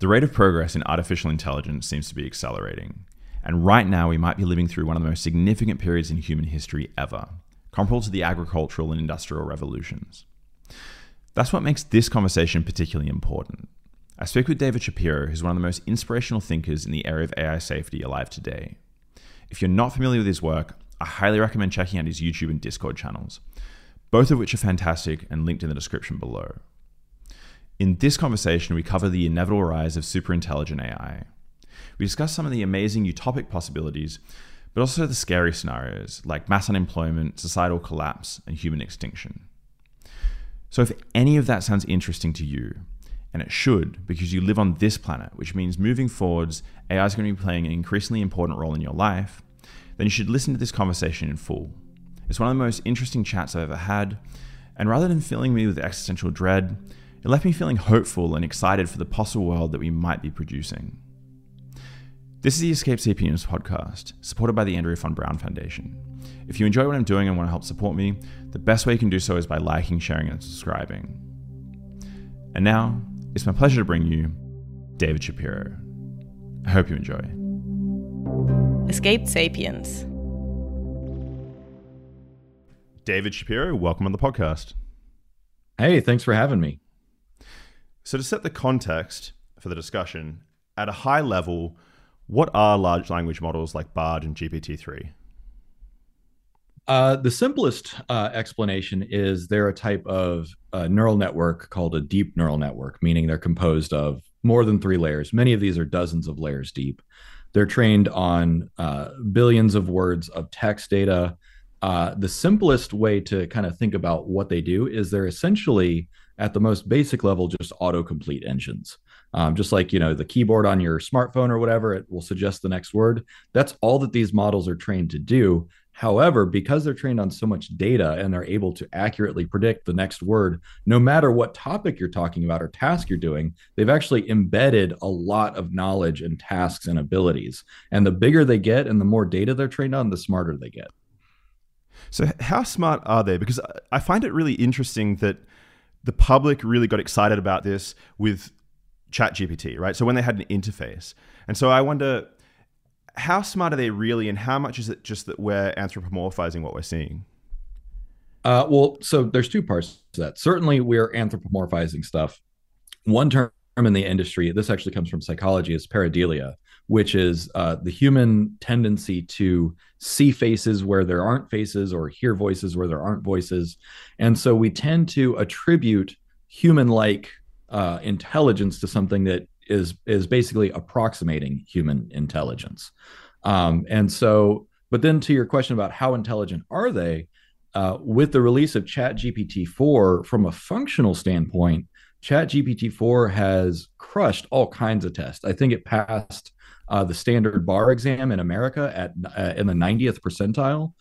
The rate of progress in artificial intelligence seems to be accelerating. And right now, we might be living through one of the most significant periods in human history ever, comparable to the agricultural and industrial revolutions. That's what makes this conversation particularly important. I speak with David Shapiro, who's one of the most inspirational thinkers in the area of AI safety alive today. If you're not familiar with his work, I highly recommend checking out his YouTube and Discord channels, both of which are fantastic and linked in the description below. In this conversation, we cover the inevitable rise of superintelligent AI. We discuss some of the amazing utopic possibilities, but also the scary scenarios like mass unemployment, societal collapse, and human extinction. So, if any of that sounds interesting to you, and it should because you live on this planet, which means moving forwards, AI is going to be playing an increasingly important role in your life, then you should listen to this conversation in full. It's one of the most interesting chats I've ever had, and rather than filling me with existential dread, it left me feeling hopeful and excited for the possible world that we might be producing. This is the Escaped Sapiens podcast, supported by the Andrea von Braun Foundation. If you enjoy what I'm doing and want to help support me, the best way you can do so is by liking, sharing, and subscribing. And now, it's my pleasure to bring you David Shapiro. I hope you enjoy. Escaped Sapiens. David Shapiro, welcome on the podcast. Hey, thanks for having me. So, to set the context for the discussion, at a high level, what are large language models like BARD and GPT 3? Uh, the simplest uh, explanation is they're a type of uh, neural network called a deep neural network, meaning they're composed of more than three layers. Many of these are dozens of layers deep. They're trained on uh, billions of words of text data. Uh, the simplest way to kind of think about what they do is they're essentially at the most basic level just autocomplete engines. Um, just like you know the keyboard on your smartphone or whatever it will suggest the next word. That's all that these models are trained to do. However because they're trained on so much data and they're able to accurately predict the next word no matter what topic you're talking about or task you're doing they've actually embedded a lot of knowledge and tasks and abilities. And the bigger they get and the more data they're trained on the smarter they get. So how smart are they? Because i find it really interesting that the public really got excited about this with ChatGPT, right? So when they had an interface. And so I wonder how smart are they really and how much is it just that we're anthropomorphizing what we're seeing? Uh, well, so there's two parts to that. Certainly, we're anthropomorphizing stuff. One term in the industry, this actually comes from psychology, is pareidolia, which is uh, the human tendency to see faces where there aren't faces or hear voices where there aren't voices. And so we tend to attribute human like uh, intelligence to something that is is basically approximating human intelligence. Um, and so, but then to your question about how intelligent are they, uh, with the release of Chat GPT 4, from a functional standpoint, Chat GPT 4 has crushed all kinds of tests. I think it passed uh, the standard bar exam in America at uh, in the 90th percentile.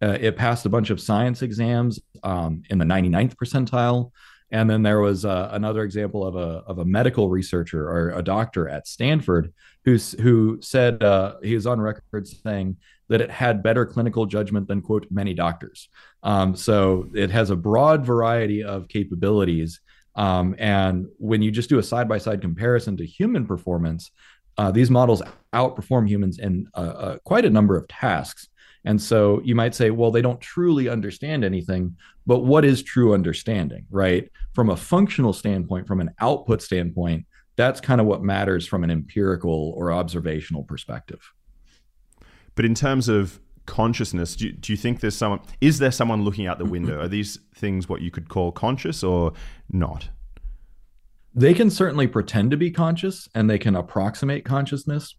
Uh, it passed a bunch of science exams um, in the 99th percentile. And then there was uh, another example of a of a medical researcher or a doctor at Stanford who who said uh, he was on record saying that it had better clinical judgment than quote many doctors. Um, so it has a broad variety of capabilities. Um, and when you just do a side by side comparison to human performance, uh, these models outperform humans in uh, uh, quite a number of tasks. And so you might say, well, they don't truly understand anything, but what is true understanding, right? From a functional standpoint, from an output standpoint, that's kind of what matters from an empirical or observational perspective. But in terms of consciousness, do you, do you think there's someone, is there someone looking out the window? Are these things what you could call conscious or not? They can certainly pretend to be conscious and they can approximate consciousness.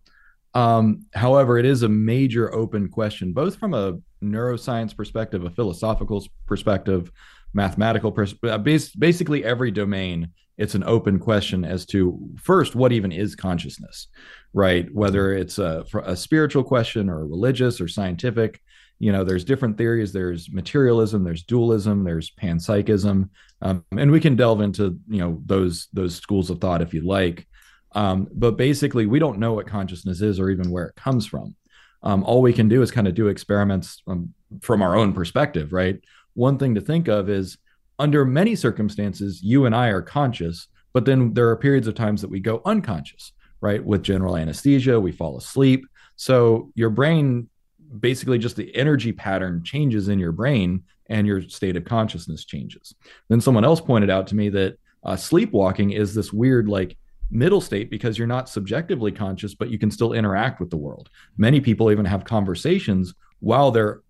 Um, however, it is a major open question, both from a neuroscience perspective, a philosophical perspective, mathematical perspective, uh, basically every domain. It's an open question as to first what even is consciousness, right? Whether it's a, a spiritual question or religious or scientific. You know, there's different theories. There's materialism. There's dualism. There's panpsychism, um, and we can delve into you know those those schools of thought if you like. Um, but basically, we don't know what consciousness is or even where it comes from. Um, all we can do is kind of do experiments um, from our own perspective, right? One thing to think of is under many circumstances, you and I are conscious, But then there are periods of times that we go unconscious, right? With general anesthesia, we fall asleep. So your brain basically just the energy pattern changes in your brain and your state of consciousness changes. Then someone else pointed out to me that uh, sleepwalking is this weird, like, middle state because you're not subjectively conscious, but you can still interact with the world. Many people even have conversations while they're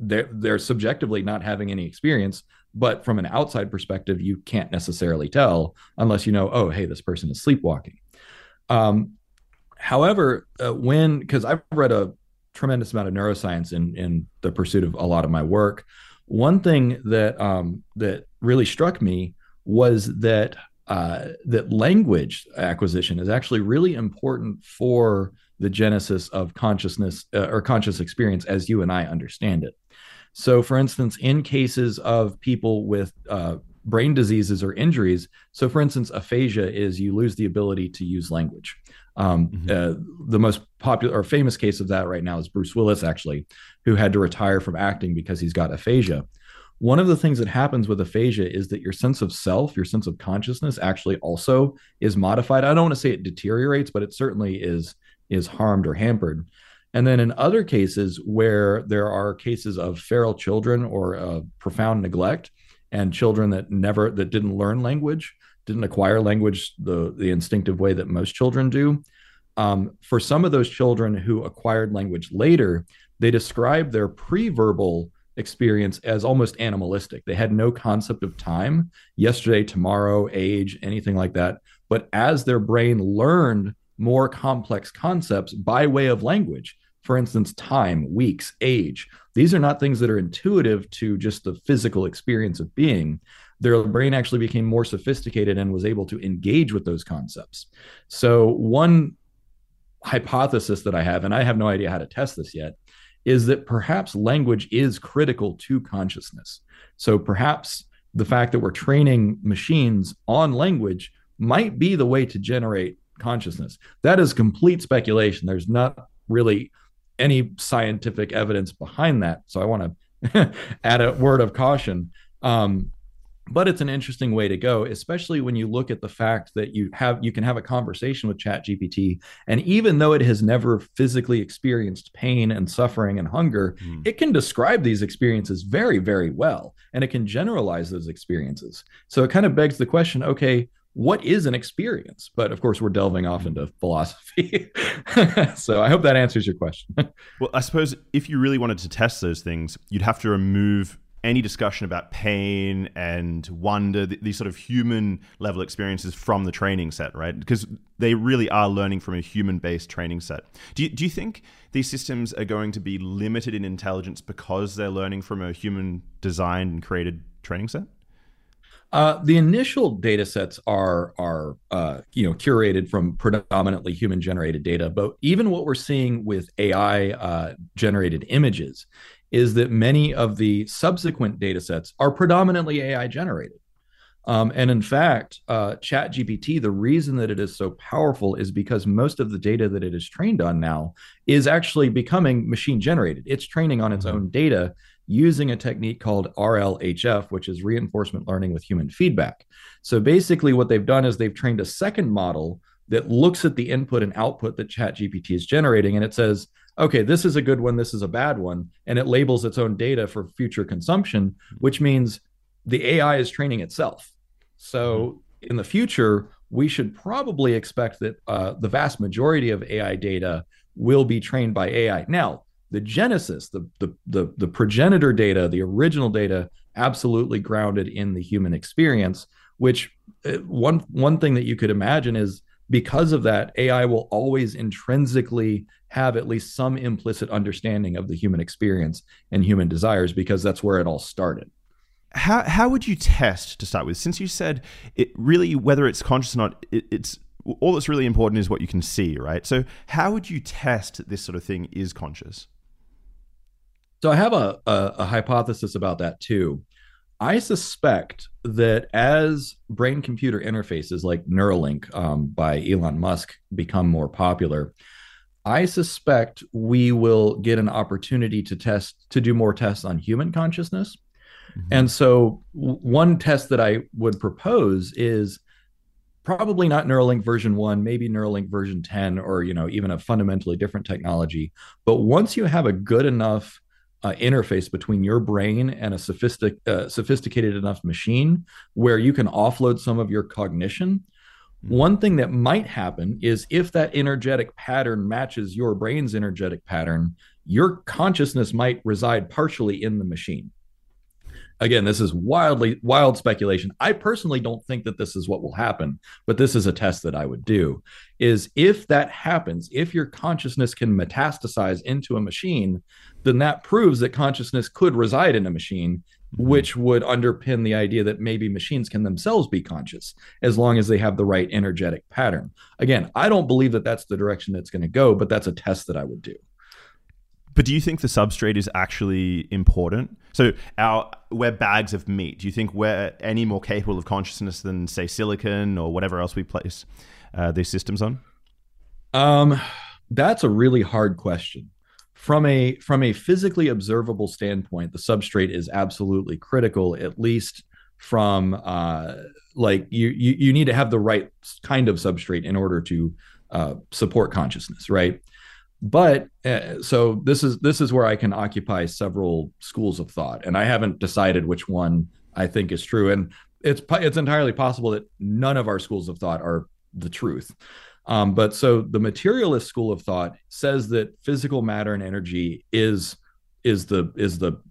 they're, they're subjectively not having any experience, but from an outside perspective, you can't necessarily tell unless you know, oh, hey, this person is sleepwalking. Um, however, uh, when because I've read a tremendous amount of neuroscience in in the pursuit of a lot of my work, one thing that um, that really struck me was that uh, that language acquisition is actually really important for the genesis of consciousness uh, or conscious experience as you and I understand it. So, for instance, in cases of people with uh, brain diseases or injuries, so for instance, aphasia is you lose the ability to use language. Um, mm-hmm. uh, the most popular or famous case of that right now is Bruce Willis, actually, who had to retire from acting because he's got aphasia. One of the things that happens with aphasia is that your sense of self, your sense of consciousness, actually also is modified. I don't want to say it deteriorates, but it certainly is is harmed or hampered. And then in other cases where there are cases of feral children or uh, profound neglect and children that never that didn't learn language, didn't acquire language the the instinctive way that most children do. Um, for some of those children who acquired language later, they describe their pre-verbal experience as almost animalistic. They had no concept of time, yesterday, tomorrow, age, anything like that. But as their brain learned more complex concepts by way of language. For instance, time, weeks, age. These are not things that are intuitive to just the physical experience of being. Their brain actually became more sophisticated and was able to engage with those concepts. So, one hypothesis that I have, and I have no idea how to test this yet, is that perhaps language is critical to consciousness. So, perhaps the fact that we're training machines on language might be the way to generate consciousness. That is complete speculation. There's not really any scientific evidence behind that. So I want to add a word of caution. Um, but it's an interesting way to go, especially when you look at the fact that you have you can have a conversation with Chat GPT, and even though it has never physically experienced pain and suffering and hunger, mm. it can describe these experiences very, very well, and it can generalize those experiences. So it kind of begs the question: Okay, what is an experience? But of course, we're delving off into philosophy. so I hope that answers your question. well, I suppose if you really wanted to test those things, you'd have to remove any discussion about pain and wonder, these sort of human level experiences from the training set, right? Because they really are learning from a human based training set. Do you, do you think these systems are going to be limited in intelligence because they're learning from a human designed and created training set? Uh, the initial data sets are are uh, you know curated from predominantly human generated data, but even what we're seeing with AI uh, generated images is that many of the subsequent data sets are predominantly AI generated. Um, and in fact, uh, ChatGPT, the reason that it is so powerful is because most of the data that it is trained on now is actually becoming machine generated. It's training on its mm-hmm. own data using a technique called RLHF, which is reinforcement learning with human feedback. So basically, what they've done is they've trained a second model that looks at the input and output that ChatGPT is generating, and it says, okay, this is a good one, this is a bad one, and it labels its own data for future consumption, which means the AI is training itself. So mm-hmm. in the future, we should probably expect that uh, the vast majority of AI data will be trained by AI. Now, the genesis, the, the the the progenitor data, the original data, absolutely grounded in the human experience. Which uh, one one thing that you could imagine is because of that, AI will always intrinsically have at least some implicit understanding of the human experience and human desires because that's where it all started. How how would you test to start with? Since you said it really whether it's conscious or not, it, it's all that's really important is what you can see, right? So how would you test this sort of thing is conscious? So I have a, a, a hypothesis about that too. I suspect that as brain computer interfaces like Neuralink um, by Elon Musk become more popular, I suspect we will get an opportunity to test to do more tests on human consciousness. Mm-hmm. And so, w- one test that I would propose is probably not Neuralink version 1, maybe Neuralink version 10 or you know even a fundamentally different technology. But once you have a good enough uh, interface between your brain and a sophistic, uh, sophisticated enough machine where you can offload some of your cognition. Mm-hmm. One thing that might happen is if that energetic pattern matches your brain's energetic pattern, your consciousness might reside partially in the machine. Again, this is wildly wild speculation. I personally don't think that this is what will happen, but this is a test that I would do. Is if that happens, if your consciousness can metastasize into a machine, then that proves that consciousness could reside in a machine, mm-hmm. which would underpin the idea that maybe machines can themselves be conscious as long as they have the right energetic pattern. Again, I don't believe that that's the direction that's going to go, but that's a test that I would do. But do you think the substrate is actually important? So our we're bags of meat. Do you think we're any more capable of consciousness than say silicon or whatever else we place uh, these systems on? Um, that's a really hard question. From a from a physically observable standpoint, the substrate is absolutely critical. At least from uh, like you, you you need to have the right kind of substrate in order to uh, support consciousness, right? But uh, so this is this is where i can occupy several schools of thought and i haven't decided which one i think is true. And it's it's entirely possible that none of our schools of thought are the truth. Um, but so the materialist school of thought says that physical matter and energy is is the is the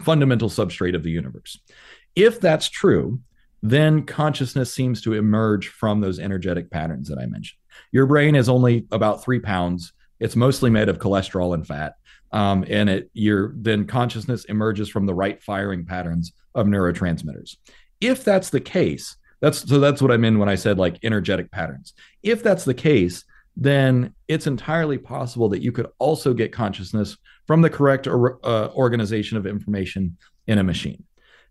fundamental substrate of the universe. If that's true then consciousness seems to emerge from those energetic patterns that i mentioned. Your brain is only about three pounds it's mostly made of cholesterol and fat. Um, and it your then consciousness emerges from the right firing patterns of neurotransmitters. If that's the case, that's so that's what I mean when I said like energetic patterns. If that's the case, then it's entirely possible that you could also get consciousness from the correct or, uh, organization of information in a machine.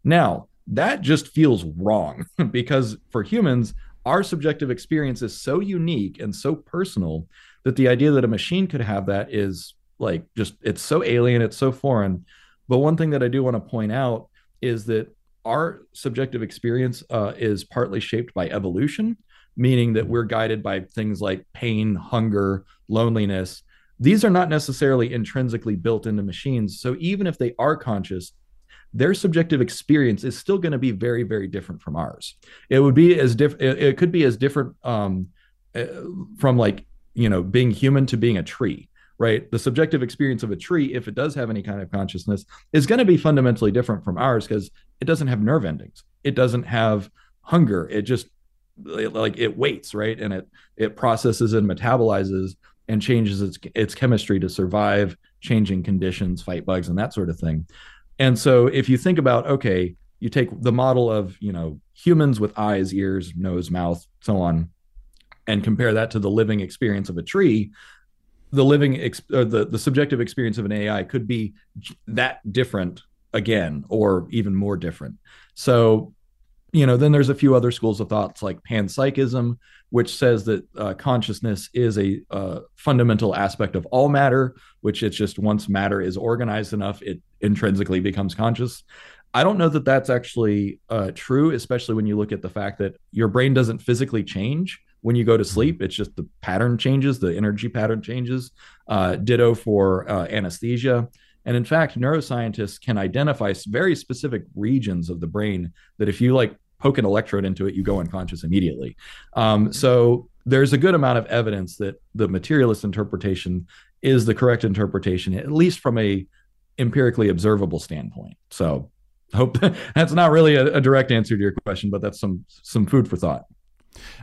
Now, that just feels wrong because for humans, our subjective experience is so unique and so personal that the idea that a machine could have that is like just it's so alien, it's so foreign. But one thing that I do want to point out is that our subjective experience uh, is partly shaped by evolution, meaning that we're guided by things like pain, hunger, loneliness. These are not necessarily intrinsically built into machines. So even if they are conscious, their subjective experience is still going to be very, very different from ours. It would be as different. It could be as different um, uh, from like you know being human to being a tree right? The subjective experience of a tree if it does have any kind of consciousness is going to be fundamentally different from ours because it doesn't have nerve endings. It doesn't have hunger. It just like it waits right? And it it processes and metabolizes and changes its its chemistry to survive changing conditions fight bugs and that sort of thing. And so if you think about okay you take the model of you know humans with eyes ears nose mouth so on and compare that to the living experience of a tree, the living ex- the the subjective experience of an AI could be that different again, or even more different. So, you know, then there's a few other schools of thoughts like panpsychism, which says that uh, consciousness is a uh, fundamental aspect of all matter, which it's just once matter is organized enough, it intrinsically becomes conscious. I don't know that that's actually uh, true, especially when you look at the fact that your brain doesn't physically change when you go to sleep. Mm-hmm. It's just the pattern changes, the energy pattern changes. Uh, ditto for uh, anesthesia. And in fact, neuroscientists can identify very specific regions of the brain that if you like poke an electrode into it, you go unconscious immediately. Um, mm-hmm. so there's a good amount of evidence that the materialist interpretation is the correct interpretation, at least from a empirically observable standpoint. So hope that's not really a, a direct answer to your question, but that's some some food for thought.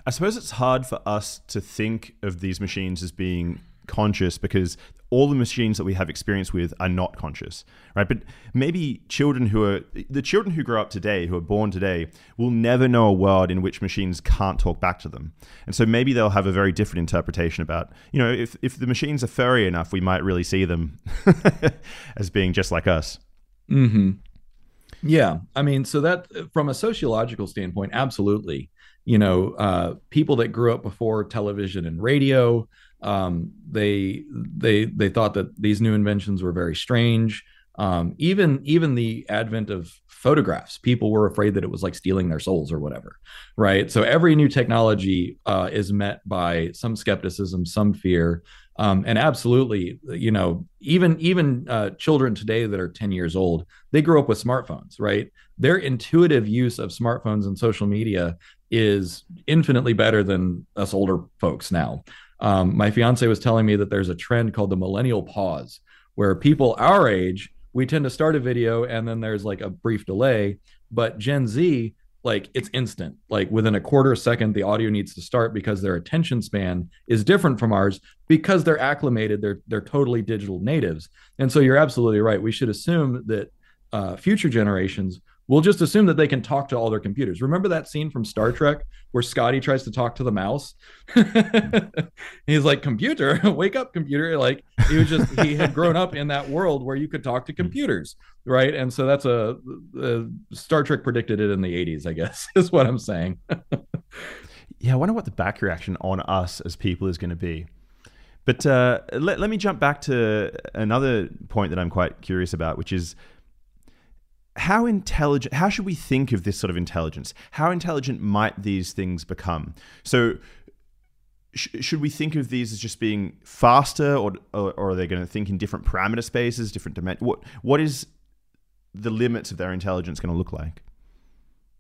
I suppose it's hard for us to think of these machines as being conscious because all the machines that we have experience with are not conscious right? But maybe children who are the children who grow up today who are born today will never know a world in which machines can't talk back to them. And so maybe they'll have a very different interpretation about you know if, if the machines are furry enough we might really see them as being just like us. Mm-hmm. yeah. I mean so that from a sociological standpoint absolutely you know uh, people that grew up before television and radio um, they they they thought that these new inventions were very strange Um, even even the advent of photographs, people were afraid that it was like stealing their souls or whatever, right? So every new technology uh, is met by some skepticism, some fear, um, and absolutely, you know, even even uh, children today that are 10 years old, they grew up with smartphones, right? Their intuitive use of smartphones and social media is infinitely better than us older folks now. Um, my fiance was telling me that there's a trend called the millennial pause, where people our age we tend to start a video and then there's like a brief delay, but Gen Z like it's instant. Like within a quarter second the audio needs to start because their attention span is different from ours because they're acclimated they're they're totally digital natives. And so you're absolutely right. We should assume that uh, future generations we'll just assume that they can talk to all their computers. Remember that scene from Star Trek where Scotty tries to talk to the mouse? He's like, "Computer, wake up, computer!" Like he was just he had grown up in that world where you could talk to computers, right? And so that's a, a Star Trek predicted it in the '80s, I guess, is what I'm saying. yeah, I wonder what the back reaction on us as people is going to be. But uh, let, let me jump back to another point that I'm quite curious about, which is how intelligent how should we think of this sort of intelligence? How intelligent might these things become? So sh- should we think of these as just being faster or or, or are they going to think in different parameter spaces different dimensions what what is the limits of their intelligence going to look like?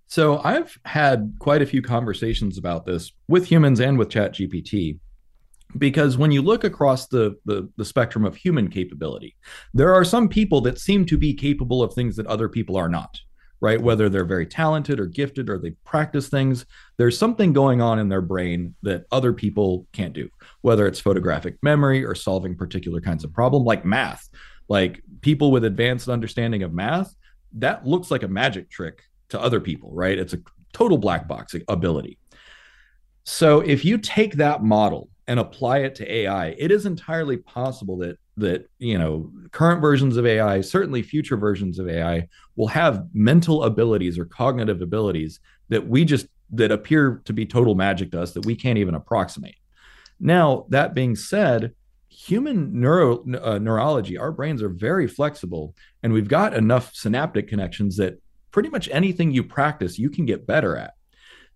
So i've had quite a few conversations about this with humans and with chat gpt because when you look across the, the, the spectrum of human capability there are some people that seem to be capable of things that other people are not right? Whether they're very talented or gifted or they practice things there's something going on in their brain that other people can't do whether it's photographic memory or solving particular kinds of problem like math. Like people with advanced understanding of math that looks like a magic trick to other people right? It's a total black box ability. So if you take that model and apply it to AI, it is entirely possible that that you know current versions of AI, certainly future versions of AI, will have mental abilities or cognitive abilities that we just that appear to be total magic to us that we can't even approximate. Now, that being said, human neuro uh, neurology, our brains are very flexible, and we've got enough synaptic connections that pretty much anything you practice, you can get better at.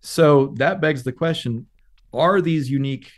So that begs the question: Are these unique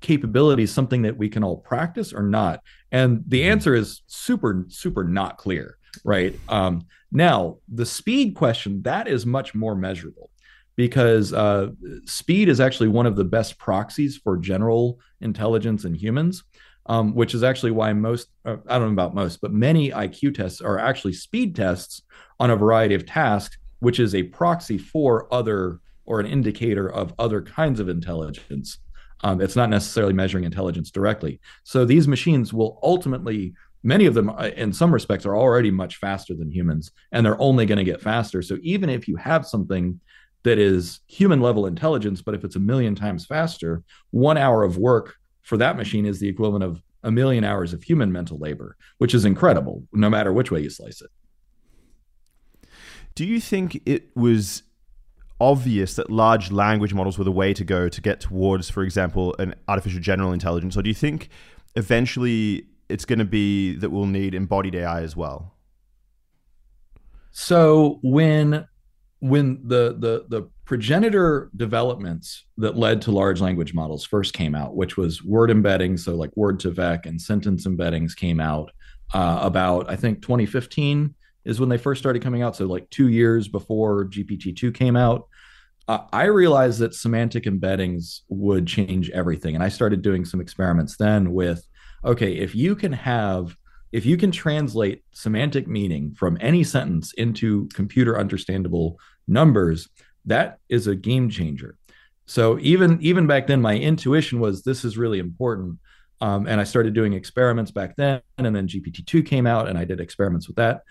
capabilities something that we can all practice or not? And the mm-hmm. answer is super, super not clear, right? Um, now, the speed question, that is much more measurable because uh, speed is actually one of the best proxies for general intelligence in humans. Um, which is actually why most, uh, I don't know about most, but many IQ tests are actually speed tests on a variety of tasks, which is a proxy for other or an indicator of other kinds of intelligence. Um, it's not necessarily measuring intelligence directly. So these machines will ultimately, many of them, uh, in some respects, are already much faster than humans, and they're only going to get faster. So even if you have something that is human level intelligence, but if it's a million times faster, one hour of work for that machine is the equivalent of a million hours of human mental labor, which is incredible, no matter which way you slice it. Do you think it was obvious that large language models were the way to go to get towards, for example, an artificial general intelligence? Or do you think eventually it's going to be that we'll need embodied AI as well? So when when the the the progenitor developments that led to large language models first came out, which was word embeddings, so like word2vec and sentence embeddings came out uh, about I think 2015 is when they first started coming out. So like two years before GPT-2 came out, uh, I realized that semantic embeddings would change everything, and I started doing some experiments then with, okay, if you can have if you can translate semantic meaning from any sentence into computer understandable numbers, that is a game changer. So even even back then, my intuition was this is really important. Um, and I started doing experiments back then, and then GPT-2 came out, and I did experiments with that.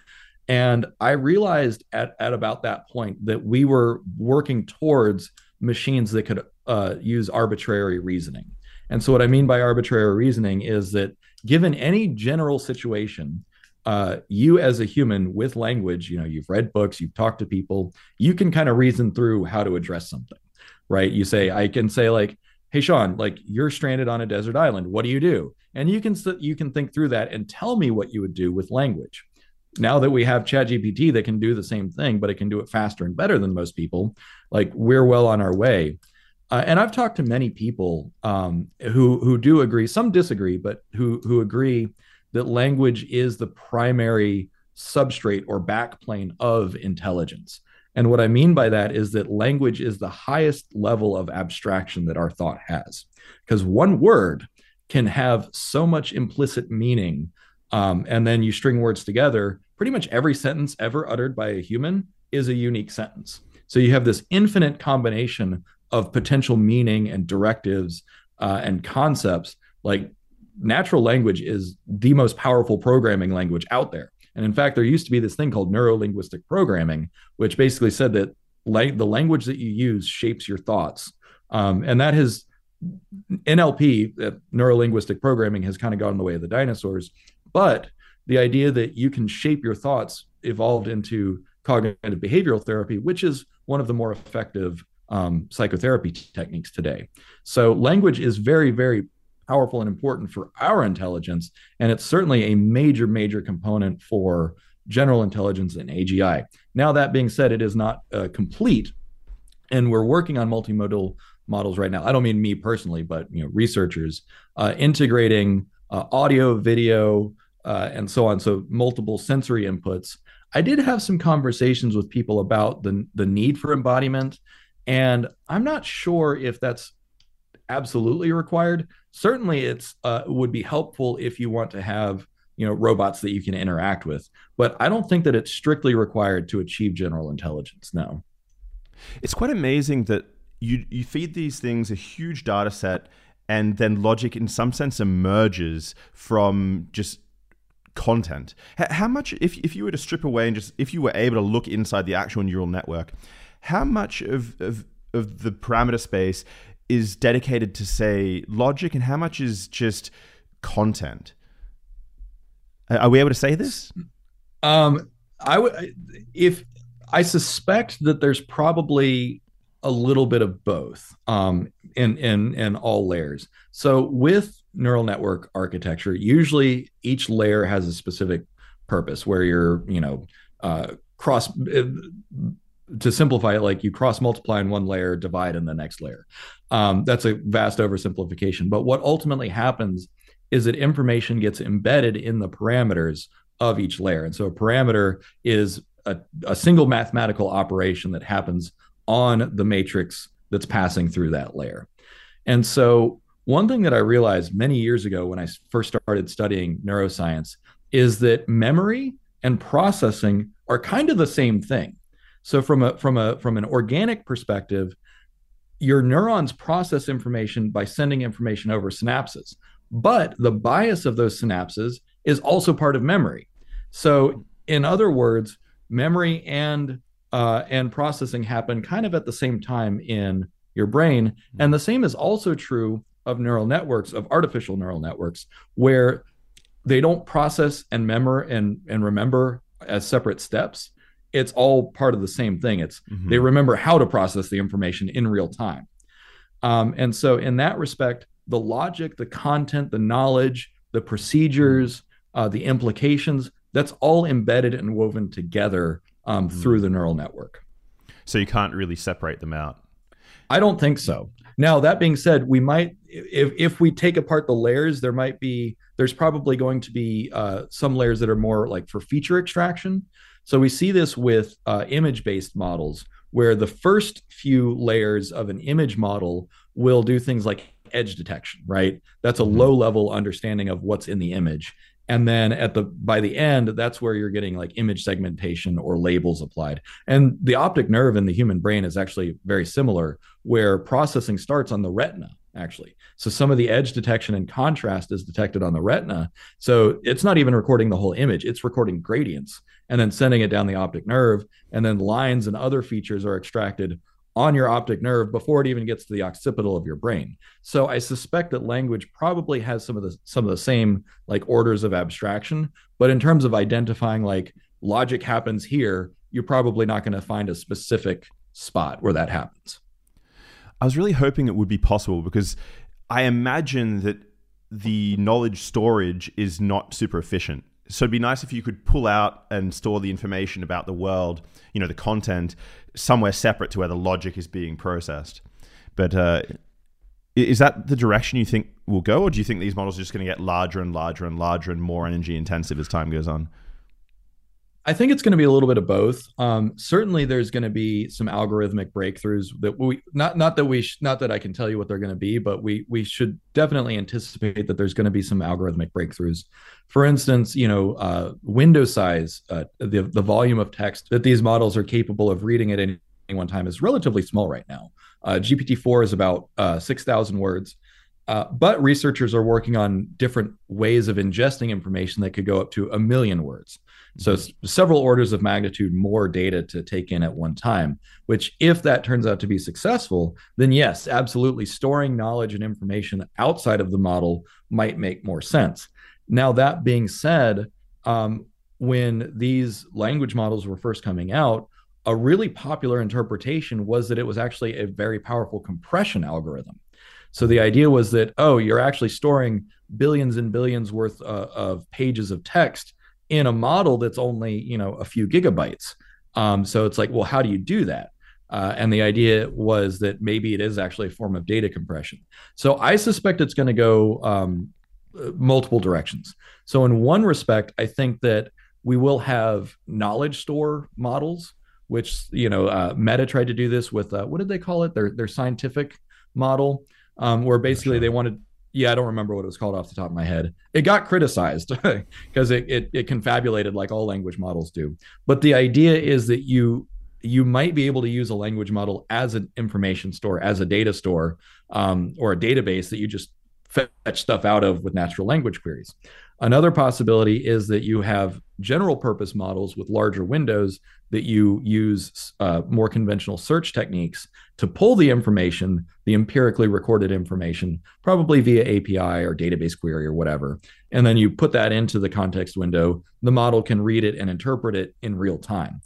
And I realized at, at about that point that we were working towards machines that could uh, use arbitrary reasoning. And so, what I mean by arbitrary reasoning is that given any general situation, uh, you as a human with language, you know, you've read books, you've talked to people, you can kind of reason through how to address something, right? You say, I can say like, "Hey, Sean, like you're stranded on a desert island. What do you do?" And you can you can think through that and tell me what you would do with language. Now that we have ChatGPT that can do the same thing, but it can do it faster and better than most people, like we're well on our way. Uh, and I've talked to many people um, who who do agree. Some disagree, but who who agree that language is the primary substrate or backplane of intelligence. And what I mean by that is that language is the highest level of abstraction that our thought has, because one word can have so much implicit meaning. Um, and then you string words together. Pretty much every sentence ever uttered by a human is a unique sentence. So you have this infinite combination of potential meaning and directives uh, and concepts. Like natural language is the most powerful programming language out there. And in fact, there used to be this thing called neurolinguistic programming, which basically said that la- the language that you use shapes your thoughts. Um, and that has NLP, uh, neurolinguistic programming, has kind of gone the way of the dinosaurs. But the idea that you can shape your thoughts evolved into cognitive behavioral therapy, which is one of the more effective um, psychotherapy techniques today. So, language is very, very powerful and important for our intelligence. And it's certainly a major, major component for general intelligence and AGI. Now, that being said, it is not uh, complete. And we're working on multimodal models right now. I don't mean me personally, but you know, researchers uh, integrating uh, audio, video, uh, and so on. So multiple sensory inputs. I did have some conversations with people about the the need for embodiment, and I'm not sure if that's absolutely required. Certainly, it's uh, would be helpful if you want to have you know robots that you can interact with, but I don't think that it's strictly required to achieve general intelligence. No, it's quite amazing that you you feed these things a huge data set, and then logic, in some sense, emerges from just content. How much, if if you were to strip away and just if you were able to look inside the actual neural network, how much of of of the parameter space is dedicated to say logic and how much is just content? Are we able to say this? Um i would if i suspect that there's probably a little bit of both um in in in all layers. So with neural network architecture usually each layer has a specific purpose where you're you know uh cross to simplify it, like you cross multiply in one layer, divide in the next layer. Um, that's a vast oversimplification. But what ultimately happens is that information gets embedded in the parameters of each layer. And so a parameter is a, a single mathematical operation that happens on the matrix that's passing through that layer. And so one thing that I realized many years ago when I first started studying neuroscience is that memory and processing are kind of the same thing. So from a from a from an organic perspective, your neurons process information by sending information over synapses. But the bias of those synapses is also part of memory. So in other words, memory and uh, and processing happen kind of at the same time in your brain. And the same is also true of neural networks, of artificial neural networks, where they don't process and memor and, and remember as separate steps it's all part of the same thing. It's mm-hmm. they remember how to process the information in real time. Um, and so, in that respect, the logic, the content, the knowledge, the procedures, uh, the implications, that's all embedded and woven together um, mm-hmm. through the neural network. So, you can't really separate them out. I don't think so. Now, that being said, we might, if, if we take apart the layers, there might be, there's probably going to be uh, some layers that are more like for feature extraction. So we see this with uh, image based models, where the first few layers of an image model will do things like edge detection, right? That's a mm-hmm. low level understanding of what's in the image. And then at the by the end, that's where you're getting like image segmentation or labels applied. And the optic nerve in the human brain is actually very similar, where processing starts on the retina actually. So some of the edge detection and contrast is detected on the retina. So it's not even recording the whole image, it's recording gradients and then sending it down the optic nerve. And then lines and other features are extracted on your optic nerve before it even gets to the occipital of your brain. So I suspect that language probably has some of the some of the same like orders of abstraction, but in terms of identifying like logic happens here, you're probably not going to find a specific spot where that happens. I was really hoping it would be possible because I imagine that the knowledge storage is not super efficient so it'd be nice if you could pull out and store the information about the world, you know, the content somewhere separate to where the logic is being processed. But uh, is that the direction you think will go, or do you think these models are just going to get larger and larger and larger and more energy intensive as time goes on? I think it's going to be a little bit of both. Um, certainly, there's going to be some algorithmic breakthroughs that we not not that we sh- not that I can tell you what they're going to be, but we we should definitely anticipate that there's going to be some algorithmic breakthroughs. For instance, you know, uh, window size, uh, the the volume of text that these models are capable of reading at any one time is relatively small right now. Uh, GPT-4 is about uh, six thousand words. Uh, but researchers are working on different ways of ingesting information that could go up to a million words. So several orders of magnitude more data to take in at one time, which if that turns out to be successful, then yes, absolutely storing knowledge and information outside of the model might make more sense. Now, that being said, um, when these language models were first coming out, a really popular interpretation was that it was actually a very powerful compression algorithm. So the idea was that, oh, you're actually storing billions and billions worth uh, of pages of text in a model that's only you know a few gigabytes. Um, so it's like, well, how do you do that? Uh, and the idea was that maybe it is actually a form of data compression. So I suspect it's going to go um, multiple directions. So in one respect, I think that we will have knowledge store models, which you know uh, Meta tried to do this with uh, what did they call it? Their their scientific model, um, where basically sure. they wanted yeah, I don't remember what it was called off the top of my head. It got criticized because it, it, it confabulated like all language models do. But the idea is that you you might be able to use a language model as an information store, as a data store, um, or a database that you just fetch stuff out of with natural language queries. Another possibility is that you have general purpose models with larger windows that you use uh, more conventional search techniques to pull the information, the empirically recorded information, probably via API or database query or whatever. And then you put that into the context window. The model can read it and interpret it in real time.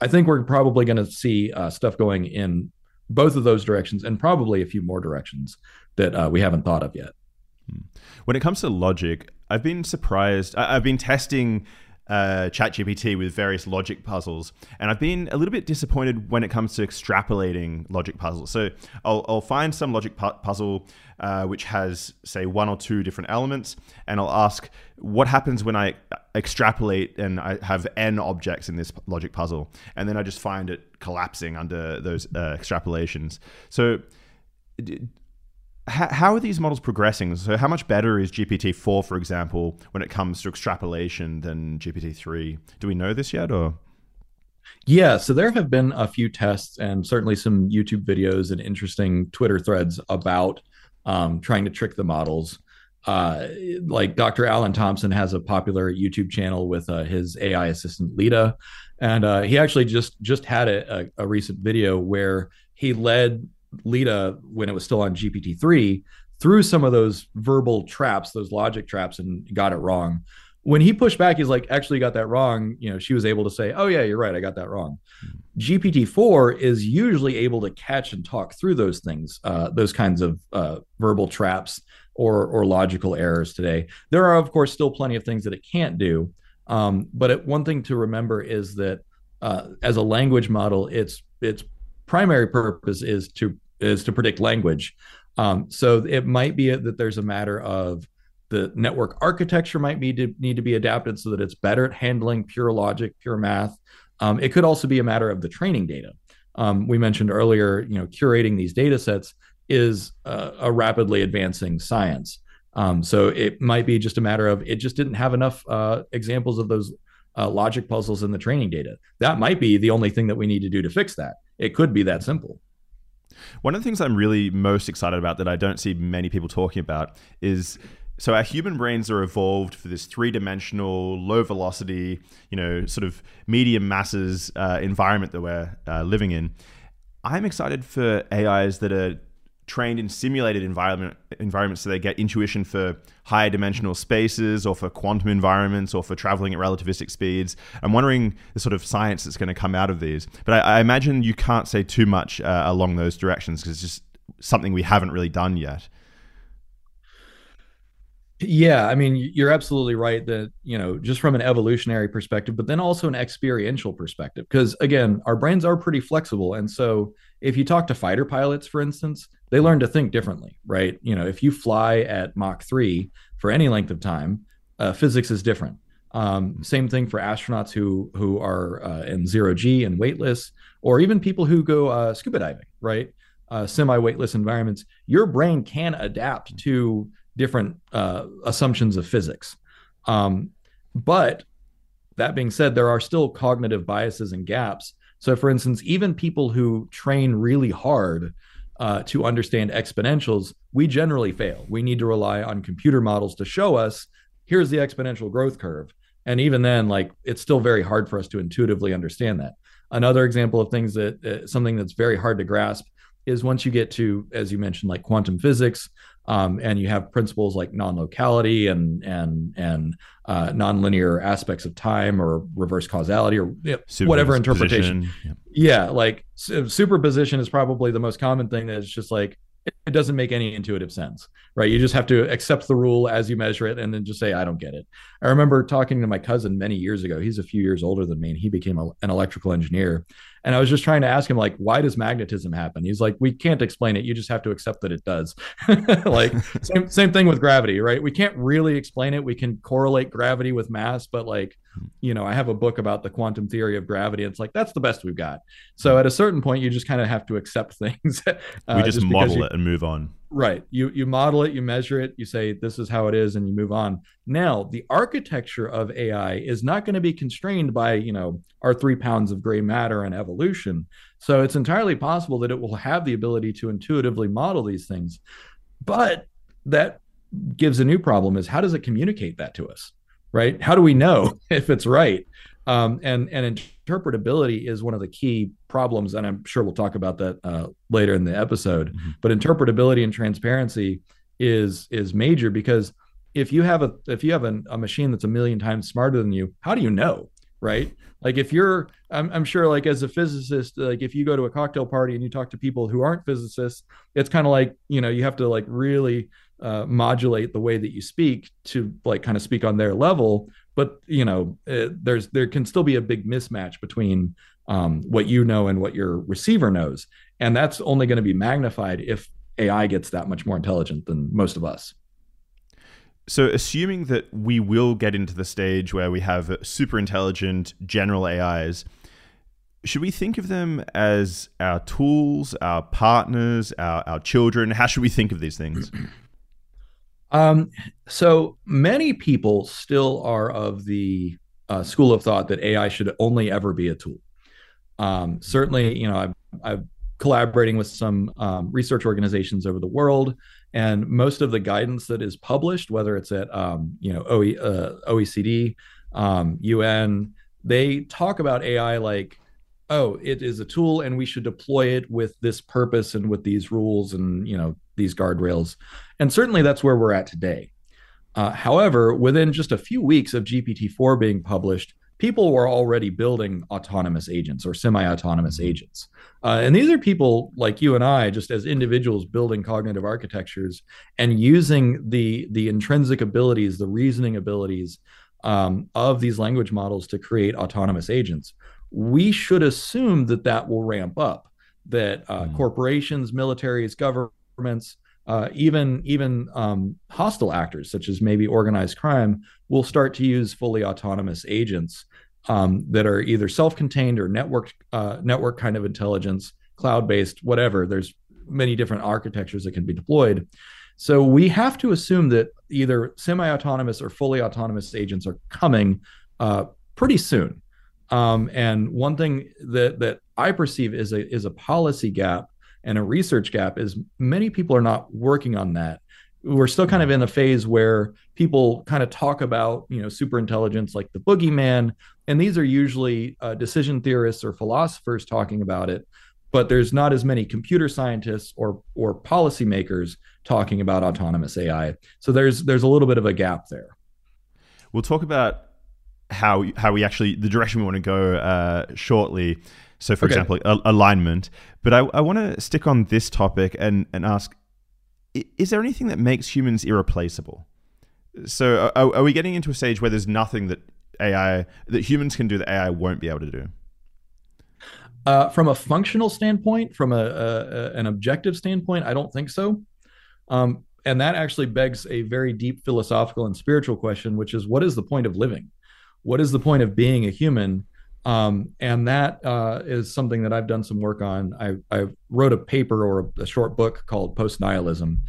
I think we're probably going to see uh, stuff going in both of those directions and probably a few more directions that uh, we haven't thought of yet. Hmm. When it comes to logic, I've been surprised. I've been testing uh, ChatGPT with various logic puzzles, and I've been a little bit disappointed when it comes to extrapolating logic puzzles. So I'll, I'll find some logic pu- puzzle uh, which has, say, one or two different elements, and I'll ask what happens when I extrapolate and I have n objects in this logic puzzle, and then I just find it collapsing under those uh, extrapolations. So how, are these models progressing? So, how much better is GPT four, for example, when it comes to extrapolation than GPT three? Do we know this yet, or? Yeah, so there have been a few tests and certainly some YouTube videos and interesting Twitter threads about um, trying to trick the models. Uh, like Dr. Alan Thompson has a popular YouTube channel with uh, his AI assistant Leta, and uh, he actually just just had a, a, a recent video where he led Leta when it was still on GPT three through some of those verbal traps, those logic traps, and got it wrong. When he pushed back, he's like, actually got that wrong. You know, she was able to say, oh, yeah, you're right. I got that wrong. Mm-hmm. GPT 4 is usually able to catch and talk through those things, uh, those kinds of uh, verbal traps or, or logical errors today. There are, of course, still plenty of things that it can't do. Um, but it, one thing to remember is that uh, as a language model, its its primary purpose is to is to predict language. Um, so it might be that there's a matter of the network architecture might be to, need to be adapted so that it's better at handling pure logic, pure math. Um, it could also be a matter of the training data. Um, we mentioned earlier, you know, curating these data sets is a rapidly advancing science. Um, so it might be just a matter of it just didn't have enough uh, examples of those uh, logic puzzles in the training data. That might be the only thing that we need to do to fix that. It could be that simple. One of the things I'm really most excited about that I don't see many people talking about is so our human brains are evolved for this three-dimensional, low velocity, you know, sort of medium masses uh, environment that we're uh, living in. I'm excited for AIs that are trained in simulated environment environments so they get intuition for higher dimensional spaces or for quantum environments or for traveling at relativistic speeds. I'm wondering the sort of science that's going to come out of these. But I, I imagine you can't say too much uh, along those directions because it's just something we haven't really done yet. Yeah, I mean, you're absolutely right that, you know, just from an evolutionary perspective, but then also an experiential perspective. Because again, our brains are pretty flexible. And so if you talk to fighter pilots, for instance, they learn to think differently, right? You know, if you fly at Mach 3 for any length of time, uh, physics is different. Um, same thing for astronauts who who are uh, in zero G and weightless, or even people who go uh, scuba diving, right? Uh, semi-weightless environments. Your brain can adapt to different uh, assumptions of physics. Um, but that being said, there are still cognitive biases and gaps. So, for instance, even people who train really hard uh, to understand exponentials, we generally fail. We need to rely on computer models to show us here's the exponential growth curve. And even then, like it's still very hard for us to intuitively understand that. Another example of things that uh, something that's very hard to grasp is once you get to, as you mentioned, like quantum physics, um, and you have principles like non-locality and and and uh, nonlinear aspects of time or reverse causality or you know, whatever interpretation. Yeah. yeah, like superposition is probably the most common thing that is just like it doesn't make any intuitive sense, right? You just have to accept the rule as you measure it and then just say, I don't get it. I remember talking to my cousin many years ago. He's a few years older than me and he became a, an electrical engineer. And I was just trying to ask him, like, why does magnetism happen? He's like, we can't explain it. You just have to accept that it does. like, same, same thing with gravity, right? We can't really explain it. We can correlate gravity with mass, but like, you know, I have a book about the quantum theory of gravity. It's like, that's the best we've got. So at a certain point, you just kind of have to accept things. Uh, we just, just model you, it and move on. Right. You you model it, you measure it, you say this is how it is, and you move on. Now, the architecture of AI is not going to be constrained by, you know, our three pounds of gray matter and evolution. So it's entirely possible that it will have the ability to intuitively model these things. But that gives a new problem is how does it communicate that to us? Right? How do we know if it's right? Um, and and interpretability is one of the key problems, and I'm sure we'll talk about that uh, later in the episode. Mm-hmm. But interpretability and transparency is is major because if you have a if you have a, a machine that's a million times smarter than you, how do you know, right? Like if you're, I'm, I'm sure like as a physicist, like if you go to a cocktail party and you talk to people who aren't physicists, it's kind of like you know you have to like really uh, modulate the way that you speak to like kind of speak on their level but you know uh, there's there can still be a big mismatch between um, what you know and what your receiver knows. And that's only going to be magnified if ai gets that much more intelligent than most of us. So assuming that we will get into the stage where we have super intelligent general ais should we think of them as our tools our partners our, our children? How should we think of these things Um, so many people still are of the uh, school of thought that AI should only ever be a tool. Um, certainly, you know, I've, I've collaborating with some um, research organizations over the world, and most of the guidance that is published, whether it's at um, you know OE, uh, OECD, UN, um, they talk about AI like, oh, it is a tool, and we should deploy it with this purpose and with these rules and you know these guardrails. And certainly that's where we're at today. Uh, however, within just a few weeks of GPT-4 being published, people were already building autonomous agents or semi-autonomous mm-hmm. agents. Uh, and these are people like you and I, just as individuals building cognitive architectures and using the the intrinsic abilities, the reasoning abilities um, of these language models to create autonomous agents. We should assume that that will ramp up. That uh, mm. corporations, militaries, governments uh, even even um, hostile actors such as maybe organized crime will start to use fully autonomous agents um, that are either self-contained or networked uh, network kind of intelligence, cloud-based, whatever. There's many different architectures that can be deployed. So we have to assume that either semi-autonomous or fully autonomous agents are coming uh, pretty soon. Um, and one thing that that I perceive is a is a policy gap and a research gap is many people are not working on that. We're still kind of in a phase where people kind of talk about you know super intelligence like the boogeyman and these are usually uh, decision theorists or philosophers talking about it but there's not as many computer scientists or or policymakers talking about autonomous ai so there's there's a little bit of a gap there. We'll talk about how how we actually the direction we want to go uh, shortly so, for okay. example, a- alignment. But I, I want to stick on this topic and, and ask is there anything that makes humans irreplaceable? So are, are we getting into a stage where there's nothing that AI that humans can do that AI won't be able to do? Uh, from a functional standpoint, from a, a, an objective standpoint, I don't think so. Um, and that actually begs a very deep philosophical and spiritual question, which is what is the point of living? What is the point of being a human? Um, and that uh, is something that I've done some work on. I, I wrote a paper or a, a short book called Post Nihilism,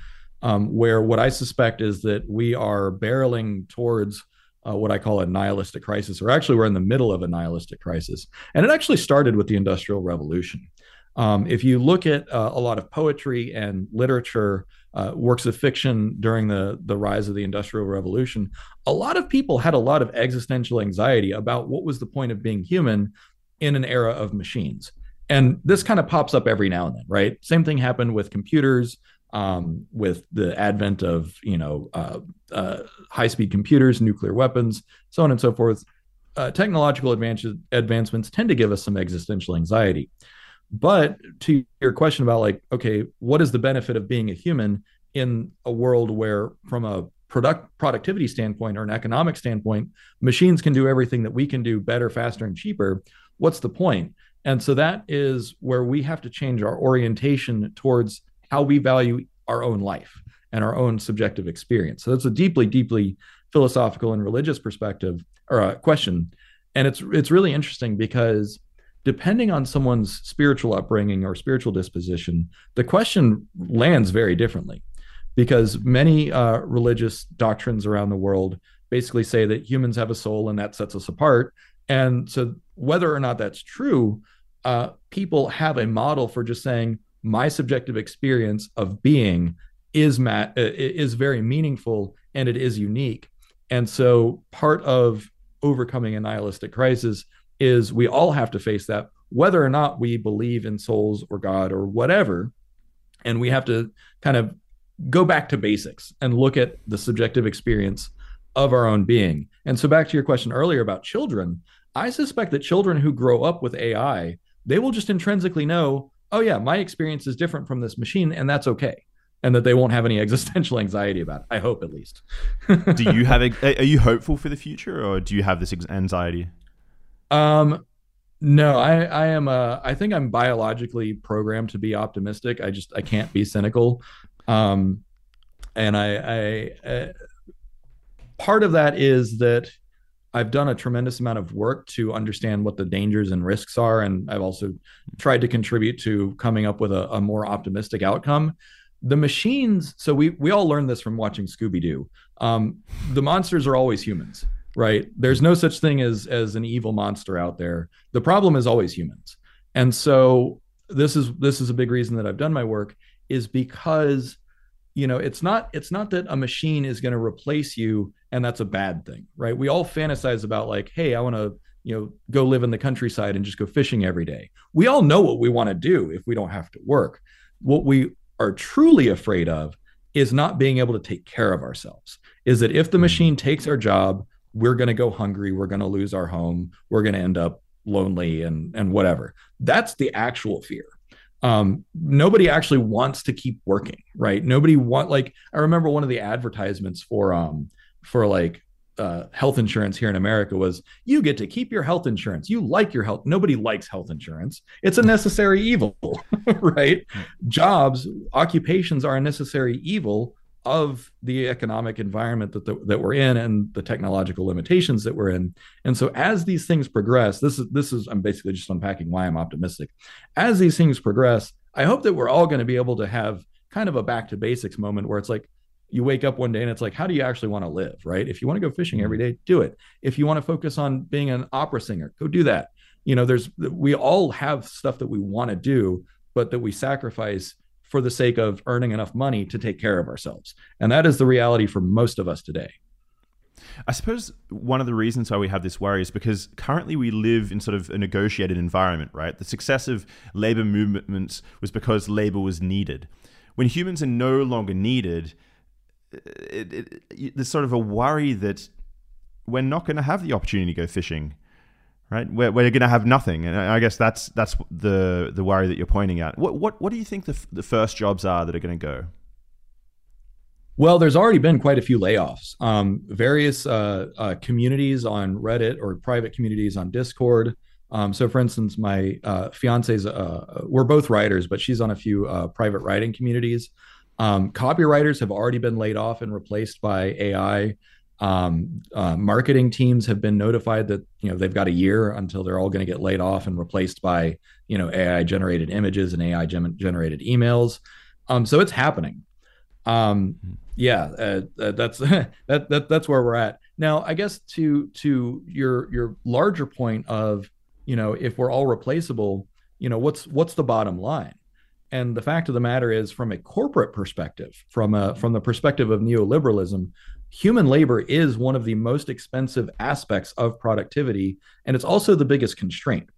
um, where what I suspect is that we are barreling towards uh, what I call a nihilistic crisis, or actually, we're in the middle of a nihilistic crisis. And it actually started with the Industrial Revolution. Um, if you look at uh, a lot of poetry and literature, uh, works of fiction during the, the rise of the Industrial Revolution, a lot of people had a lot of existential anxiety about what was the point of being human in an era of machines. And this kind of pops up every now and then, right? Same thing happened with computers, um, with the advent of you know uh, uh, high-speed computers, nuclear weapons, so on and so forth. Uh, technological advances, advancements tend to give us some existential anxiety. But to your question about like, okay, what is the benefit of being a human in a world where, from a product productivity standpoint or an economic standpoint, machines can do everything that we can do better, faster, and cheaper? What's the point? And so that is where we have to change our orientation towards how we value our own life and our own subjective experience. So that's a deeply, deeply philosophical and religious perspective or a question. And it's it's really interesting because depending on someone's spiritual upbringing or spiritual disposition, the question lands very differently. Because many uh, religious doctrines around the world basically say that humans have a soul and that sets us apart. And so, whether or not that's true, uh, people have a model for just saying, my subjective experience of being is ma- uh, is very meaningful and it is unique. And so part of overcoming a nihilistic crisis is we all have to face that whether or not we believe in souls or God or whatever. And we have to kind of go back to basics and look at the subjective experience of our own being. And so back to your question earlier about children, I suspect that children who grow up with AI, they will just intrinsically know oh yeah, my experience is different from this machine, and that's okay. And that they won't have any existential anxiety about it. I hope at least. do you have? A, are you hopeful for the future, or do you have this anxiety? Um, no, I I am. Uh, I think I'm biologically programmed to be optimistic. I just I can't be cynical. Um, and I I uh, part of that is that I've done a tremendous amount of work to understand what the dangers and risks are. And I've also tried to contribute to coming up with a, a more optimistic outcome. The machines, so we, we all learned this from watching Scooby Doo. Um, the monsters are always humans, right? There's no such thing as, as an evil monster out there. The problem is always humans. And so this is this is a big reason that I've done my work is because you know it's not it's not that a machine is going to replace you and that's a bad thing right we all fantasize about like hey i want to you know go live in the countryside and just go fishing every day we all know what we want to do if we don't have to work what we are truly afraid of is not being able to take care of ourselves is that if the hmm. machine takes our job we're going to go hungry we're going to lose our home we're going to end up lonely and and whatever that's the actual fear um, nobody actually wants to keep working, right? Nobody want like I remember one of the advertisements for um for like uh, health insurance here in America was you get to keep your health insurance. You like your health. Nobody likes health insurance. It's a necessary evil, right? Jobs, occupations are a necessary evil of the economic environment that the, that we're in and the technological limitations that we're in. And so as these things progress, this is this is I'm basically just unpacking why I'm optimistic. As these things progress, I hope that we're all going to be able to have kind of a back to basics moment where it's like you wake up one day and it's like how do you actually want to live, right? If you want to go fishing every mm-hmm. day, do it. If you want to focus on being an opera singer, go do that. You know, there's we all have stuff that we want to do, but that we sacrifice for the sake of earning enough money to take care of ourselves. And that is the reality for most of us today. I suppose one of the reasons why we have this worry is because currently we live in sort of a negotiated environment, right? The success of labor movements was because labor was needed. When humans are no longer needed, it, it, it, there's sort of a worry that we're not going to have the opportunity to go fishing right? We're, we're going to have nothing, and I guess that's that's the the worry that you're pointing at. What what what do you think the the first jobs are that are going to go? Well, there's already been quite a few layoffs. Um, various uh, uh, communities on Reddit or private communities on Discord. Um, so, for instance, my uh, fiance's, uh, we're both writers, but she's on a few uh, private writing communities. Um, copywriters have already been laid off and replaced by AI. Um, uh, marketing teams have been notified that you know they've got a year until they're all going to get laid off and replaced by you know AI generated images and AI generated emails. Um, so it's happening. Um, hmm yeah, uh, uh, that's that, that that's where we're at now. I guess to to your your larger point of you know if we're all replaceable, you know what's what's the bottom line? And the fact of the matter is, from a corporate perspective, from a from the perspective of neoliberalism, human labor is one of the most expensive aspects of productivity, and it's also the biggest constraint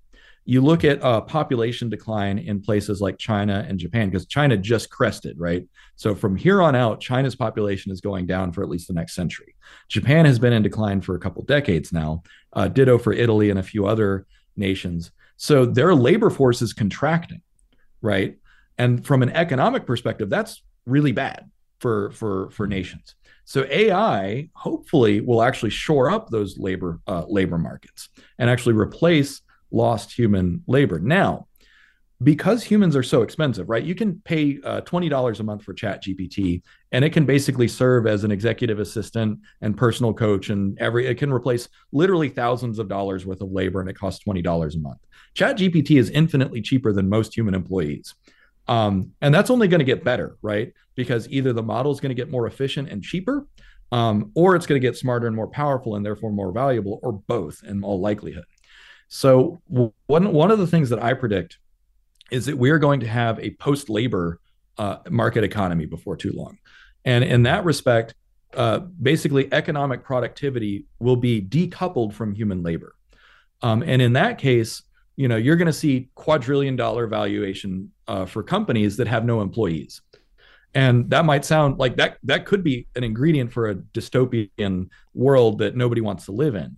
you look at uh, population decline in places like China and Japan, because China just crested, right? So from here on out, China's population is going down for at least the next century. Japan has been in decline for a couple decades now, uh, ditto for Italy and a few other nations. So their labor force is contracting, right? And from an economic perspective, that's really bad for for for nations. So AI hopefully will actually shore up those labor uh, labor markets and actually replace lost human labor. Now, because humans are so expensive, right? You can pay uh, $20 a month for ChatGPT and it can basically serve as an executive assistant and personal coach and every it can replace literally thousands of dollars worth of labor and it costs $20 a month. ChatGPT is infinitely cheaper than most human employees. Um, and that's only going to get better, right? Because either the model is going to get more efficient and cheaper, um, or it's going to get smarter and more powerful and therefore more valuable, or both in all likelihood. So one one of the things that I predict is that we are going to have a post labor uh, market economy before too long, and in that respect, uh, basically economic productivity will be decoupled from human labor, um, and in that case, you know you're going to see quadrillion dollar valuation uh, for companies that have no employees. And that might sound like that that could be an ingredient for a dystopian world that nobody wants to live in.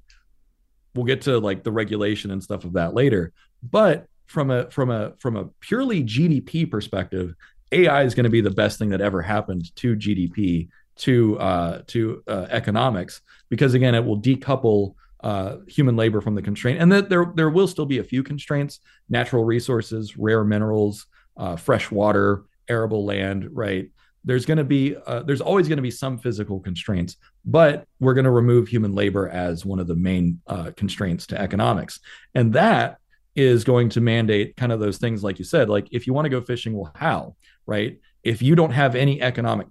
We'll get to like the regulation and stuff of that later. But from a from a from a purely gdp perspective ai is going to be the best thing that ever happened to gdp to uh, to uh, economics because again it will decouple uh, human labor from the constraint and that there there will still be a few constraints natural resources rare minerals uh, fresh water arable land right? There's going to be uh, there's always going to be some physical constraints but we're going to remove human labor as one of the main uh, constraints to economics. And that is going to mandate kind of those things like you said like if you want to go fishing well how right? If you don't have any economic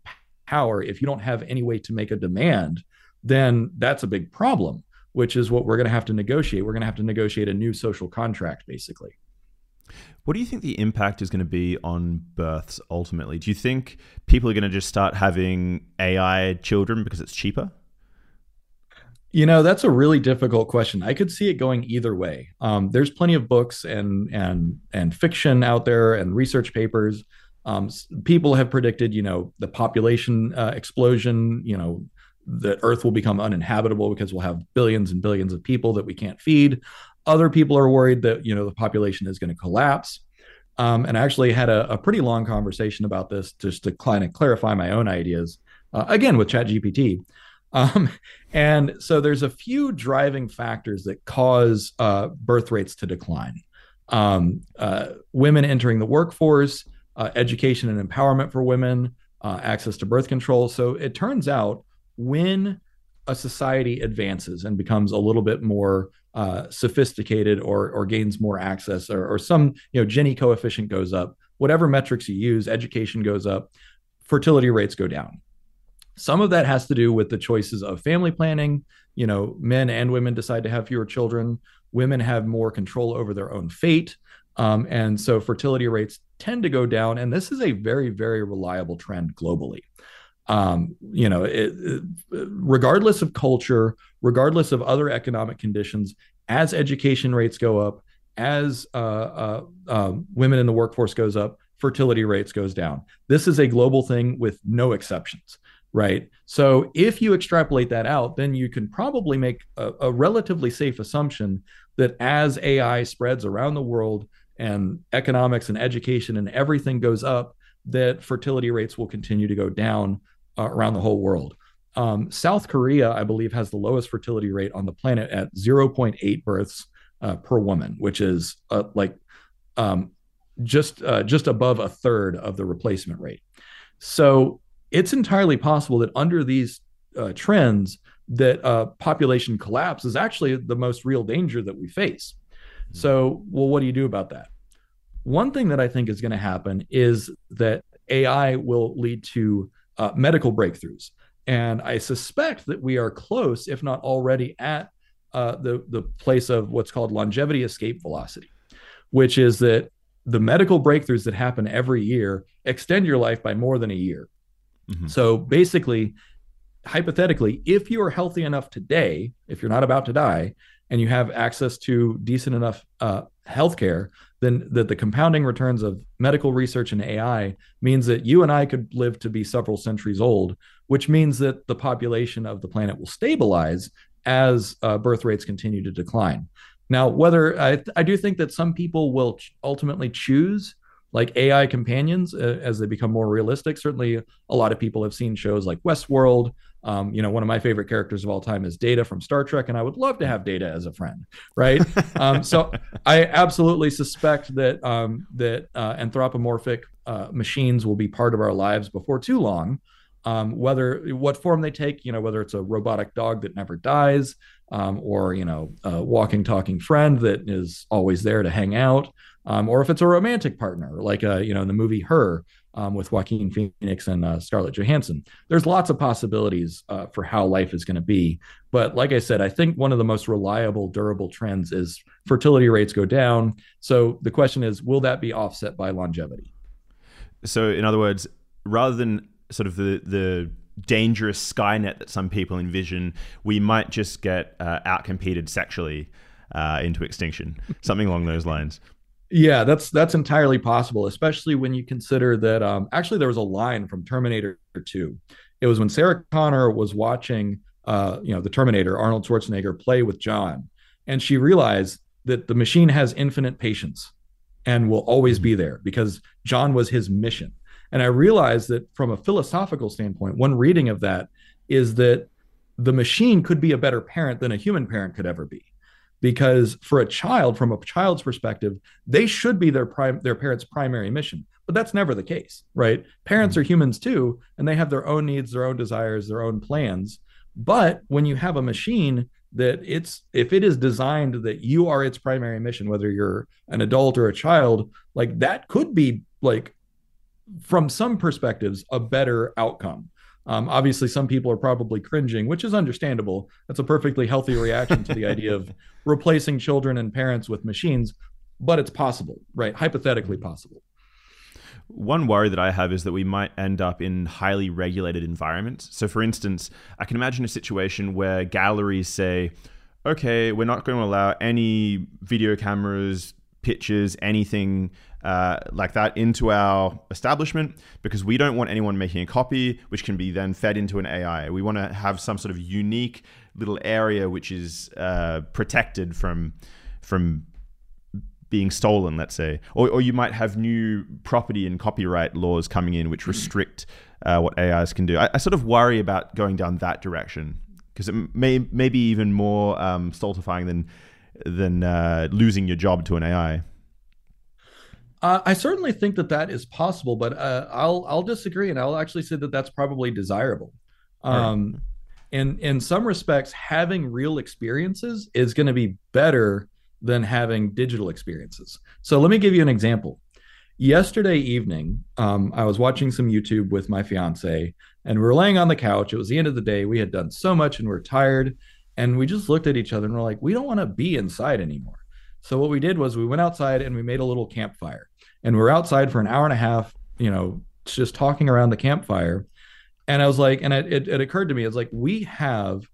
power if you don't have any way to make a demand then that's a big problem which is what we're going to have to negotiate we're going to have to negotiate a new social contract basically what do you think the impact is going to be on births ultimately? Do you think people are going to just start having AI children because it's cheaper? You know, that's a really difficult question. I could see it going either way. Um, there's plenty of books and and and fiction out there and research papers. Um, people have predicted, you know, the population uh, explosion. You know, that Earth will become uninhabitable because we'll have billions and billions of people that we can't feed. Other people are worried that you know the population is going to collapse. Um, and I actually had a, a, pretty long conversation about this just to kind of clarify my own ideas. Uh, again with ChatGPT. Um, and so there's a few driving factors that cause uh, birth rates to decline. Um, uh, women entering the workforce, uh, education and empowerment for women, uh, access to birth control. So it turns out when a society advances and becomes a little bit more uh, sophisticated or or gains more access or, or some you know Gini coefficient goes up, whatever metrics you use, education goes up, fertility rates go down. Some of that has to do with the choices of family planning. You know, men and women decide to have fewer children. Women have more control over their own fate. Um, and so fertility rates tend to go down. And this is a very, very reliable trend globally um, you know, it, regardless of culture, regardless of other economic conditions, as education rates go up, as uh, uh, uh, women in the workforce goes up, fertility rates goes down. This is a global thing with no exceptions, right? So if you extrapolate that out, then you can probably make a, a relatively safe assumption that as AI spreads around the world and economics and education and everything goes up, that fertility rates will continue to go down uh, around the whole world. Um, South Korea, I believe, has the lowest fertility rate on the planet at 0.8 births uh, per woman, which is uh, like um, just uh, just above a third of the replacement rate. So it's entirely possible that under these uh, trends, that uh, population collapse is actually the most real danger that we face. Mm-hmm. So, well, what do you do about that? One thing that I think is going to happen is that AI will lead to uh, medical breakthroughs. And I suspect that we are close, if not already, at uh, the, the place of what's called longevity escape velocity, which is that the medical breakthroughs that happen every year extend your life by more than a year. Mm-hmm. So basically, hypothetically, if you are healthy enough today, if you're not about to die, and you have access to decent enough uh, healthcare, then that the compounding returns of medical research and AI means that you and I could live to be several centuries old, which means that the population of the planet will stabilize as uh, birth rates continue to decline. Now, whether I, I do think that some people will ch- ultimately choose like AI companions uh, as they become more realistic. Certainly, a lot of people have seen shows like Westworld. Um, you know, one of my favorite characters of all time is Data from Star Trek, and I would love to have Data as a friend, right? um, so I absolutely suspect that um, that uh, anthropomorphic uh, machines will be part of our lives before too long. Um, whether what form they take, you know, whether it's a robotic dog that never dies, um, or you know, a walking, talking friend that is always there to hang out, um, or if it's a romantic partner, like uh, you know, in the movie Her um, with Joaquin Phoenix and uh, Scarlett Johansson. There's lots of possibilities uh, for how life is going to be. But like I said, I think one of the most reliable, durable trends is fertility rates go down. So the question is, will that be offset by longevity? So, in other words, rather than sort of the the dangerous Skynet that some people envision, we might just get uh, outcompeted sexually uh, into extinction, something along those lines. Yeah, that's that's entirely possible, especially when you consider that um, actually there was a line from Terminator 2. It was when Sarah Connor was watching uh, you know, the Terminator, Arnold Schwarzenegger play with John, and she realized that the machine has infinite patience and will always be there because John was his mission. And I realized that from a philosophical standpoint, one reading of that is that the machine could be a better parent than a human parent could ever be because for a child from a child's perspective they should be their prime their parents primary mission but that's never the case right? Parents hmm. are humans too and they have their own needs their own desires their own plans. But when you have a machine that it's if it is designed that you are its primary mission whether you're an adult or a child like that could be like from some perspectives a better outcome um, obviously, some people are probably cringing, which is understandable. That's a perfectly healthy reaction to the idea of replacing children and parents with machines, but it's possible, right? Hypothetically possible. One worry that I have is that we might end up in highly regulated environments. So, for instance, I can imagine a situation where galleries say, okay, we're not going to allow any video cameras, pictures, anything uh, like that into our establishment because we don't want anyone making a copy which can be then fed into an AI. We want to have some sort of unique little area which is uh, protected from from being stolen, let's say, or, or you might have new property and copyright laws coming in which restrict uh, what AIs can do. I, I, sort of worry about going down that direction because it may may be even more um, stultifying than than uh, losing your job to an AI. Uh, I certainly think that that is possible, but uh, I'll I'll disagree, and I'll actually say that that's probably desirable. Um, right. In in some respects, having real experiences is going to be better than having digital experiences. So let me give you an example. Yesterday evening, um, I was watching some YouTube with my fiance, and we were laying on the couch. It was the end of the day. We had done so much, and we we're tired. And we just looked at each other and we're like, we don't want to be inside anymore. So what we did was we went outside and we made a little campfire and we are outside for an hour and a half, you know, just talking around the campfire. And I was like, and it, it, it occurred to me, it's like we have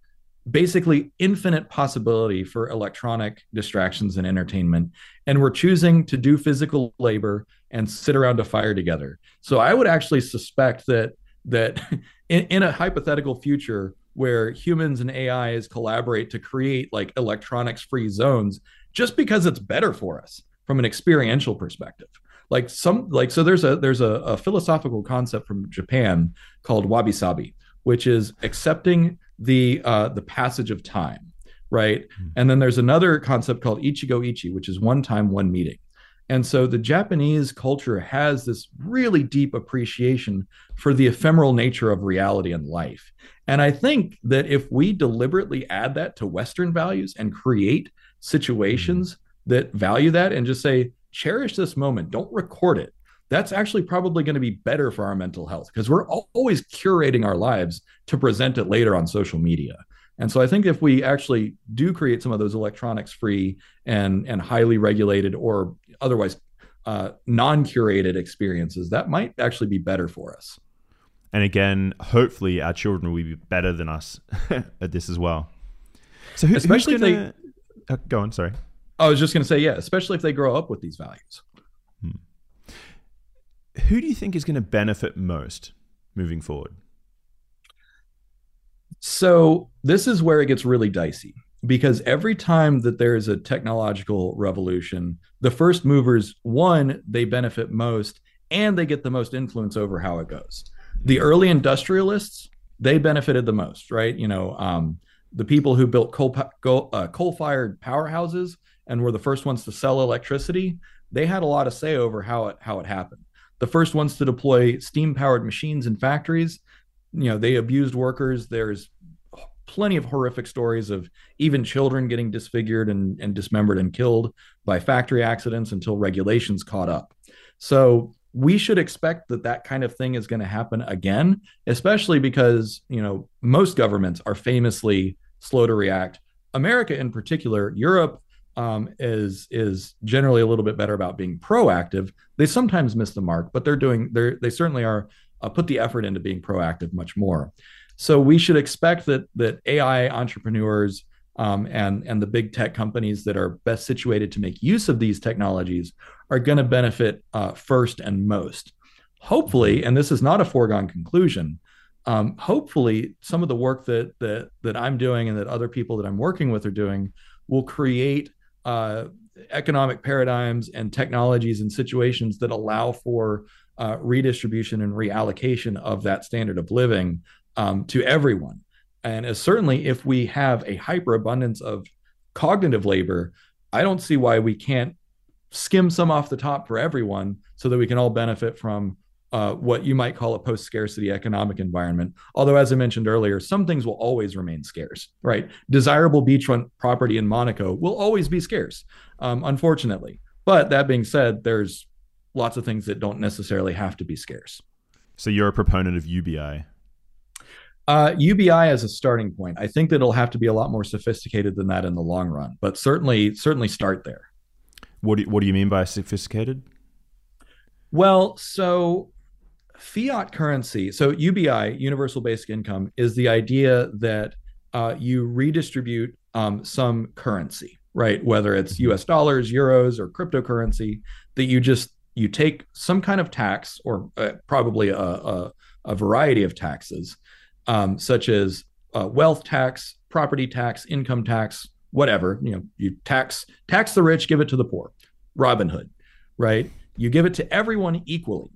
basically infinite possibility for electronic distractions and entertainment. And we're choosing to do physical labor and sit around a fire together. So I would actually suspect that that in, in a hypothetical future where humans and AIs collaborate to create like electronics free zones just because it's better for us from an experiential perspective. Like some like so there's a there's a, a philosophical concept from japan called wabi sabi which is accepting the uh, the passage of time right? Mm-hmm. and then there's another concept called ichigo ichi which is one time one meeting and so the Japanese culture has this really deep appreciation for the ephemeral nature of reality and life. And I think that if we deliberately add that to Western values and create situations that value that and just say, cherish this moment, don't record it, that's actually probably going to be better for our mental health because we're always curating our lives to present it later on social media. And so I think if we actually do create some of those electronics free and and highly regulated or otherwise uh, non-curated experiences, that might actually be better for us. And again, hopefully our children will be better than us at this as well. So who, especially who's gonna... they uh, go on, sorry. I was just going to say, yeah, especially if they grow up with these values. Hmm. Who do you think is going to benefit most moving forward? So this is where it gets really dicey because every time that there is a technological revolution, the first movers, one, they benefit most and they get the most influence over how it goes. The early industrialists, they benefited the most, right? You know, um, the people who built coal, coal uh, coal-fired powerhouses and were the first ones to sell electricity, they had a lot of say over how it how it happened. The first ones to deploy steam-powered machines in factories, you know they abused workers. There's plenty of horrific stories of even children getting disfigured and, and dismembered and killed by factory accidents until regulations caught up. So we should expect that that kind of thing is going to happen again especially because you know most governments are famously slow to react. America in particular europe um, is is generally a little bit better about being proactive. They sometimes miss the mark, but they're doing they they certainly are uh, put the effort into being proactive much more. So we should expect that that AI entrepreneurs um, and and the big tech companies that are best situated to make use of these technologies are going to benefit uh, first and most. Hopefully, and this is not a foregone conclusion. Um, hopefully, some of the work that that that I'm doing and that other people that I'm working with are doing will create uh, economic paradigms and technologies and situations that allow for uh, redistribution and reallocation of that standard of living um, to everyone. And as certainly if we have a hyperabundance of cognitive labor, I don't see why we can't skim some off the top for everyone so that we can all benefit from uh, what you might call a post scarcity economic environment. Although, as I mentioned earlier, some things will always remain scarce, right? Desirable beachfront property in Monaco will always be scarce, um, unfortunately. But that being said, there's lots of things that don't necessarily have to be scarce. So you're a proponent of UBI? Uh, UBI as a starting point. I think that it'll have to be a lot more sophisticated than that in the long run, but certainly, certainly start there. What do you, what do you mean by sophisticated? Well, so fiat currency, so UBI, universal basic income, is the idea that uh, you redistribute um, some currency, right? Whether it's mm-hmm. US dollars, euros, or cryptocurrency, that you just you take some kind of tax or uh, probably a, a, a, variety of taxes, um, such as uh, wealth tax, property tax, income tax, whatever. You know, you tax tax the rich, give it to the poor. Robin Hood, right? You give it to everyone equally.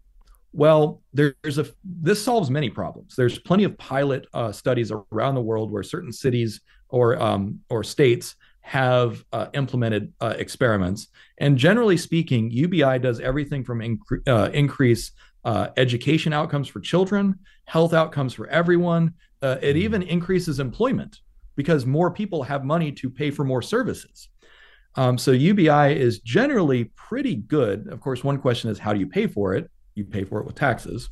Well, there's a this solves many problems. There's plenty of pilot uh, studies around the world where certain cities or um, or states have uh, implemented uh, experiments. And generally speaking, UBI does everything from incre- uh, increase uh, education outcomes for children, health outcomes for everyone. Uh, it mm-hmm. even increases employment because more people have money to pay for more services. Um, so UBI is generally pretty good. Of course, one question is how do you pay for it? You pay for it with taxes.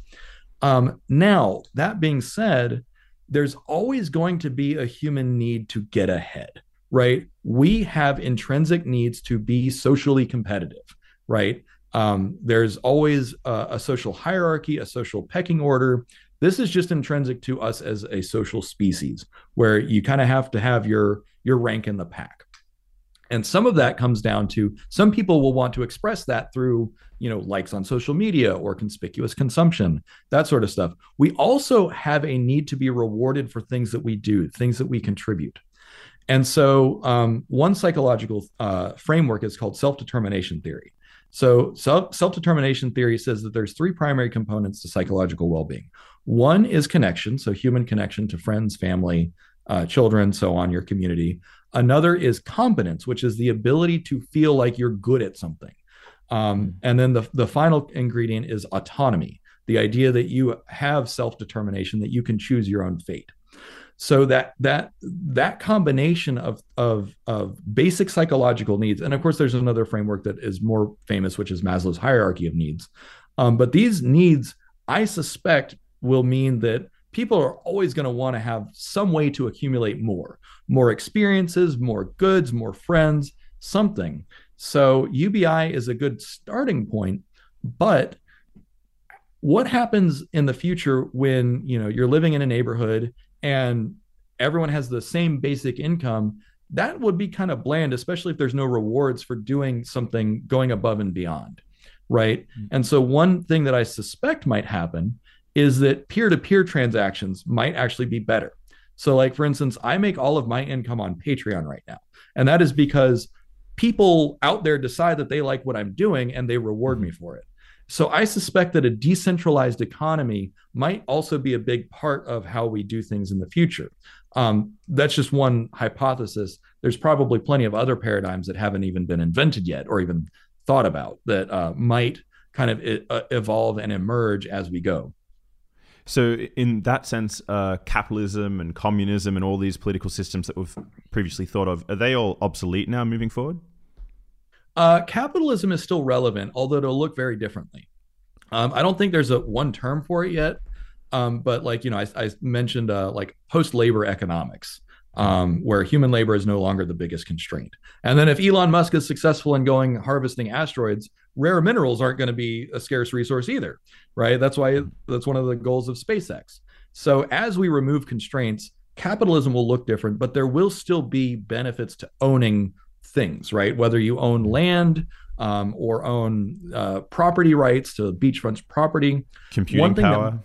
Um, now, that being said, there's always going to be a human need to get ahead right? We have intrinsic needs to be socially competitive, right? Um, there's always a, a social hierarchy, a social pecking order. This is just intrinsic to us as a social species, where you kind of have to have your your rank in the pack. And some of that comes down to some people will want to express that through, you know, likes on social media or conspicuous consumption, that sort of stuff. We also have a need to be rewarded for things that we do, things that we contribute. And so, um, one psychological uh, framework is called self determination theory. So self self-determination theory says that there's three primary components to psychological well-being. One is connection, so human connection to friends, family, uh, children, so on, your community. Another is competence, which is the ability to feel like you're good at something. Um, mm-hmm. and then the, the final ingredient is autonomy, the idea that you have self determination, that you can choose your own fate. So that that that combination of of of basic psychological needs, and of course, there's another framework that is more famous, which is Maslow's hierarchy of needs. Um, but these needs, I suspect, will mean that people are always going to want to have some way to accumulate more, more experiences, more goods, more friends, something. So UBI is a good starting point, but what happens in the future when you know you're living in a neighborhood and everyone has the same basic income that would be kind of bland especially if there's no rewards for doing something going above and beyond right mm-hmm. and so one thing that i suspect might happen is that peer-to-peer transactions might actually be better so like for instance i make all of my income on patreon right now and that is because people out there decide that they like what i'm doing and they reward mm-hmm. me for it so I suspect that a decentralized economy might also be a big part of how we do things in the future. Um, that's just one hypothesis. There's probably plenty of other paradigms that haven't even been invented yet or even thought about that uh, might kind of uh, evolve and emerge as we go. So, in that sense, uh, capitalism and communism and all these political systems that we've previously thought of, are they all obsolete now moving forward? Uh, capitalism is still relevant, although it'll look very differently. Um, I don't think there's a one term for it yet, um, but like you know, I, I mentioned uh, like post labor economics, um, where human labor is no longer the biggest constraint. And then if Elon Musk is successful in going harvesting asteroids, rare minerals aren't going to be a scarce resource either, right? That's why that's one of the goals of SpaceX. So as we remove constraints, capitalism will look different, but there will still be benefits to owning things, right? Whether you own land um, or own uh, property rights to beachfront property, computing power, that,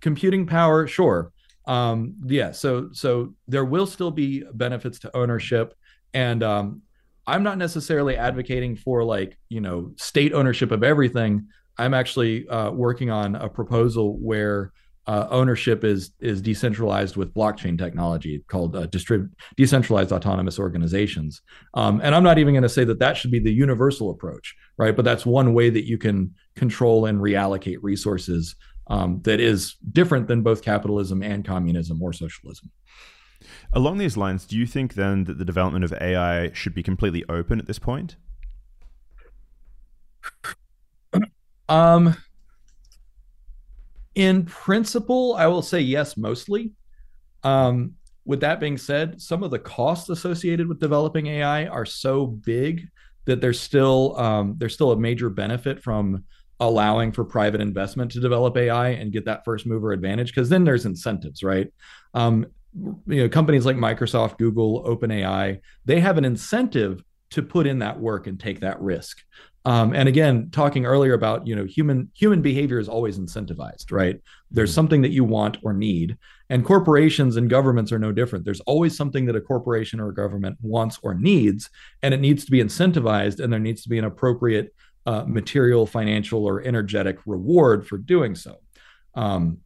computing power, sure. Um, yeah, so so there will still be benefits to ownership, and um, I'm not necessarily advocating for like you know state ownership of everything. I'm actually uh, working on a proposal where uh, ownership is is decentralized with blockchain technology called uh, distrib- decentralized autonomous organizations. Um, and I'm not even going to say that that should be the universal approach, right? But that's one way that you can control and reallocate resources um, that is different than both capitalism and communism or socialism. Along these lines, do you think then that the development of AI should be completely open at this point? Um, in principle, I will say yes, mostly. Um, with that being said, some of the costs associated with developing AI are so big that there's still um, there's still a major benefit from allowing for private investment to develop AI and get that first mover advantage because then there's incentives, right? Um, you know, companies like Microsoft, Google, OpenAI, they have an incentive to put in that work and take that risk. Um, and again, talking earlier about you know human human behavior is always incentivized, right? There's mm-hmm. something that you want or need, and corporations and governments are no different. There's always something that a corporation or a government wants or needs, and it needs to be incentivized, and there needs to be an appropriate uh, material, financial, or energetic reward for doing so. Um,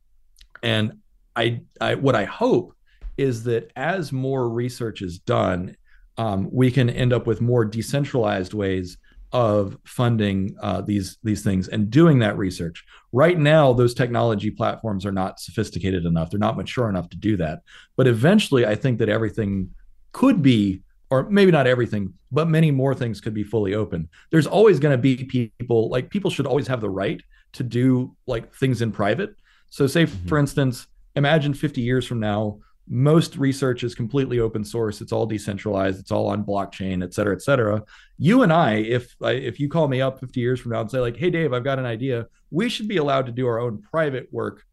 and I, I, what I hope is that as more research is done, um, we can end up with more decentralized ways of funding uh, these these things and doing that research. Right now, those technology platforms are not sophisticated enough; they're not mature enough to do that. But eventually, I think that everything could be, or maybe not everything, but many more things could be fully open. There's always going to be people like people should always have the right to do like things in private. So, say mm-hmm. for instance, imagine 50 years from now most research is completely open source. It's all decentralized. It's all on blockchain et cetera et cetera. You and i if if you call me up 50 years from now and say like hey dave i've got an idea we should be allowed to do our own private work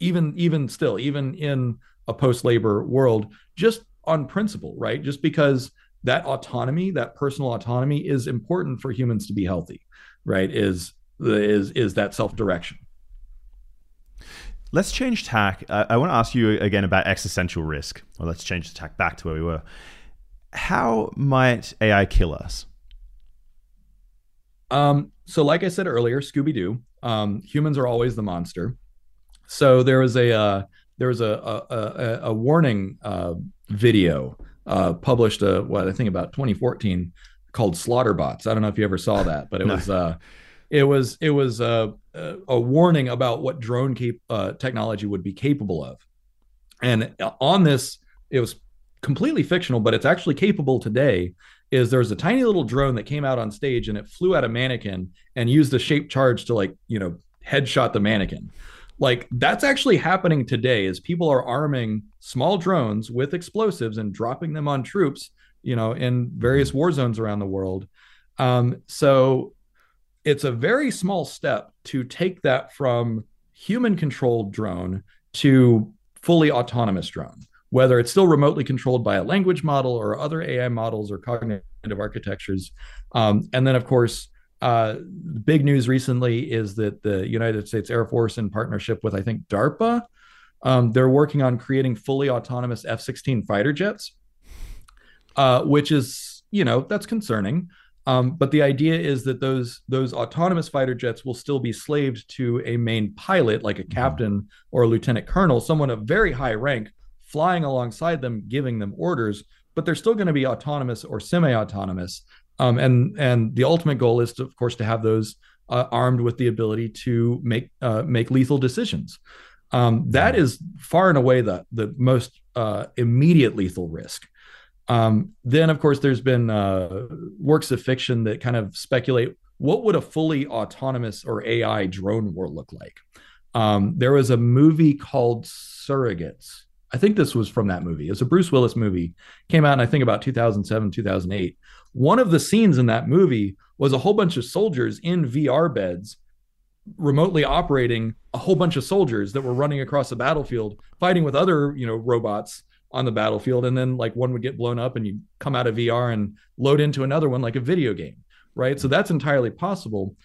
even even still even in a post labor world just on principle right? Just because that autonomy that personal autonomy is important for humans to be healthy right? Is is is that self direction Let's change tack. Uh, I want to ask you again about existential risk. Or let's change the tack back to where we were. How might AI kill us? Um, so like I said earlier, Scooby Doo. Um, humans are always the monster. So there was a uh, there was a a, a, a warning uh, video uh, published, uh, what I think about 2014, called Slaughterbots. I don't know if you ever saw that, but it no. was uh, it was it was uh, a warning about what drone cap- uh, technology would be capable of. And on this, it was completely fictional, but it's actually capable today. Is there's a tiny little drone that came out on stage and it flew at a mannequin and used a shape charge to like you know headshot the mannequin. Like that's actually happening today. As people are arming small drones with explosives and dropping them on troops, you know, in various war zones around the world. Um, so it's a very small step to take that from human controlled drone to fully autonomous drone whether it's still remotely controlled by a language model or other ai models or cognitive architectures. Um, and then of course uh, big news recently is that the united states air force in partnership with i think darpa um, they're working on creating fully autonomous f-16 fighter jets uh, which is you know that's concerning um, but the idea is that those those autonomous fighter jets will still be slaved to a main pilot, like a mm-hmm. captain or a lieutenant colonel, someone of very high rank, flying alongside them, giving them orders. But they're still going to be autonomous or semi-autonomous. Um, and and the ultimate goal is, to, of course, to have those uh, armed with the ability to make uh, make lethal decisions. Um, that is far and away the the most uh, immediate lethal risk. Um, then, of course, there's been uh, works of fiction that kind of speculate what would a fully autonomous or AI drone war look like. Um, there was a movie called Surrogates. I think this was from that movie. It's a Bruce Willis movie. Came out in I think about 2007, 2008. One of the scenes in that movie was a whole bunch of soldiers in VR beds remotely operating a whole bunch of soldiers that were running across a battlefield fighting with other, you know, robots on the battlefield and then like one would get blown up and you come out of VR and load into another one like a video game right? So that's entirely possible.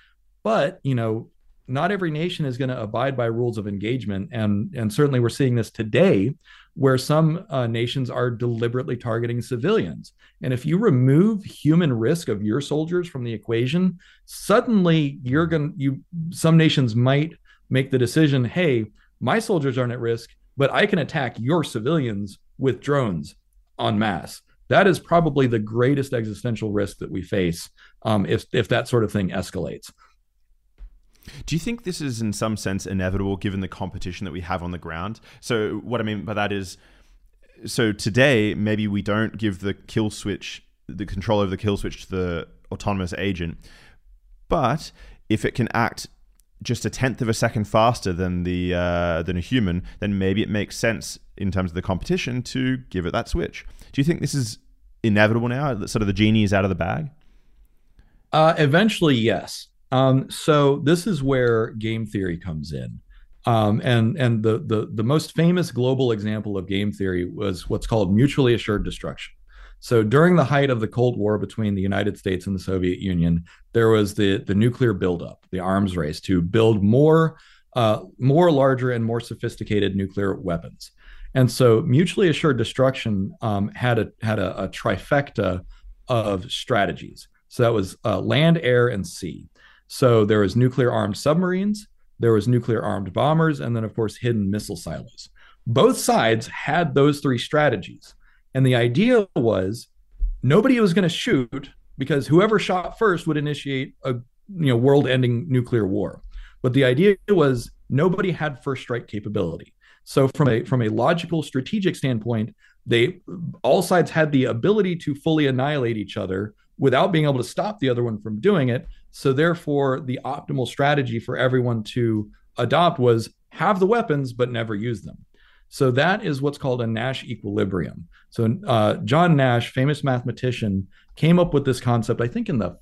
But you know not every nation is going to abide by rules of engagement. And and certainly we're seeing this today where some uh, nations are deliberately targeting civilians. And if you remove human risk of your soldiers from the equation suddenly you're going to you some nations might make the decision hey my soldiers aren't at risk but i can attack your civilians with drones en masse. That is probably the greatest existential risk that we face um, if if that sort of thing escalates. Do you think this is in some sense inevitable given the competition that we have on the ground? So what I mean by that is so today maybe we don't give the kill switch the control over the kill switch to the autonomous agent. But if it can act just a tenth of a second faster than the uh, than a human, then maybe it makes sense in terms of the competition to give it that switch. Do you think this is inevitable now? That sort of the genie is out of the bag. Uh, eventually, yes. Um, so this is where game theory comes in. Um, and and the, the the most famous global example of game theory was what's called mutually assured destruction. So during the height of the Cold War between the United States and the Soviet Union, there was the the nuclear buildup, the arms race to build more uh, more larger and more sophisticated nuclear weapons. And so mutually assured destruction um, had a had a, a, trifecta of strategies. So that was uh, land, air, and sea. So there was nuclear armed submarines, there was nuclear armed bombers, and then of course hidden missile silos. Both sides had those three strategies. And the idea was nobody was going to shoot because whoever shot first would initiate a you know world-ending nuclear war. But the idea was nobody had first strike capability. So from a from a logical strategic standpoint, they all sides had the ability to fully annihilate each other without being able to stop the other one from doing it. So therefore, the optimal strategy for everyone to adopt was have the weapons but never use them. So that is what's called a Nash equilibrium. So uh, John Nash, famous mathematician, came up with this concept, I think in the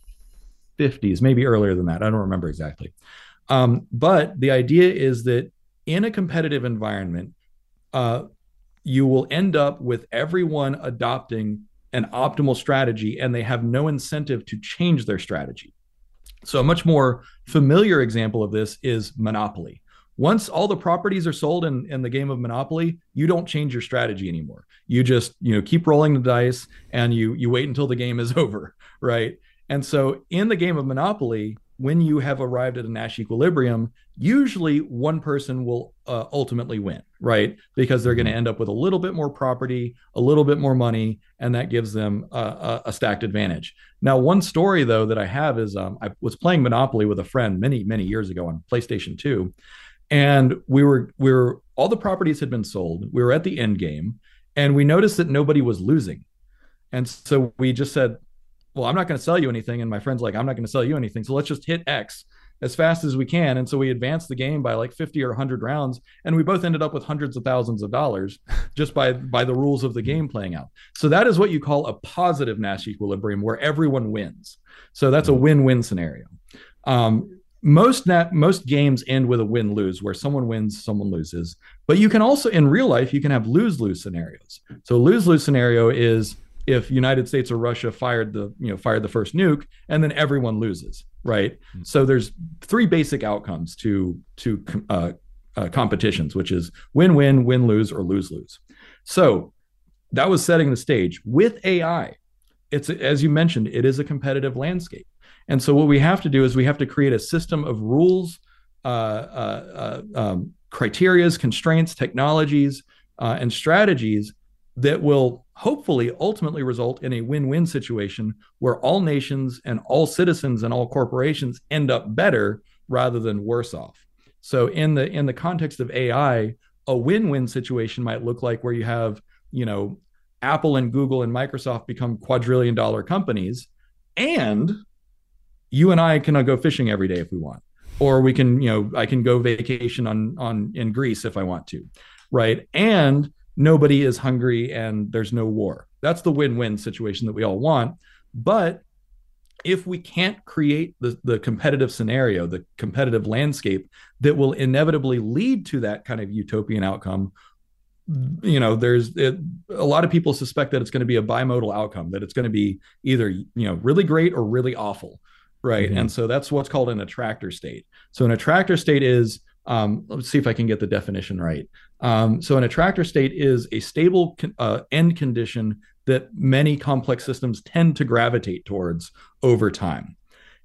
50s, maybe earlier than that. I don't remember exactly. Um, but the idea is that in a competitive environment, uh, you will end up with everyone adopting an optimal strategy and they have no incentive to change their strategy. So, a much more familiar example of this is Monopoly once all the properties are sold in, in the game of monopoly you don't change your strategy anymore you just you know keep rolling the dice and you you wait until the game is over right and so in the game of monopoly when you have arrived at a Nash equilibrium, usually one person will uh, ultimately win, right? Because they're going to end up with a little bit more property, a little bit more money, and that gives them a, a stacked advantage. Now, one story though that I have is um, I was playing Monopoly with a friend many many years ago on PlayStation Two, and we were we were all the properties had been sold. We were at the end game, and we noticed that nobody was losing, and so we just said, "Well, I'm not going to sell you anything." And my friend's like, "I'm not going to sell you anything, so let's just hit X." as fast as we can. And so we advanced the game by like 50 or 100 rounds, and we both ended up with hundreds of thousands of dollars just by by the rules of the game playing out. So that is what you call a positive Nash equilibrium, where everyone wins. So that's a win-win scenario. Um, most net most games end with a win lose where someone wins someone loses. But you can also in real life you can have lose lose scenarios. So lose lose scenario is if united states or russia fired the you know fired the first nuke and then everyone loses right? Mm-hmm. so there's three basic outcomes to to uh, uh, competitions which is win win win lose or lose lose so that was setting the stage. With ai it's as you mentioned it is a competitive landscape and so what we have to do is we have to create a system of rules, uh, uh, uh, um, criterias, constraints, technologies, uh, and strategies that will hopefully ultimately result in a win-win situation where all nations and all citizens and all corporations end up better rather than worse off. So in the in the context of AI, a win-win situation might look like where you have, you know, Apple and Google and Microsoft become quadrillion dollar companies and you and I can go fishing every day if we want, or we can, you know, I can go vacation on on in Greece if I want to, right? And nobody is hungry and there's no war. That's the win-win situation that we all want. But if we can't create the, the competitive scenario, the competitive landscape that will inevitably lead to that kind of utopian outcome, you know, there's it, a lot of people suspect that it's going to be a bimodal outcome, that it's going to be either, you know, really great or really awful right? Mm-hmm. And so that's what's called an attractor state. So an attractor state is um, let's see if I can get the definition right. Um, so an attractor state is a stable uh, end condition that many complex systems tend to gravitate towards over time.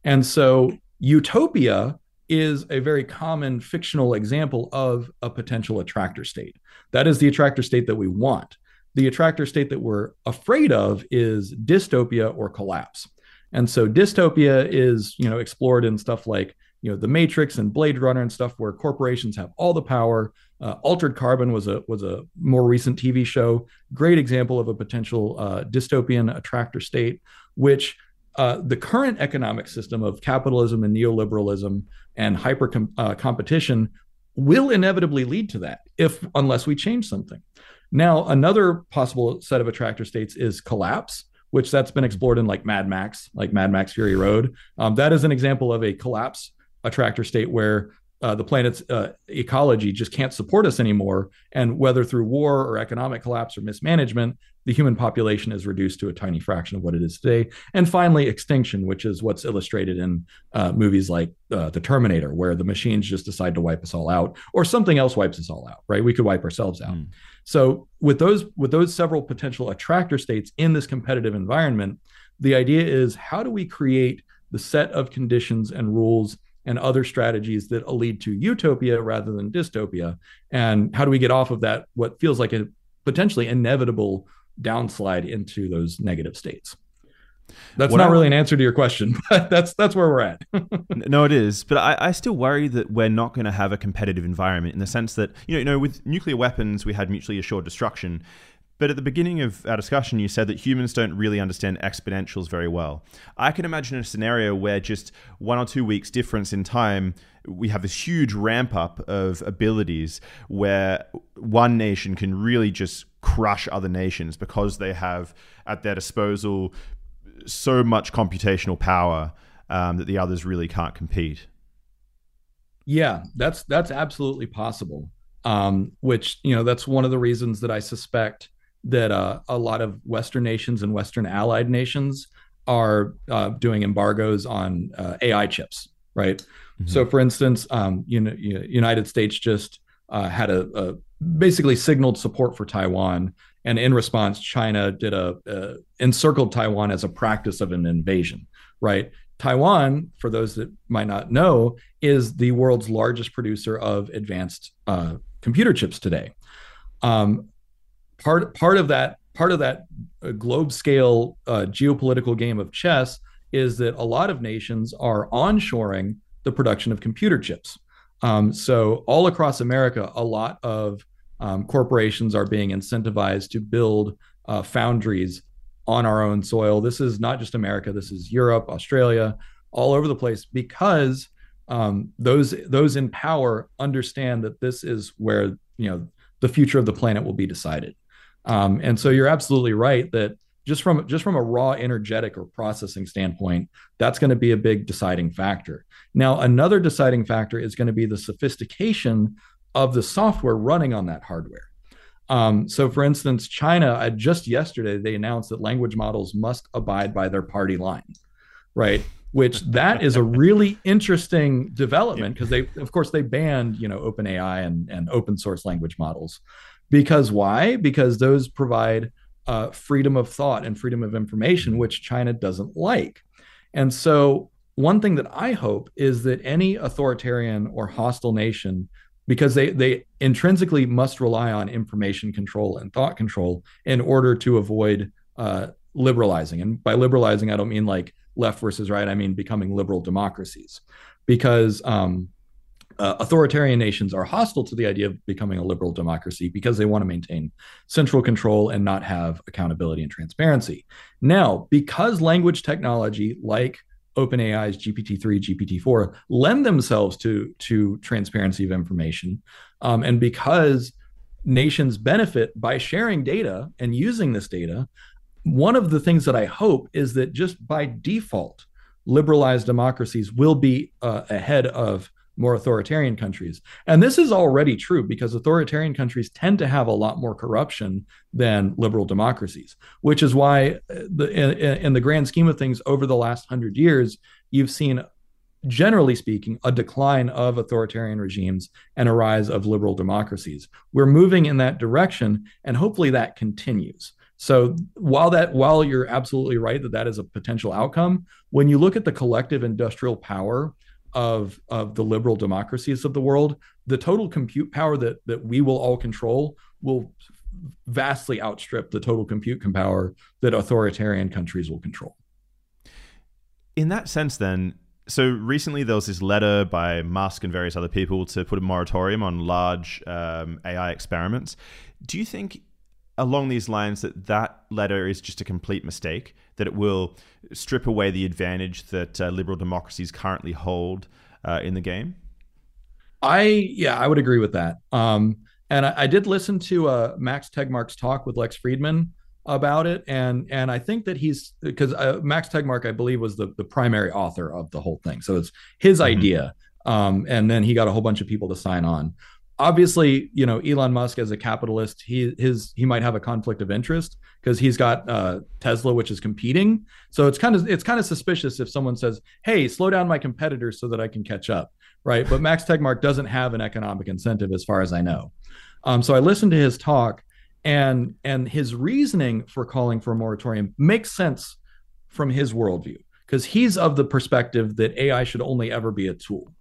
And so utopia is a very common fictional example of a potential attractor state. That is the attractor state that we want. The attractor state that we're afraid of is dystopia or collapse. And so dystopia is, you know, explored in stuff like, you know, The Matrix and Blade Runner and stuff where corporations have all the power. Uh, Altered Carbon was a was a more recent TV show, great example of a potential uh, dystopian attractor state, which uh, the current economic system of capitalism and neoliberalism and hyper com- uh, competition will inevitably lead to that if unless we change something. Now, another possible set of attractor states is collapse which that's been explored in like Mad Max, like Mad Max Fury Road. Um, that is an example of a collapse attractor state where uh, the planet's uh, ecology just can't support us anymore. And whether through war or economic collapse or mismanagement, the human population is reduced to a tiny fraction of what it is today. And finally, extinction, which is what's illustrated in uh, movies like uh, The Terminator, where the machines just decide to wipe us all out, or something else wipes us all out. Right? We could wipe ourselves out. Mm. So with those with those several potential attractor states in this competitive environment, the idea is how do we create the set of conditions and rules and other strategies that lead to utopia rather than dystopia? And how do we get off of that what feels like a potentially inevitable downslide into those negative states that's what not I, really an answer to your question, but that's that's where we're at. no, it is. But I, I still worry that we're not going to have a competitive environment in the sense that you know, you know, with nuclear weapons, we had mutually assured destruction. But at the beginning of our discussion, you said that humans don't really understand exponentials very well. I can imagine a scenario where just one or two weeks difference in time, we have this huge ramp up of abilities where one nation can really just crush other nations because they have at their disposal so much computational power um, that the others really can't compete. Yeah, that's that's absolutely possible. Um, which you know that's one of the reasons that I suspect that uh, a lot of Western nations and Western allied nations are uh, doing embargoes on uh, AI chips, right? Mm-hmm. So, for instance, um, you know, United States just uh, had a, a, basically signaled support for Taiwan and in response, China did a, encircled Taiwan as a practice of an invasion, right? Taiwan, for those that might not know, is the world's largest producer of advanced uh, computer chips today. Um, part part of that part of that uh, globe scale uh, geopolitical game of chess is that a lot of nations are onshoring the production of computer chips. Um, so all across America, a lot of um, corporations are being incentivized to build uh, foundries on our own soil. This is not just America. This is Europe, Australia, all over the place because um, those those in power understand that this is where you know the future of the planet will be decided. Um, and so you're absolutely right that just from just from a raw energetic or processing standpoint, that's going to be a big deciding factor. Now, another deciding factor is going to be the sophistication of the software running on that hardware. Um, so, for instance, China uh, just yesterday they announced that language models must abide by their party line, right? Which that is a really interesting development because they, of course, they banned you know OpenAI and and open source language models because why? Because those provide uh, freedom of thought and freedom of information, which China doesn't like. And so, one thing that I hope is that any authoritarian or hostile nation because they they intrinsically must rely on information control and thought control in order to avoid uh, liberalizing. And by liberalizing, I don't mean like left versus right. I mean becoming liberal democracies, because um, uh, authoritarian nations are hostile to the idea of becoming a liberal democracy because they want to maintain central control and not have accountability and transparency. Now, because language technology like OpenAI's GPT-3, GPT-4 lend themselves to to transparency of information, um, and because nations benefit by sharing data and using this data, one of the things that I hope is that just by default, liberalized democracies will be uh, ahead of more authoritarian countries. And this is already true because authoritarian countries tend to have a lot more corruption than liberal democracies, which is why, uh, the, in, in the grand scheme of things, over the last hundred years, you've seen generally speaking, a decline of authoritarian regimes and a rise of liberal democracies. We're moving in that direction, and hopefully that continues. So while that while you're absolutely right that that is a potential outcome, when you look at the collective industrial power of of the liberal democracies of the world, the total compute power that that we will all control will vastly outstrip the total compute power that authoritarian countries will control. In that sense, then, so recently there was this letter by Musk and various other people to put a moratorium on large um, AI experiments. Do you think along these lines that that letter is just a complete mistake, that it will strip away the advantage that uh, liberal democracies currently hold uh, in the game? I yeah, I would agree with that. Um, and I, I, did listen to uh, Max Tegmark's talk with Lex Fridman about it, and and I think that he's because uh, Max Tegmark, I believe, was the the primary author of the whole thing, so it's his mm-hmm. idea. Um, and then he got a whole bunch of people to sign on obviously, you know, Elon Musk as a capitalist, he his he might have a conflict of interest because he's got uh, Tesla, which is competing. So it's kind of it's kind of suspicious if someone says, "Hey, slow down my competitors so that I can catch up," right? But Max Tegmark doesn't have an economic incentive, as far as I know. Um, so I listened to his talk, and and his reasoning for calling for a moratorium makes sense from his worldview because he's of the perspective that AI should only ever be a tool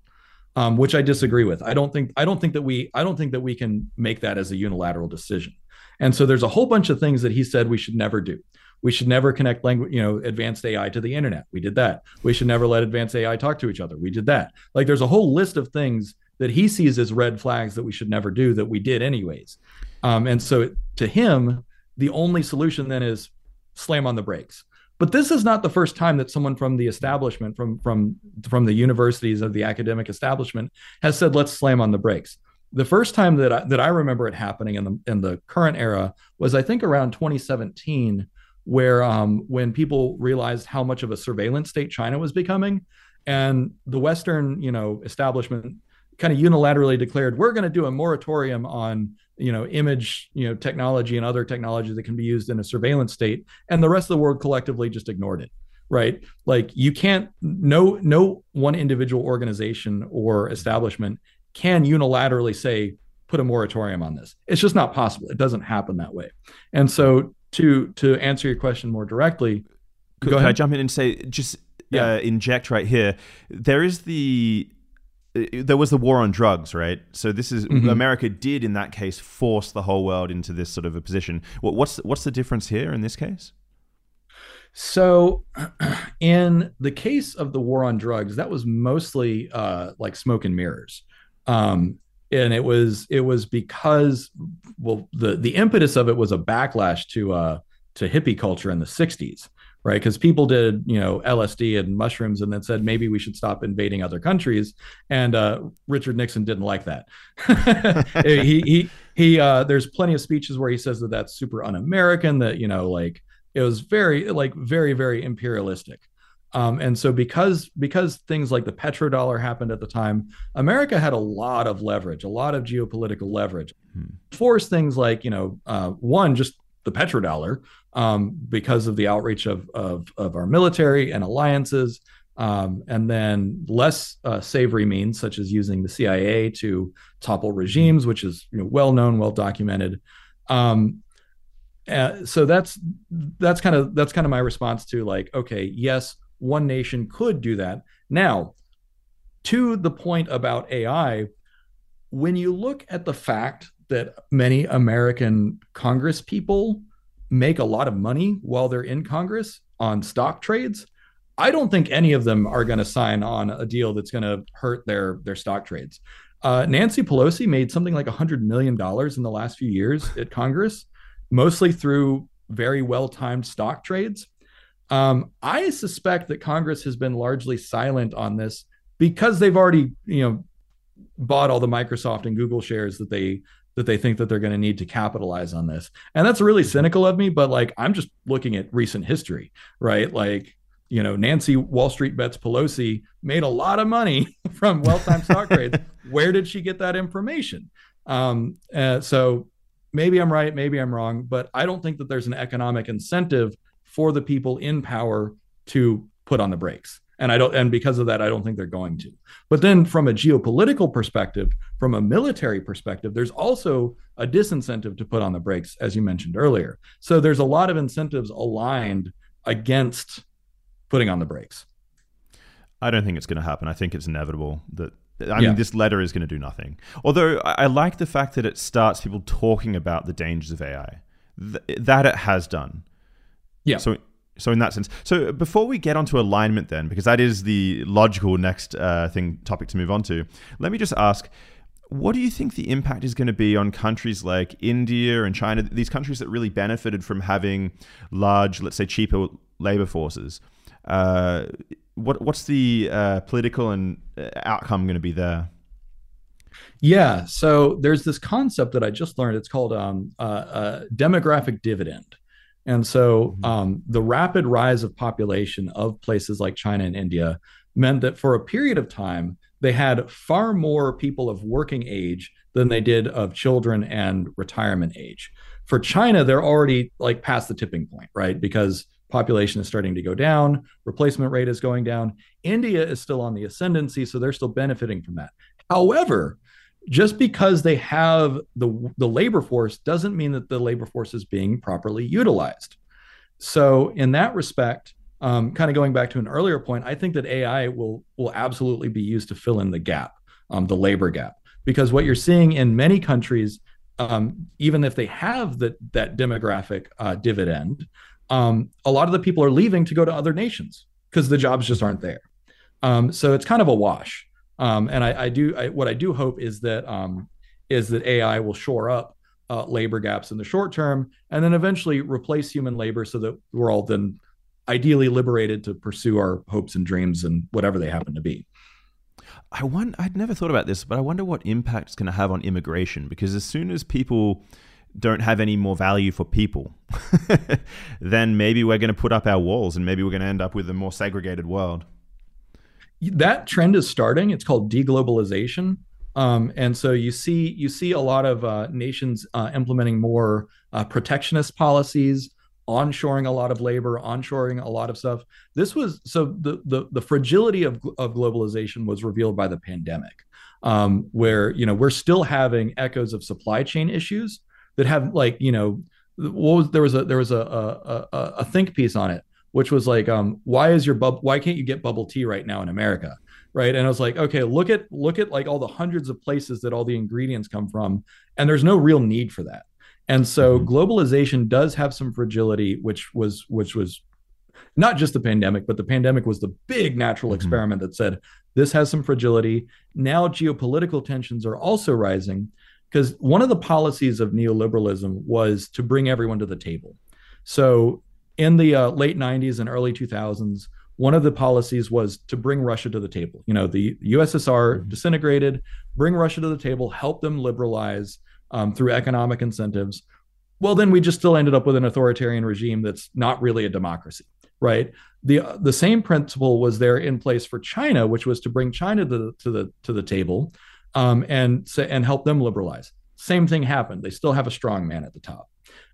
um, which I disagree with. I don't think I don't think that we I don't think that we can make that as a unilateral decision. And so there's a whole bunch of things that he said we should never do. We should never connect language, you know, advanced AI to the internet. We did that. We should never let advanced AI talk to each other. We did that. Like there's a whole list of things that he sees as red flags that we should never do that we did anyways. Um, and so to him, the only solution then is slam on the brakes. But this is not the first time that someone from the establishment, from from from the universities of the academic establishment, has said, "Let's slam on the brakes." The first time that I, that I remember it happening in the in the current era was, I think, around 2017, where um, when people realized how much of a surveillance state China was becoming, and the Western, you know, establishment kind of unilaterally declared, "We're going to do a moratorium on you know image you know technology and other technology that can be used in a surveillance state and the rest of the world collectively just ignored it right like you can't no no one individual organization or establishment can unilaterally say put a moratorium on this it's just not possible it doesn't happen that way and so to to answer your question more directly could, could I jump in and say just yeah. uh, inject right here. There is the there was the war on drugs, right? So this is mm-hmm. America did in that case force the whole world into this sort of a position. What's what's the difference here in this case? So, in the case of the war on drugs, that was mostly uh, like smoke and mirrors. Um, and it was it was because well the the impetus of it was a backlash to uh to hippie culture in the 60s right because people did you know lsd and mushrooms and then said maybe we should stop invading other countries and uh, richard nixon didn't like that he he he uh, there's plenty of speeches where he says that that's super un-american that you know like it was very like very very imperialistic um, and so because because things like the petrodollar happened at the time, America had a lot of leverage, a lot of geopolitical leverage. Hmm. Force things like you know uh, one just the petrodollar um, because of the outreach of, of, of our military and alliances, um, and then less uh, savory means such as using the CIA to topple regimes, which is you know, well known, well documented. Um, uh, so that's that's kind of that's kind of my response to like okay yes one nation could do that. Now, to the point about AI, when you look at the fact that many American Congress people make a lot of money while they're in Congress on stock trades, I don't think any of them are going to sign on a deal that's going to hurt their their stock trades. Uh, Nancy Pelosi made something like $100 million in the last few years at Congress, mostly through very well timed stock trades. Um, I suspect that Congress has been largely silent on this because they've already, you know, bought all the Microsoft and Google shares that they that they think that they're going to need to capitalize on this. And that's really cynical of me, but like I'm just looking at recent history, right? Like, you know, Nancy Wall Street bets Pelosi made a lot of money from well-timed stock trades. Where did she get that information? Um, uh, so maybe I'm right, maybe I'm wrong, but I don't think that there's an economic incentive for the people in power to put on the brakes. And I don't, and because of that, I don't think they're going to. But then, from a geopolitical perspective, from a military perspective, there's also a disincentive to put on the brakes, as you mentioned earlier. So there's a lot of incentives aligned against putting on the brakes. I don't think it's going to happen. I think it's inevitable that I mean, this letter is going to do nothing. Although I like the fact that it starts people talking about the dangers of AI. Th- that it has done. Yeah. So so in that sense, so before we get onto alignment, then because that is the logical next uh, thing topic to move on to, let me just ask. What do you think the impact is going to be on countries like India and China, these countries that really benefited from having large, let's say, cheaper labor forces? Uh, what what's the uh, political and uh, outcome going to be there? Yeah, so there's this concept that I just learned. It's called um, uh, demographic dividend. And so mm-hmm. um, the rapid rise of population of places like China and India meant that for a period of time, they had far more people of working age than they did of children and retirement age. For China, they're already like past the tipping point, right? Because population is starting to go down, replacement rate is going down. India is still on the ascendancy, so they're still benefiting from that. However, just because they have the the labor force doesn't mean that the labor force is being properly utilized. So in that respect, um, kind of going back to an earlier point, I think that AI will will absolutely be used to fill in the gap, um, the labor gap, because what you're seeing in many countries, um, even if they have that that demographic uh, dividend, um, a lot of the people are leaving to go to other nations because the jobs just aren't there. Um, so it's kind of a wash. Um, and I, I do I, what I do hope is that um, is that AI will shore up uh, labor gaps in the short term, and then eventually replace human labor so that we're all then ideally liberated to pursue our hopes and dreams and whatever they happen to be. I wonder, I'd never thought about this, but I wonder what impact it's going to have on immigration because as soon as people don't have any more value for people, then maybe we're going to put up our walls and maybe we're going to end up with a more segregated world that trend is starting. It's called deglobalization. Um, and so you see you see a lot of uh, nations uh, implementing more uh, protectionist policies, onshoring a lot of labor, onshoring a lot of stuff. This was so the the, the fragility of of globalization was revealed by the pandemic, um, where you know we're still having echoes of supply chain issues that have like you know what was there was a there was a a, a, a think piece on it which was like, um, why is your bub? Why can't you get bubble tea right now in America? Right. And I was like, okay, look at look at like all the hundreds of places that all the ingredients come from, and there's no real need for that. And so mm-hmm. globalization does have some fragility, which was which was not just the pandemic, but the pandemic was the big natural mm-hmm. experiment that said this has some fragility. Now geopolitical tensions are also rising because one of the policies of neoliberalism was to bring everyone to the table. So in the uh, late 90s and early 2000s, one of the policies was to bring Russia to the table. You know, the USSR mm-hmm. disintegrated, bring Russia to the table, help them liberalize um, through economic incentives. Well, then we just still ended up with an authoritarian regime that's not really a democracy, right? The uh, the same principle was there in place for China, which was to bring China to the to the to the table um, and and help them liberalize. Same thing happened. They still have a strong man at the top.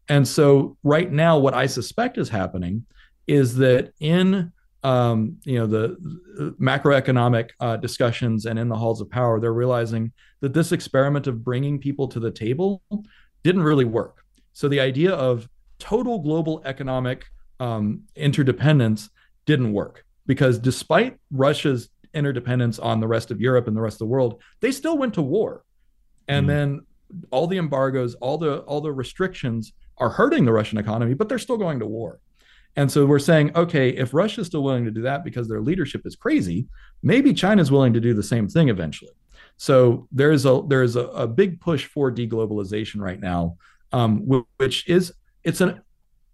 And so right now, what I suspect is happening is that in um, you know the, the macroeconomic uh, discussions and in the halls of power, they're realizing that this experiment of bringing people to the table didn't really work. So the idea of total global economic um, interdependence didn't work because despite Russia's interdependence on the rest of Europe and the rest of the world, they still went to war. And mm. then all the embargoes, all the all the restrictions are hurting the Russian economy, but they're still going to war. And so we're saying, okay, if Russia's still willing to do that because their leadership is crazy, maybe China's willing to do the same thing eventually. So there's a there's a, a big push for deglobalization right now, um, which is it's an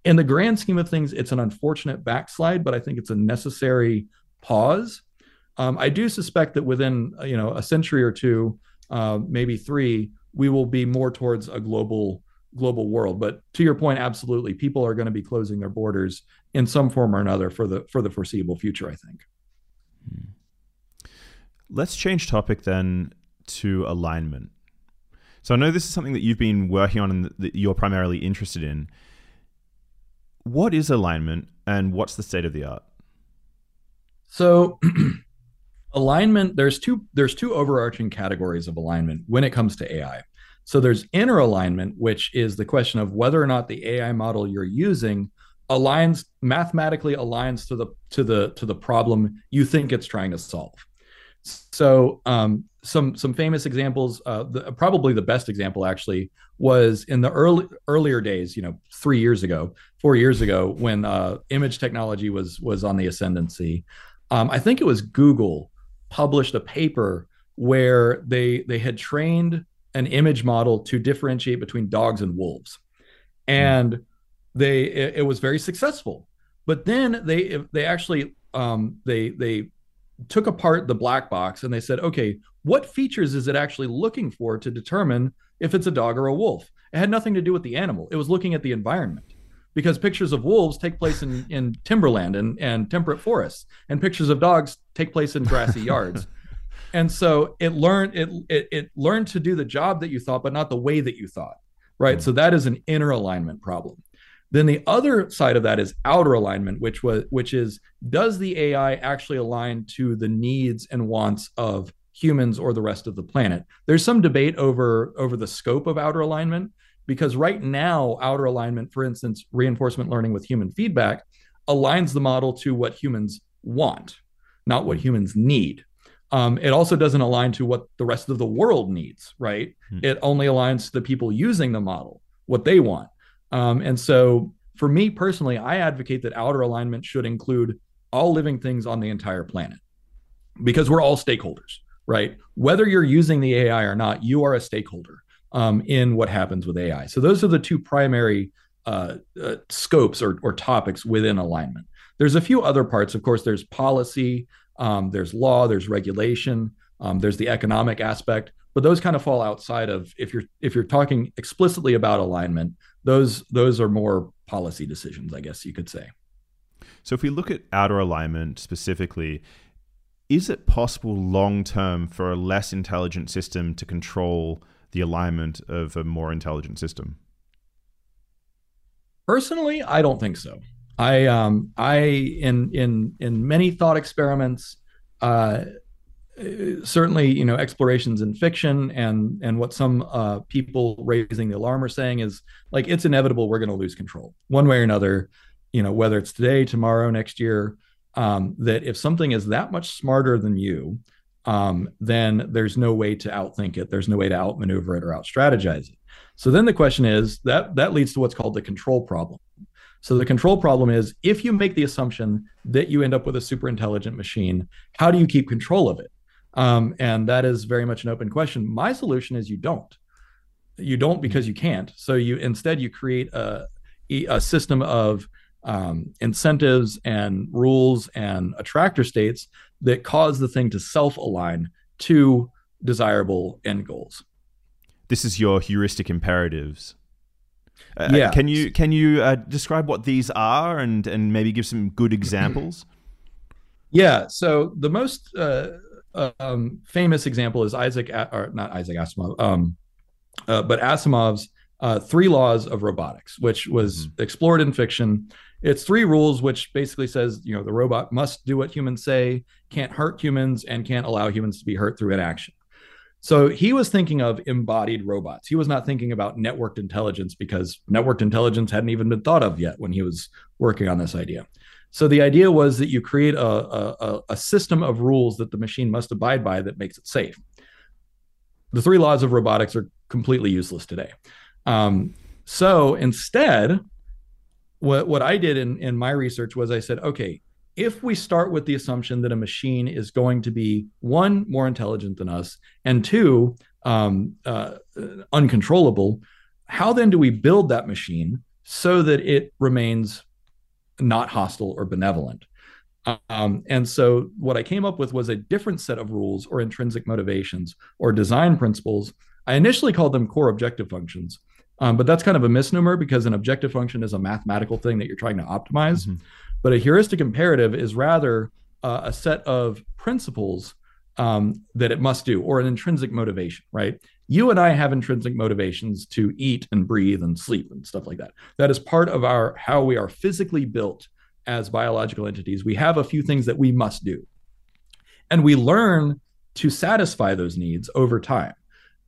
in the grand scheme of things, it's an unfortunate backslide, but I think it's a necessary pause um, I do suspect that within you know a century or two, uh, maybe three, we will be more towards a global global world. But to your point, absolutely, people are going to be closing their borders in some form or another for the for the foreseeable future. I think. Hmm. Let's change topic then to alignment. So I know this is something that you've been working on and that you're primarily interested in. What is alignment and what's the state of the art? So alignment there's two there's two overarching categories of alignment when it comes to ai so there's inner alignment which is the question of whether or not the ai model you're using aligns mathematically aligns to the to the to the problem you think it's trying to solve. So um, some some famous examples uh, the, probably the best example actually was in the early earlier days you know three years ago four years ago when uh, image technology was was on the ascendancy. Um, i think it was google published a paper where they they had trained an image model to differentiate between dogs and wolves. And they it, it was very successful. But then they they actually um, they they took apart the black box and they said okay what features is it actually looking for to determine if it's a dog or a wolf? It had nothing to do with the animal. It was looking at the environment. Because pictures of wolves take place in, in timberland and, and temperate forests and pictures of dogs take place in grassy yards and so it learned it, it, it learned to do the job that you thought but not the way that you thought right? Mm-hmm. so that is an inner alignment problem. Then the other side of that is outer alignment which was which is does the ai actually align to the needs and wants of humans or the rest of the planet? There's some debate over over the scope of outer alignment because right now outer alignment for instance reinforcement learning with human feedback aligns the model to what humans want not what humans need um, it also doesn't align to what the rest of the world needs right hmm. it only aligns to the people using the model what they want um, and so for me personally i advocate that outer alignment should include all living things on the entire planet because we're all stakeholders right whether you're using the ai or not you are a stakeholder um, in what happens with AI. So those are the two primary uh, uh, scopes or, or topics within alignment. There's a few other parts. Of course, there's policy, um, there's law, there's regulation, um, there's the economic aspect, but those kind of fall outside of if you're if you're talking explicitly about alignment. Those those are more policy decisions, I guess you could say. So if we look at outer alignment specifically, is it possible long term for a less intelligent system to control the alignment of a more intelligent system? Personally, I don't think so. I um I in in in many thought experiments uh certainly you know explorations in fiction and and what some uh, people raising the alarm are saying is like it's inevitable we're going to lose control one way or another you know, whether it's today, tomorrow, next year, um, that if something is that much smarter than you, um, then there's no way to outthink it. There's no way to outmaneuver it or outstrategize it. So then the question is that that leads to what's called the control problem. So the control problem is if you make the assumption that you end up with a super intelligent machine, how do you keep control of it? Um, and that is very much an open question. My solution is you don't. You don't because you can't. So you instead you create a, a system of um, incentives and rules and attractor states that cause the thing to self align to desirable end goals. This is your heuristic imperatives. Uh, yeah. Can you can you uh, describe what these are and and maybe give some good examples? yeah. So the most uh, um, famous example is Isaac, or not Isaac Asimov, um, uh, but Asimov's uh, three laws of robotics, which was mm-hmm. explored in fiction. It's three rules, which basically says you know the robot must do what humans say, can't hurt humans, and can't allow humans to be hurt through inaction. So he was thinking of embodied robots. He was not thinking about networked intelligence because networked intelligence hadn't even been thought of yet when he was working on this idea. So the idea was that you create a, a, a system of rules that the machine must abide by that makes it safe. The three laws of robotics are completely useless today. Um, so instead, what, what I did in, in my research was I said, okay, if we start with the assumption that a machine is going to be one more intelligent than us and two um, uh, uncontrollable how then do we build that machine so that it remains not hostile or benevolent? Um, and so what i came up with was a different set of rules or intrinsic motivations or design principles. I initially called them core objective functions um, but that's kind of a misnomer because an objective function is a mathematical thing that you're trying to optimize. Mm-hmm. But a heuristic imperative is rather uh, a set of principles um, that it must do, or an intrinsic motivation, right? You and I have intrinsic motivations to eat and breathe and sleep and stuff like that. That is part of our how we are physically built as biological entities. We have a few things that we must do, and we learn to satisfy those needs over time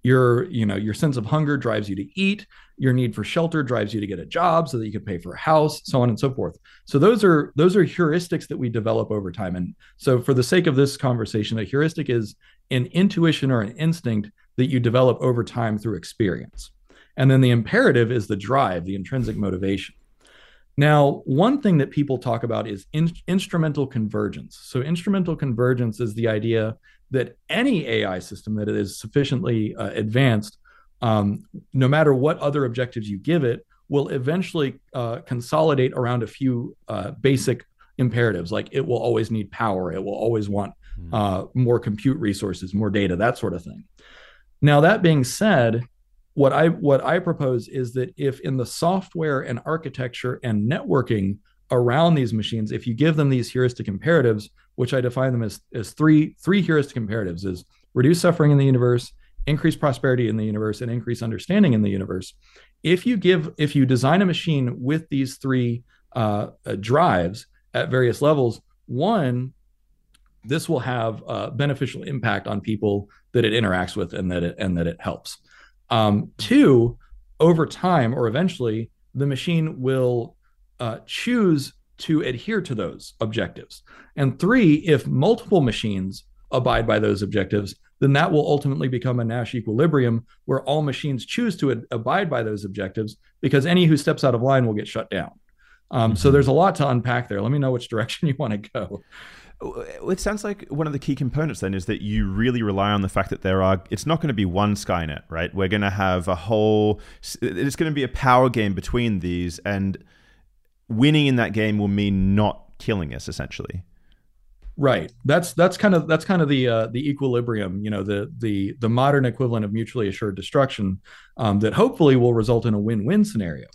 your you know your sense of hunger drives you to eat your need for shelter drives you to get a job so that you can pay for a house so on and so forth. So those are those are heuristics that we develop over time. And so for the sake of this conversation a heuristic is an intuition or an instinct that you develop over time through experience. And then the imperative is the drive the intrinsic motivation. Now, one thing that people talk about is in- instrumental convergence. So, instrumental convergence is the idea that any AI system that is sufficiently uh, advanced, um, no matter what other objectives you give it, will eventually uh, consolidate around a few uh, basic imperatives, like it will always need power, it will always want hmm. uh, more compute resources, more data, that sort of thing. Now, that being said, what I what I propose is that if in the software and architecture and networking around these machines, if you give them these heuristic imperatives, which I define them as, as three, three heuristic imperatives is reduce suffering in the universe, increase prosperity in the universe, and increase understanding in the universe. If you give, if you design a machine with these three uh, uh, drives at various levels, one, this will have a beneficial impact on people that it interacts with and that it and that it helps. Um, two, over time or eventually, the machine will uh, choose to adhere to those objectives. And three, if multiple machines abide by those objectives, then that will ultimately become a Nash equilibrium where all machines choose to ad- abide by those objectives because any who steps out of line will get shut down. Um, mm-hmm. So there's a lot to unpack there. Let me know which direction you want to go. It sounds like one of the key components then is that you really rely on the fact that there are, it's not going to be one Skynet, right? We're going to have a whole, it's going to be a power game between these. And winning in that game will mean not killing us essentially right. That's that's kind of that's kind of the uh, the equilibrium you know the the the modern equivalent of mutually assured destruction um, that hopefully will result in a win-win scenario.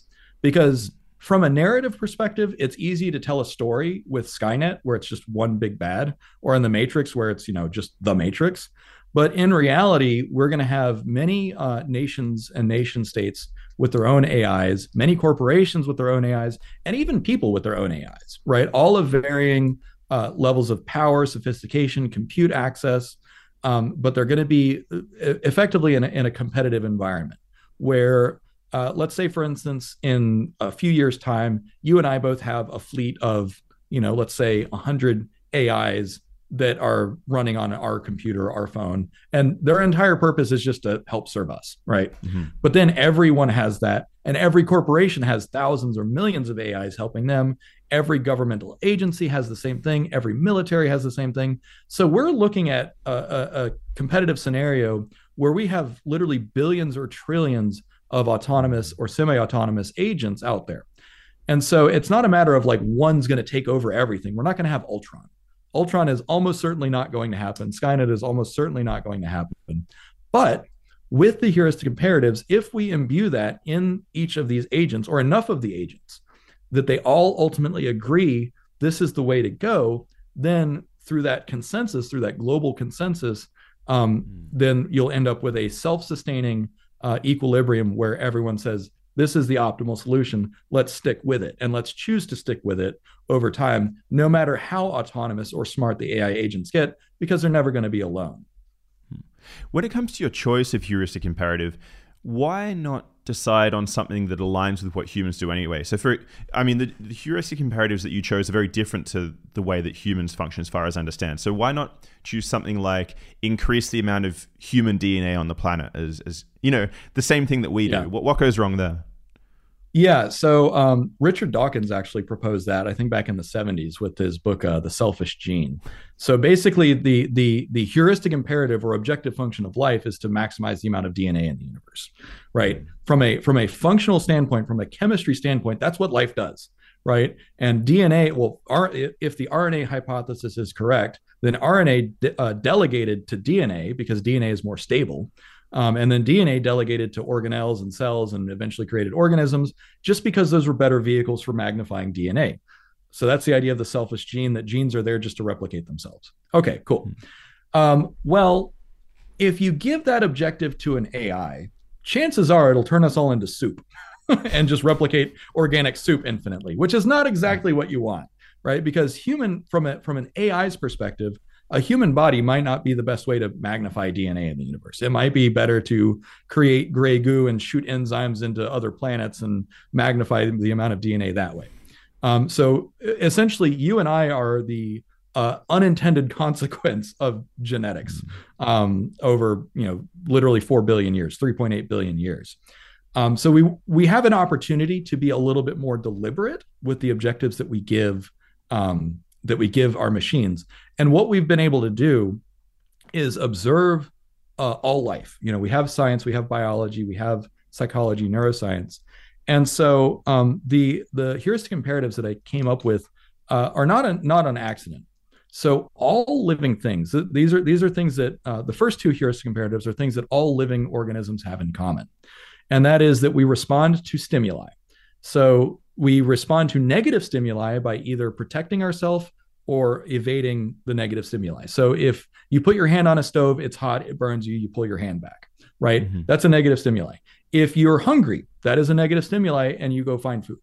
Because from a narrative perspective it's easy to tell a story with skynet where it's just one big bad or in the matrix where it's you know just the matrix. But in reality we're going to have many uh, nations and nation states with their own AIs, many corporations with their own AIs, and even people with their own AIs, right? All of varying uh, levels of power, sophistication, compute access, um, but they're going to be uh, effectively in a, in a competitive environment where uh, let's say, for instance, in a few years' time, you and I both have a fleet of, you know, let's say 100 AIs that are running on our computer, our phone, and their entire purpose is just to help serve us, right? Mm-hmm. But then everyone has that, and every corporation has thousands or millions of AIs helping them. Every governmental agency has the same thing. Every military has the same thing. So we're looking at a, a, a competitive scenario where we have literally billions or trillions of autonomous or semi-autonomous agents out there. And so it's not a matter of like one's going to take over everything. We're not going to have Ultron Ultron is almost certainly not going to happen. Skynet is almost certainly not going to happen. But with the heuristic imperatives, if we imbue that in each of these agents or enough of the agents that they all ultimately agree this is the way to go, then through that consensus, through that global consensus, um, hmm. then you'll end up with a self sustaining uh, equilibrium where everyone says, this is the optimal solution. Let's stick with it and let's choose to stick with it over time, no matter how autonomous or smart the AI agents get, because they're never going to be alone. When it comes to your choice of heuristic imperative, why not decide on something that aligns with what humans do anyway? So, for I mean, the, the, heuristic imperatives that you chose are very different to the way that humans function, as far as I understand. So, why not choose something like increase the amount of human DNA on the planet as, as you know, the same thing that we do? What, what goes wrong there? Yeah, so um, Richard Dawkins actually proposed that I think back in the '70s with his book uh, "The Selfish Gene." So basically, the the the heuristic imperative or objective function of life is to maximize the amount of DNA in the universe, right? From a from a functional standpoint, from a chemistry standpoint, that's what life does, right? And DNA, well, R, if the RNA hypothesis is correct, then RNA de- uh, delegated to DNA because DNA is more stable um, and then DNA delegated to organelles and cells and eventually created organisms just because those were better vehicles for magnifying DNA. So that's the idea of the selfish gene that genes are there just to replicate themselves. Okay, cool. Um, well, if you give that objective to an AI, chances are it'll turn us all into soup and just replicate organic soup infinitely, which is not exactly what you want, right? Because human from a from an AI's perspective, a human body might not be the best way to magnify DNA in the universe. It might be better to create gray goo and shoot enzymes into other planets and magnify the amount of DNA that way. Um, so essentially, you and I are the uh, unintended consequence of genetics um, over, you know, literally four billion years, 3.8 billion years. Um, so we we have an opportunity to be a little bit more deliberate with the objectives that we give um, that we give our machines. And what we've been able to do is observe uh, all life. You know, we have science, we have biology, we have psychology, neuroscience, and so um, the the heuristic imperatives that I came up with uh, are not a, not an accident. So all living things these are these are things that uh, the first two heuristic imperatives are things that all living organisms have in common, and that is that we respond to stimuli. So we respond to negative stimuli by either protecting ourselves or evading the negative stimuli. So if you put your hand on a stove, it's hot, it burns you, you pull your hand back, right? Mm-hmm. That's a negative stimuli. If you're hungry, that is a negative stimuli, and you go find food.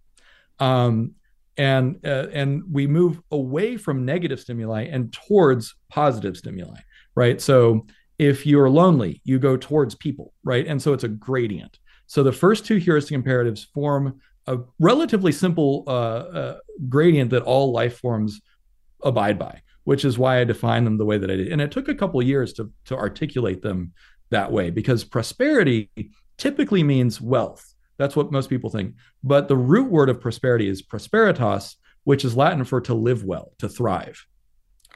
Um, and uh, and we move away from negative stimuli and towards positive stimuli, right? So if you're lonely, you go towards people, right? And so it's a gradient. So the first two heuristic imperatives form a relatively simple uh, uh, gradient that all life forms abide by, which is why I define them the way that I did. And it took a couple years to to articulate them that way because prosperity typically means wealth. That's what most people think. But the root word of prosperity is prosperitas, which is Latin for to live well, to thrive.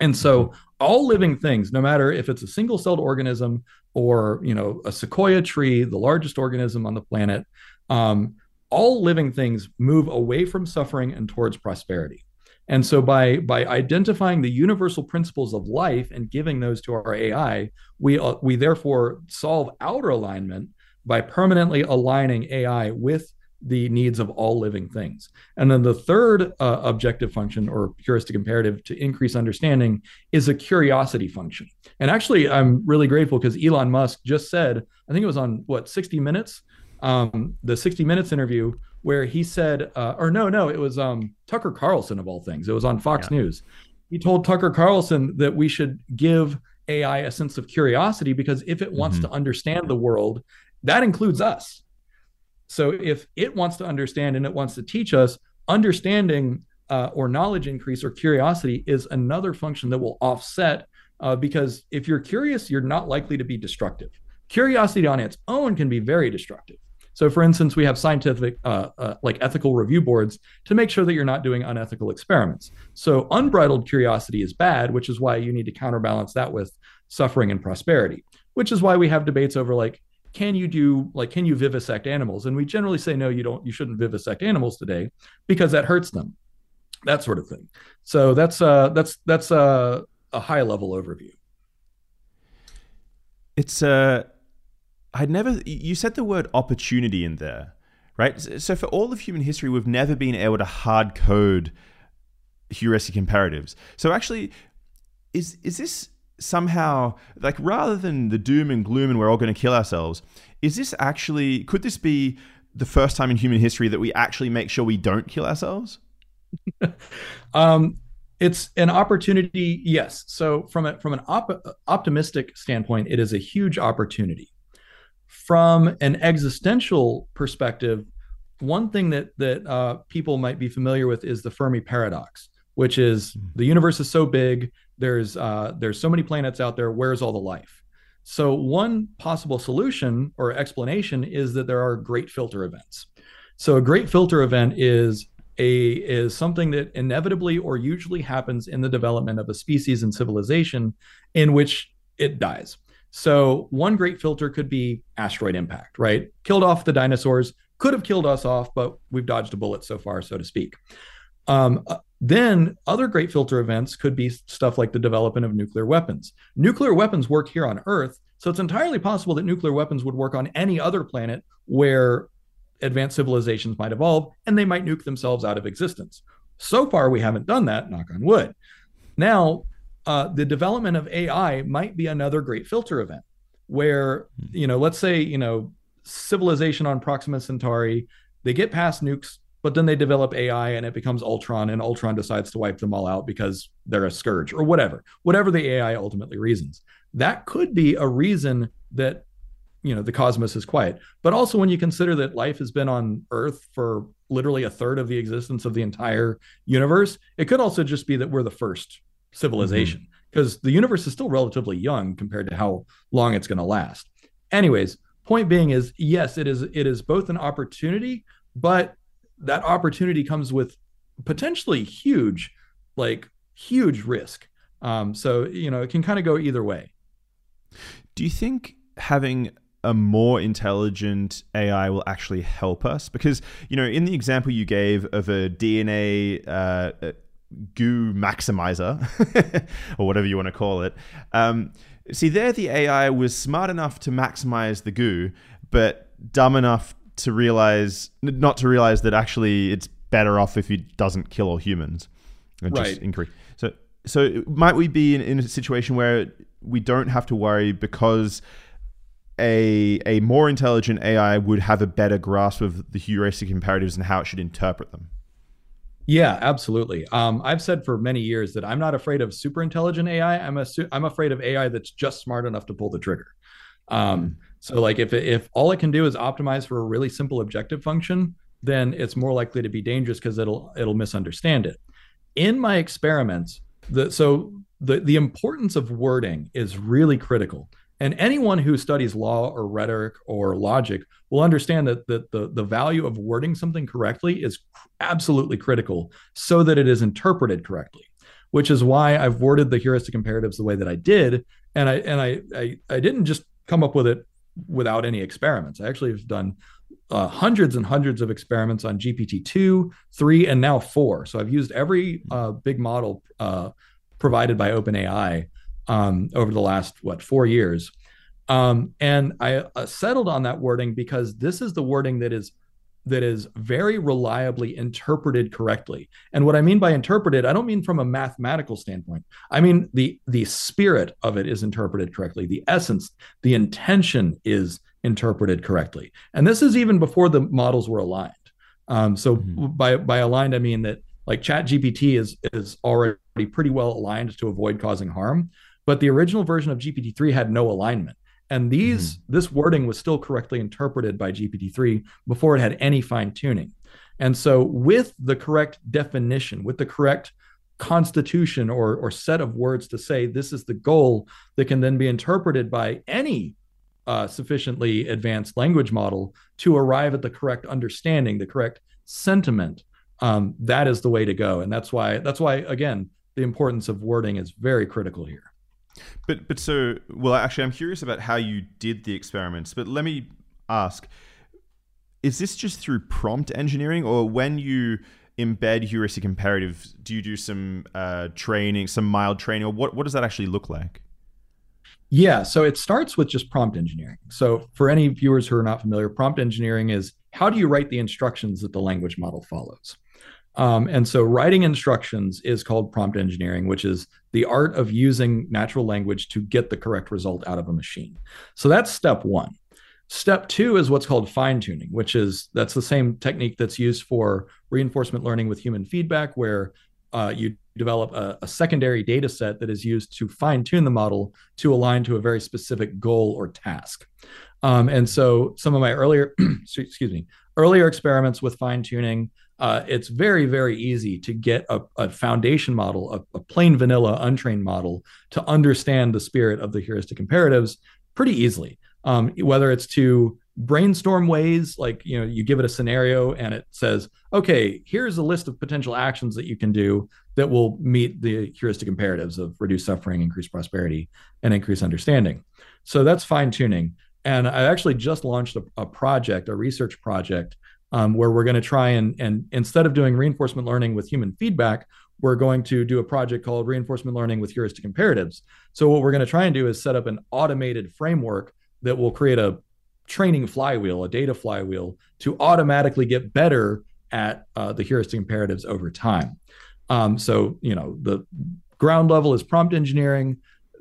And so mm-hmm. all living things, no matter if it's a single-celled organism or you know a sequoia tree, the largest organism on the planet, um, all living things move away from suffering and towards prosperity. And so by by identifying the universal principles of life and giving those to our AI, we uh, we therefore solve outer alignment by permanently aligning AI with the needs of all living things. And then the third uh, objective function or heuristic imperative to increase understanding is a curiosity function. And actually, I'm really grateful because Elon Musk just said, I think it was on what 60 Minutes, um, the 60 Minutes interview, where he said, uh, or no, no, it was um, Tucker Carlson of all things. It was on Fox yeah. News. He told Tucker Carlson that we should give AI a sense of curiosity because if it wants mm-hmm. to understand the world, that includes us. So if it wants to understand and it wants to teach us, understanding uh, or knowledge increase or curiosity is another function that will offset. Uh, because if you're curious, you're not likely to be destructive. Curiosity on its own can be very destructive. So, for instance, we have scientific, uh, uh, like ethical review boards to make sure that you're not doing unethical experiments. So, unbridled curiosity is bad, which is why you need to counterbalance that with suffering and prosperity, which is why we have debates over like, can you do like can you vivisect animals? And we generally say no you don't you shouldn't vivisect animals today because that hurts them that sort of thing. So that's uh that's that's uh, a high level overview. It's uh I'd never. You said the word opportunity in there, right? So for all of human history, we've never been able to hard code heuristic imperatives. So actually, is is this somehow like rather than the doom and gloom and we're all going to kill ourselves? Is this actually could this be the first time in human history that we actually make sure we don't kill ourselves? um, it's an opportunity, yes. So from a, from an op- optimistic standpoint, it is a huge opportunity from an existential perspective, one thing that that uh, people might be familiar with is the Fermi paradox, which is hmm. the universe is so big, there's uh, there's so many planets out there. Where's all the life? So one possible solution or explanation is that there are great filter events. So a great filter event is a is something that inevitably or usually happens in the development of a species and civilization in which it dies. So one great filter could be asteroid impact, right? Killed off the dinosaurs, could have killed us off, but we've dodged a bullet so far, so to speak. Um, uh, then other great filter events could be stuff like the development of nuclear weapons. Nuclear weapons work here on Earth, so it's entirely possible that nuclear weapons would work on any other planet where advanced civilizations might evolve and they might nuke themselves out of existence. So far, we haven't done that, knock on wood. Now, uh, the development of AI might be another great filter event where, hmm. you know, let's say, you know, civilization on Proxima Centauri, they get past nukes, but then they develop AI and it becomes Ultron, and Ultron decides to wipe them all out because they're a scourge or whatever, whatever the AI ultimately reasons. That could be a reason that you know the cosmos is quiet but also when you consider that life has been on earth for literally a third of the existence of the entire universe it could also just be that we're the first civilization because mm-hmm. the universe is still relatively young compared to how long it's going to last. Anyways, point being is yes, it is it is both an opportunity, but that opportunity comes with potentially huge, like huge risk. Um, so you know it can kind of go either way. Do you think having a more intelligent AI will actually help us? Because you know, in the example you gave of a DNA uh, goo maximizer or whatever you want to call it. Um, see, there the AI was smart enough to maximize the goo, but dumb enough to realize not to realize that actually it's better off if it doesn't kill all humans. And right. Just increase. So, so might we be in, in a situation where we don't have to worry because a a more intelligent AI would have a better grasp of the heuristic imperatives and how it should interpret them? Yeah, absolutely. Um, I've said for many years that I'm not afraid of super intelligent AI. I'm a I'm afraid of AI that's just smart enough to pull the trigger. Um, so like if if all it can do is optimize for a really simple objective function, then it's more likely to be dangerous because it'll it'll misunderstand it. In my experiments, the so the the importance of wording is really critical. And anyone who studies law or rhetoric or logic will understand that the, the, the value of wording something correctly is absolutely critical so that it is interpreted correctly, which is why I've worded the heuristic imperatives the way that I did. And I and I I, I didn't just come up with it without any experiments. I actually have done uh, hundreds and hundreds of experiments on GPT-2, 3, and now 4. So I've used every uh, big model uh, provided by OpenAI um, over the last what four years. Um, and I uh, settled on that wording because this is the wording that is that is very reliably interpreted correctly. And what I mean by interpreted, I don't mean from a mathematical standpoint. I mean the the spirit of it is interpreted correctly. The essence, the intention is interpreted correctly. And this is even before the models were aligned. Um, so mm-hmm. by by aligned, I mean that like ChatGPT is is already pretty well aligned to avoid causing harm. But the original version of GPT-3 had no alignment. And these mm-hmm. this wording was still correctly interpreted by GPT-3 before it had any fine tuning. And so with the correct definition, with the correct constitution or, or set of words to say this is the goal that can then be interpreted by any uh, sufficiently advanced language model to arrive at the correct understanding, the correct sentiment. Um, that is the way to go, and that's why that's why again the importance of wording is very critical here. But but so well, actually, I'm curious about how you did the experiments. But let me ask: Is this just through prompt engineering, or when you embed heuristic imperatives, do you do some uh, training, some mild training, or what, what does that actually look like? Yeah, so it starts with just prompt engineering. So for any viewers who are not familiar, prompt engineering is how do you write the instructions that the language model follows? Um, and so writing instructions is called prompt engineering, which is the art of using natural language to get the correct result out of a machine. So that's step one. Step two is what's called fine tuning, which is that's the same technique that's used for reinforcement learning with human feedback, where uh, you develop a, a, secondary data set that is used to fine tune the model to align to a very specific goal or task. Um, and so some of my earlier, excuse me, earlier experiments with fine tuning, uh, it's very, very easy to get a, a foundation model, a, a, plain vanilla untrained model to understand the spirit of the heuristic imperatives pretty easily. Um, whether it's to brainstorm ways like you know you give it a scenario and it says okay here's a list of potential actions that you can do that will meet the heuristic imperatives of reduce suffering increase prosperity and increase understanding. So that's fine tuning and i actually just launched a, a project a research project um, where we're going to try and and instead of doing reinforcement learning with human feedback we're going to do a project called reinforcement learning with heuristic imperatives so what we're going to try and do is set up an automated framework that will create a training flywheel, a data flywheel, to automatically get better at uh, the heuristic imperatives over time. Um, so, you know, the ground level is prompt engineering.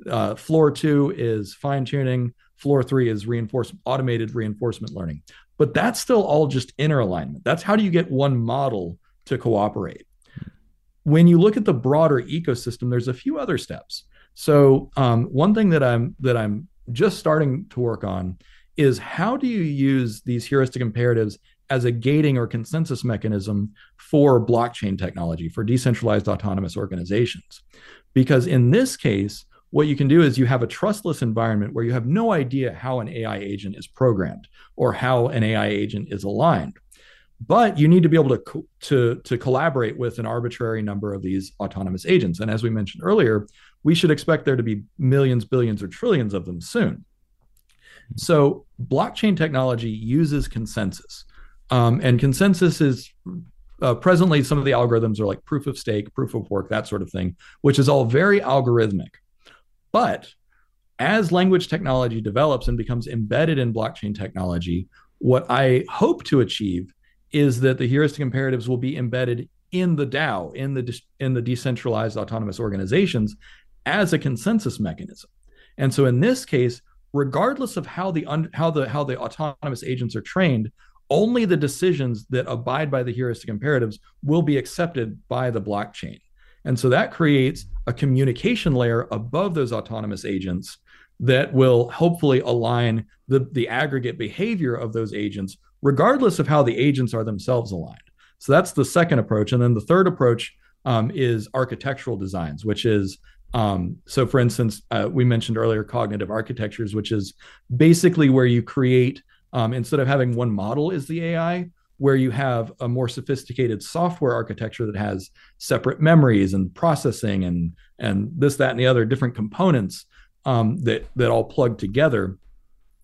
Uh, floor two is fine tuning. Floor three is reinforcement, automated reinforcement learning. But that's still all just inner alignment. That's how do you get one model to cooperate. When you look at the broader ecosystem, there's a few other steps. So um, one thing that I'm that I'm just starting to work on is how do you use these heuristic imperatives as a gating or consensus mechanism for blockchain technology, for decentralized autonomous organizations? Because in this case, what you can do is you have a trustless environment where you have no idea how an AI agent is programmed or how an AI agent is aligned. But you need to be able to, to, to collaborate with an arbitrary number of these autonomous agents. And as we mentioned earlier, we should expect there to be millions, billions, or trillions of them soon. So, blockchain technology uses consensus. Um, and consensus is uh, presently some of the algorithms are like proof of stake, proof of work, that sort of thing, which is all very algorithmic. But as language technology develops and becomes embedded in blockchain technology, what I hope to achieve is that the heuristic imperatives will be embedded in the DAO, in the in the decentralized autonomous organizations, as a consensus mechanism. And so in this case, regardless of how the how the how the autonomous agents are trained, only the decisions that abide by the heuristic imperatives will be accepted by the blockchain. And so that creates a communication layer above those autonomous agents that will hopefully align the, the aggregate behavior of those agents, regardless of how the agents are themselves aligned. So that's the second approach. And then the third approach um, is architectural designs, which is um, so, for instance, uh, we mentioned earlier cognitive architectures, which is basically where you create, um, instead of having one model is the AI, where you have a more sophisticated software architecture that has separate memories and processing and and this, that, and the other different components um, that that all plug together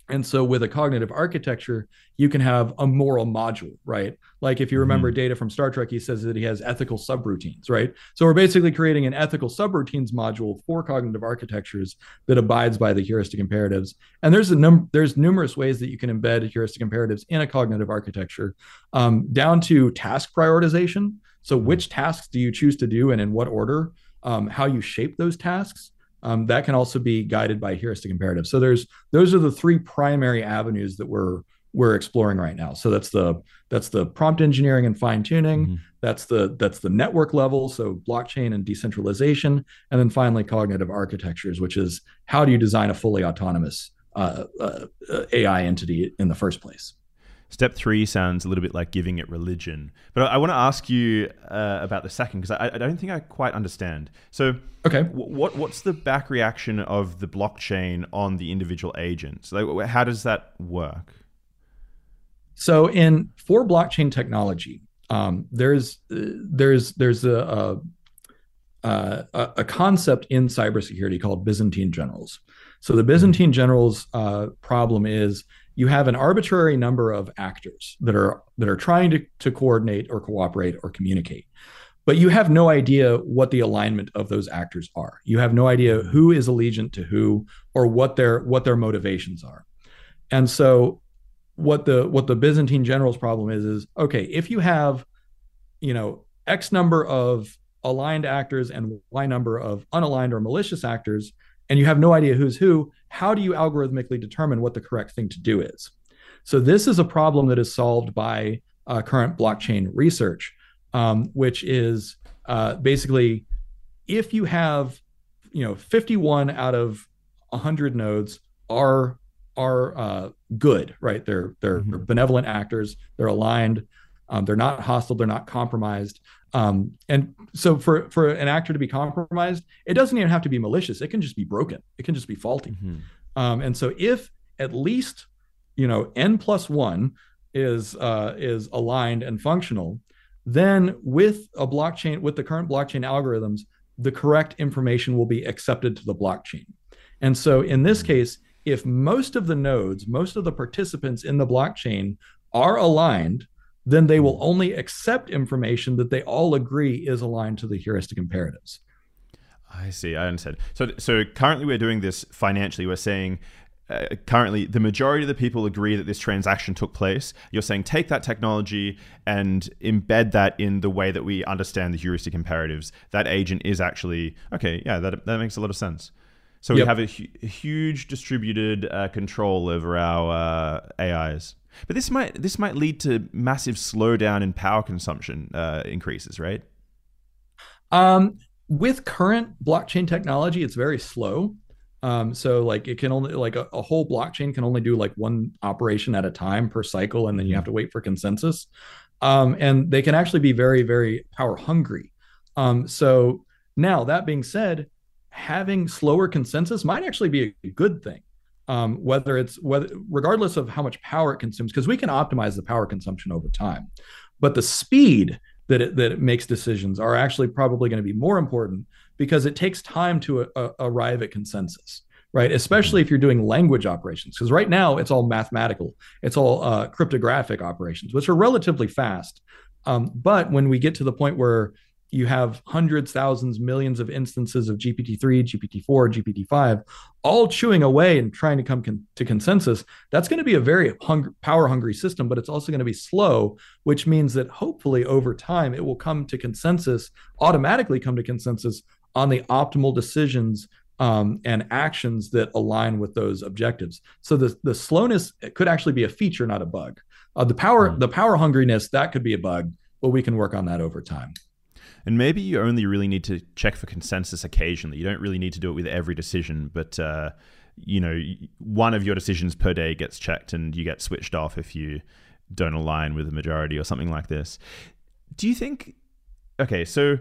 and so with a cognitive architecture, you can have a moral module, right? Like if you remember mm-hmm. Data from Star Trek, he says that he has ethical subroutines, right? So we're basically creating an ethical subroutines module for cognitive architectures that abides by the heuristic imperatives. And there's a number there's numerous ways that you can embed heuristic imperatives in a cognitive architecture, um, down to task prioritization. So mm-hmm. which tasks do you choose to do and in what order? Um, how you shape those tasks um, that can also be guided by heuristic imperatives. So there's those are the three primary avenues that we're we're exploring right now. So that's the that's the prompt engineering and fine tuning. Mm-hmm. That's the that's the network level. So blockchain and decentralization, and then finally cognitive architectures, which is how do you design a fully autonomous uh, uh, AI entity in the first place. Step three sounds a little bit like giving it religion, but I, I want to ask you uh, about the second because I, I, don't think I quite understand. So, okay, w- what what's the back reaction of the blockchain on the individual agents? Like, how does that work? So, in for blockchain technology, um, there's there's there's a, a, a concept in cybersecurity called Byzantine generals. So, the Byzantine generals uh, problem is you have an arbitrary number of actors that are that are trying to, to coordinate or cooperate or communicate. But you have no idea what the alignment of those actors are. You have no idea who is allegiant to who or what their what their motivations are. And so what the what the byzantine generals problem is is okay if you have you know x number of aligned actors and y number of unaligned or malicious actors and you have no idea who's who, how do you algorithmically determine what the correct thing to do is? So this is a problem that is solved by uh, current blockchain research, um, which is uh, basically if you have, you know, 51 out of 100 nodes are are uh, good, right? They're they're mm-hmm. benevolent actors. They're aligned. Um, they're not hostile. They're not compromised. Um, and so for for an actor to be compromised, it doesn't even have to be malicious. It can just be broken. It can just be faulty. Mm-hmm. Um, and so if at least you know n plus one is uh, is aligned and functional, then with a blockchain with the current blockchain algorithms, the correct information will be accepted to the blockchain. And so in this mm-hmm. case, if most of the nodes, most of the participants in the blockchain are aligned then they will only accept information that they all agree is aligned to the heuristic imperatives. I see. I understand. So, so currently we're doing this financially. We're saying uh, currently the majority of the people agree that this transaction took place. You're saying take that technology and embed that in the way that we understand the heuristic imperatives. That agent is actually okay. Yeah, that that makes a lot of sense. So we have a, hu- huge distributed uh, control over our uh, AIs. But this might this might lead to massive slowdown in power consumption uh, increases, right? Um, with current blockchain technology, it's very slow. Um, so like it can only like a, a, whole blockchain can only do like one operation at a time per cycle, and then you have to wait for consensus. Um, and they can actually be very very power hungry. Um, so now that being said, having slower consensus might actually be a good thing um, whether it's whether regardless of how much power it consumes, because we can optimize the power consumption over time, but the speed that it, that it makes decisions are actually probably going to be more important because it takes time to a, a, arrive at consensus right? Especially if you're doing language operations because right now it's all mathematical it's all uh, cryptographic operations which are relatively fast um, but when we get to the point where you have hundreds, thousands, millions of instances of GPT-3, GPT-4, GPT-5, all chewing away and trying to come con- to consensus. That's going to be a very hung- power-hungry system, but it's also going to be slow, which means that hopefully over time it will come to consensus, automatically come to consensus on the optimal decisions um, and actions that align with those objectives. So the the slowness could actually be a feature, not a bug. Uh, the power mm. the power hungriness that could be a bug, but we can work on that over time. And maybe you only really need to check for consensus occasionally. You don't really need to do it with every decision, but uh, you know, one of your decisions per day gets checked, and you get switched off if you don't align with the majority or something like this. Do you think? Okay, so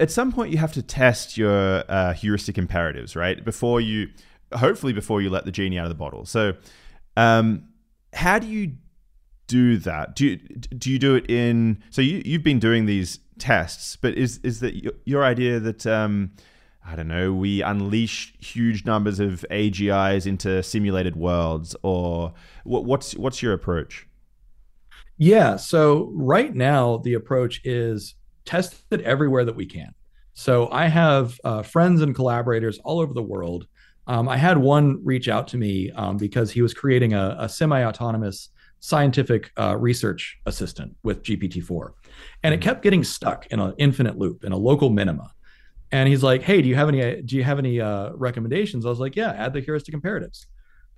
at some point you have to test your uh, heuristic imperatives, right? Before you, hopefully, before you let the genie out of the bottle. So, um, how do you do that? Do you, do you do it in? So you you've been doing these tests, but is is that your, your idea that um, I don't know we unleash huge numbers of AGIs into simulated worlds, or what, what's what's your approach? Yeah. So right now the approach is test it everywhere that we can. So I have uh, friends and collaborators all over the world. Um, I had one reach out to me um, because he was creating a, a semi-autonomous scientific uh, research assistant with GPT-4, and it hmm. kept getting stuck in an infinite loop in a local minima. And he's like, "Hey, do you have any do you have any uh, recommendations?" I was like, "Yeah, add the heuristic imperatives.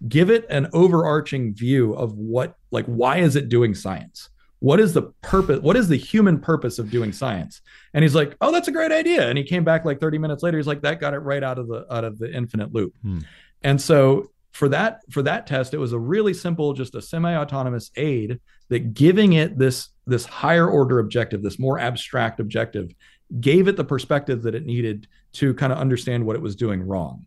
Give it an overarching view of what like why is it doing science? What is the purpose? What is the human purpose of doing science?" And he's like, "Oh, that's a great idea." And he came back like 30 minutes later. He's like, "That got it right out of the out of the infinite loop." Hmm. And so for that for that test, it was a really simple, just a semi-autonomous aid that giving it this this higher order objective, this more abstract objective, gave it the perspective that it needed to kind of understand what it was doing wrong.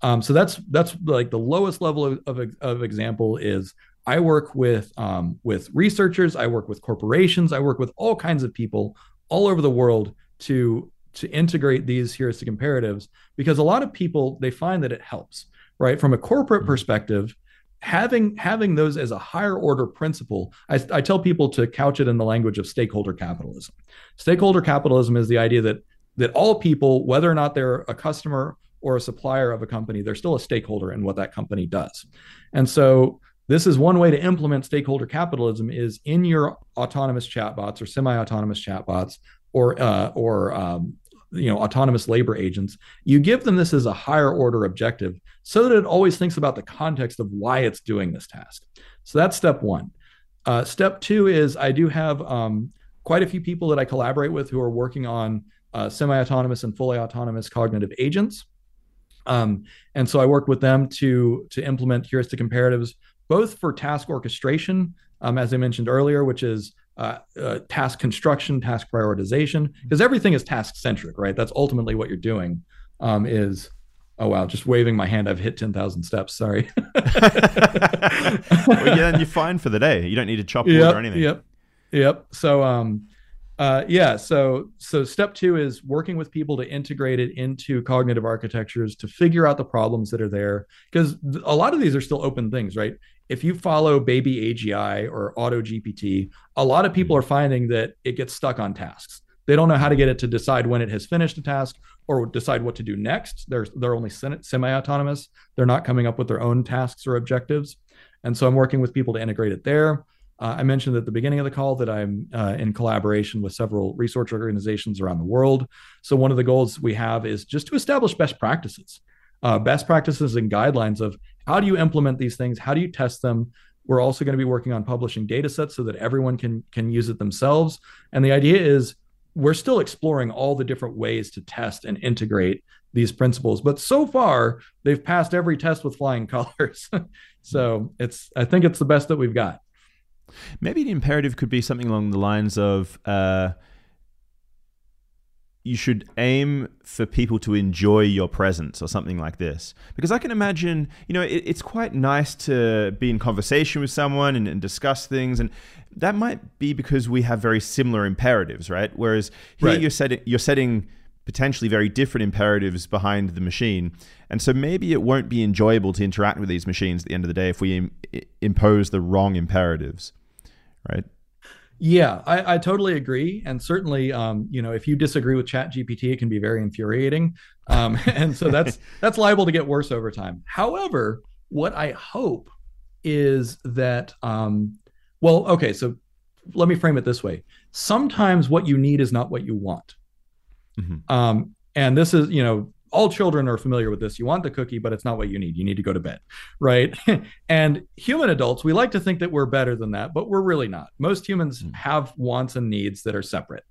Um, so that's that's like the lowest level of, of, of example is I work with um, with researchers, I work with corporations, I work with all kinds of people all over the world to to integrate these heuristic imperatives because a lot of people they find that it helps right? From a corporate mm-hmm. perspective having having those as a higher order principle I, I tell people to couch it in the language of stakeholder capitalism. Stakeholder capitalism is the idea that that all people whether or not they're a customer or a supplier of a company they're still a stakeholder in what that company does. And so this is one way to implement stakeholder capitalism is in your autonomous chatbots or semi-autonomous chatbots or uh, or um, you know autonomous labor agents. You give them this as a higher order objective so that it always thinks about the context of why it's doing this task so that's step one uh, step two is i do have um, quite a few people that i collaborate with who are working on uh, semi-autonomous and fully autonomous cognitive agents um, and so i work with them to to implement heuristic imperatives both for task orchestration, um, as I mentioned earlier, which is uh, uh, task construction, task prioritization, because everything is task centric, right? That's ultimately what you're doing. Um, is oh wow, just waving my hand, I've hit ten thousand steps. Sorry. well, yeah, and you're fine for the day. You don't need to chop wood yep, or anything. Yep, yep. So um, uh, yeah, so so step two is working with people to integrate it into cognitive architectures to figure out the problems that are there because a lot of these are still open things, right? if you follow BabyAGI or AutoGPT, a lot of people are finding that it gets stuck on tasks. They don't know how to get it to decide when it has finished a task or decide what to do next. They're they're only semi-autonomous. They're not coming up with their own tasks or objectives. And so I'm working with people to integrate it there. Uh, I mentioned at the beginning of the call that I'm uh, in collaboration with several research organizations around the world. So one of the goals we have is just to establish best practices, uh, best practices and guidelines of how do you implement these things? How do you test them? We're also going to be working on publishing data sets so that everyone can can use it themselves. And the idea is we're still exploring all the different ways to test and integrate these principles. But so far, they've passed every test with flying colors. so it's I think it's the best that we've got. Maybe the imperative could be something along the lines of uh, you should aim for people to enjoy your presence or something like this. Because I can imagine, you know, it, it's quite nice to be in conversation with someone and, and, discuss things. And that might be because we have very similar imperatives, right? Whereas here right. you're setting you're setting potentially very different imperatives behind the machine. And so maybe it won't be enjoyable to interact with these machines at the end of the day if we Im- impose the wrong imperatives, right? Yeah, I, I totally agree, and certainly, um, you know, if you disagree with ChatGPT, it can be very infuriating, um, and so that's that's liable to get worse over time. However, what I hope is that, um, well, okay, so let me frame it this way: sometimes what you need is not what you want, mm-hmm. um, and this is, you know, all children are familiar with this. You want the cookie, but it's not what you need. You need to go to bed, right? and human adults, we like to think that we're better than that, but we're really not. Most humans mm. have wants and needs that are separate,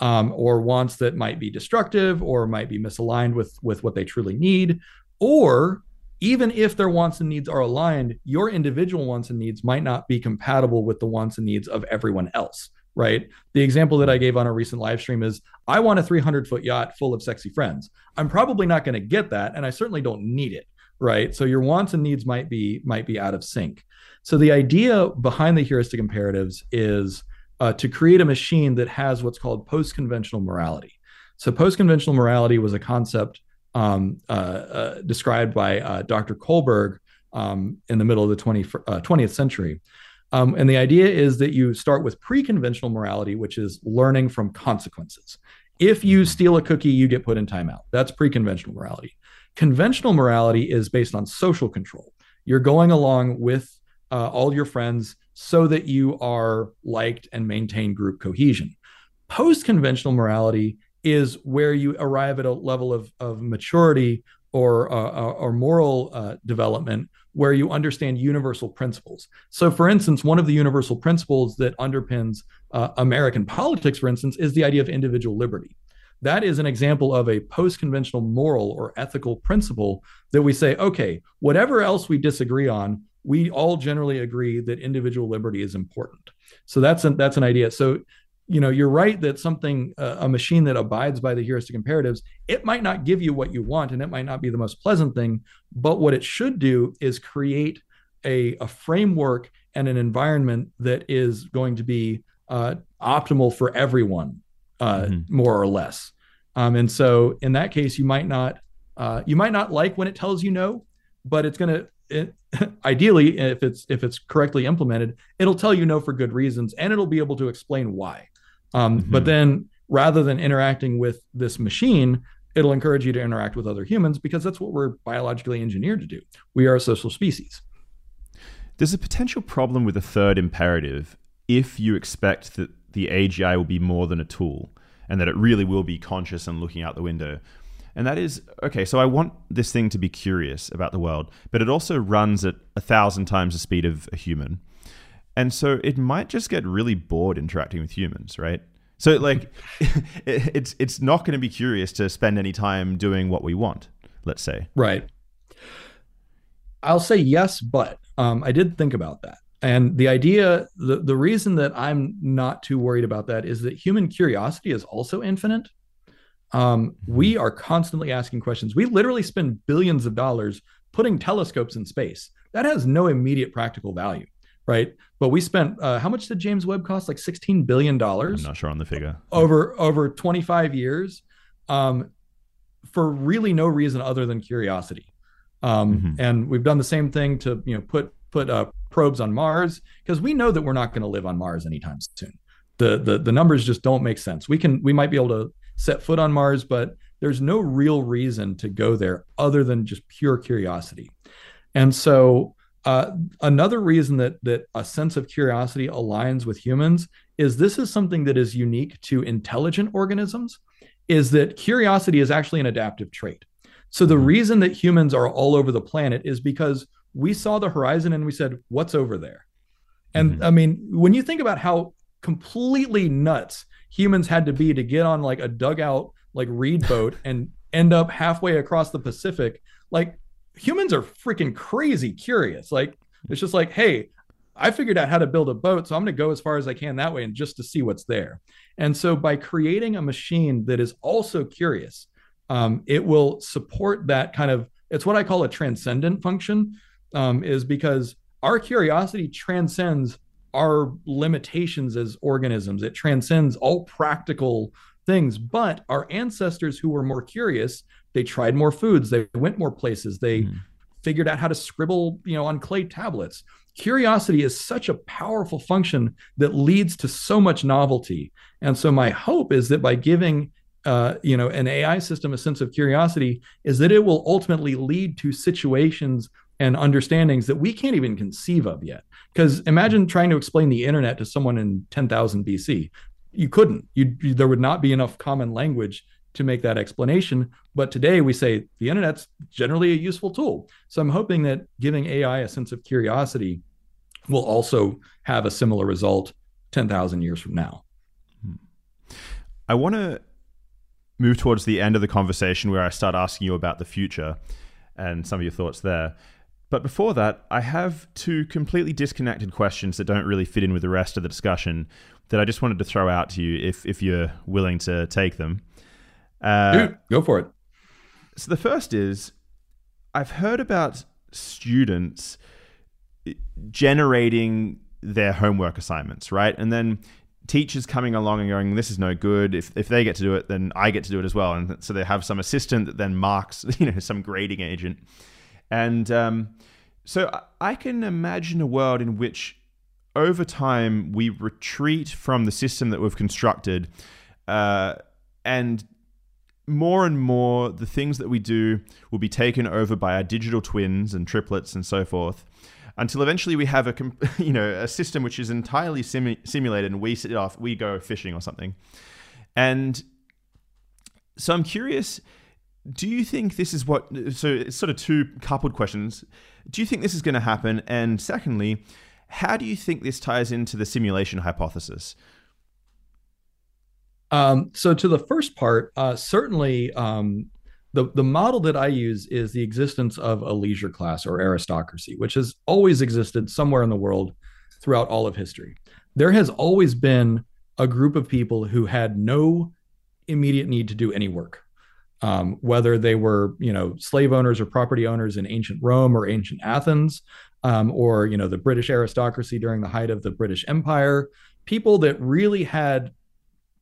um, or wants that might be destructive or might be misaligned with with what they truly need, or even if their wants and needs are aligned, your individual wants and needs might not be compatible with the wants and needs of everyone else right? The example that I gave on a recent live stream is I want a 300 foot yacht full of sexy friends. I'm probably not going to get that, and I certainly don't need it, right? So your wants and needs might be might be out of sync. So the idea behind the heuristic imperatives is uh, to create a machine that has what's called post-conventional morality. So post-conventional morality was a concept um, uh, uh, described by uh, Dr. Kohlberg um, in the middle of the 20, 20th uh, century. Um, and the idea is that you start with pre conventional morality, which is learning from consequences. If you steal a cookie, you get put in timeout. That's pre conventional morality. Conventional morality is based on social control. You're going along with uh, all your friends so that you are liked and maintain group cohesion. Post conventional morality is where you arrive at a level of, of maturity or, uh, uh or moral uh, development where you understand universal principles. So, for instance, one of the universal principles that underpins uh, American politics, for instance, is the idea of individual liberty. that is an example of a post conventional moral or ethical principle that we say, okay, whatever else we disagree on, we all generally agree that individual liberty is important. So that's an, that's an idea. So you know you're right that something uh, a machine that abides by the heuristic imperatives it might not give you what you want and it might not be the most pleasant thing but what it should do is create a, a framework and an environment that is going to be uh, optimal for everyone uh, mm-hmm. more or less um, and so in that case you might not uh, you might not like when it tells you no but it's going to it, ideally if it's if it's correctly implemented it'll tell you no for good reasons and it'll be able to explain why um, mm-hmm. but then rather than interacting with this machine it'll encourage you to interact with other humans because that's what we're biologically engineered to do we are a social species there's a potential problem with the third imperative if you expect that the agi will be more than a tool and that it really will be conscious and looking out the window and that is okay. So I want this thing to be curious about the world, but it also runs at a thousand times the speed of a human, and so it might just get really bored interacting with humans, right? So like, it's it's not going to be curious to spend any time doing what we want. Let's say, right. I'll say yes, but um, I did think about that. And the idea, the, the reason that I'm not too worried about that is that human curiosity is also infinite. Um, we mm-hmm. are constantly asking questions. We literally spend billions of dollars putting telescopes in space. That has no immediate practical value, right? But we spent uh, how much did James Webb cost? Like sixteen billion dollars. I'm not sure on the figure. Over over 25 years, um, for really no reason other than curiosity. Um, mm-hmm. And we've done the same thing to you know put put uh, probes on Mars because we know that we're not going to live on Mars anytime soon. The, the the numbers just don't make sense. We can we might be able to set foot on Mars, but there's no real reason to go there other than just pure curiosity. And so, uh, another reason that that a sense of curiosity aligns with humans is this is something that is unique to intelligent organisms. Is that curiosity is actually an adaptive trait. So the mm-hmm. reason that humans are all over the planet is because we saw the horizon and we said, "What's over there?" And mm-hmm. I mean, when you think about how completely nuts humans had to be to get on like a dugout like reed boat and end up halfway across the Pacific. Like humans are freaking crazy curious. Like it's just like, hey, I figured out how to build a boat, so I'm going to go as far as I can that way and just to see what's there. And so by creating a machine that is also curious, um, it will support that kind of. It's what I call a transcendent function, um, is because our curiosity transcends our limitations as organisms. It transcends all practical things. But our ancestors who were more curious, they tried more foods, they went more places, they mm. figured out how to scribble, you know, on clay tablets. Curiosity is such a powerful function that leads to so much novelty. And so my hope is that by giving uh, you know an AI system a sense of curiosity, is that it will ultimately lead to situations and understandings that we can't even conceive of yet. Because imagine trying to explain the internet to someone in 10,000 BC. You couldn't. You, there would not be enough common language to make that explanation. But today we say the internet's generally a useful tool. So I'm hoping that giving AI a sense of curiosity will also have a similar result 10,000 years from now. Hmm. I want to move towards the end of the conversation where I start asking you about the future and some of your thoughts there. But before that, I have two completely disconnected questions that don't really fit in with the rest of the discussion that I just wanted to throw out to you if, if you're willing to take them. Uh, Dude, go for it. So the first is I've heard about students generating their homework assignments, right? And then teachers coming along and going, "This is no good." If if they get to do it, then I get to do it as well. And so they have some assistant that then marks, you know, some grading agent. And um, so I can imagine a world in which over time we retreat from the system that we've constructed uh, and more and more the things that we do will be taken over by our digital twins and triplets and so forth until eventually we have a you know a system which is entirely simu- simulated and we sit off we go fishing or something. And so i'm curious do you think this is what so it's sort of two coupled questions. Do you think this is going to happen? And secondly how do you think this ties into the simulation hypothesis Um, so to the first part, uh, certainly um, the the model that I use is the existence of a leisure class or aristocracy, which has always existed somewhere in the world throughout all of history. There has always been a group of people who had no immediate need to do any work. Um, whether they were, you know, slave owners or property owners in ancient Rome or ancient Athens, um, or you know, the British aristocracy during the height of the British Empire, people that really had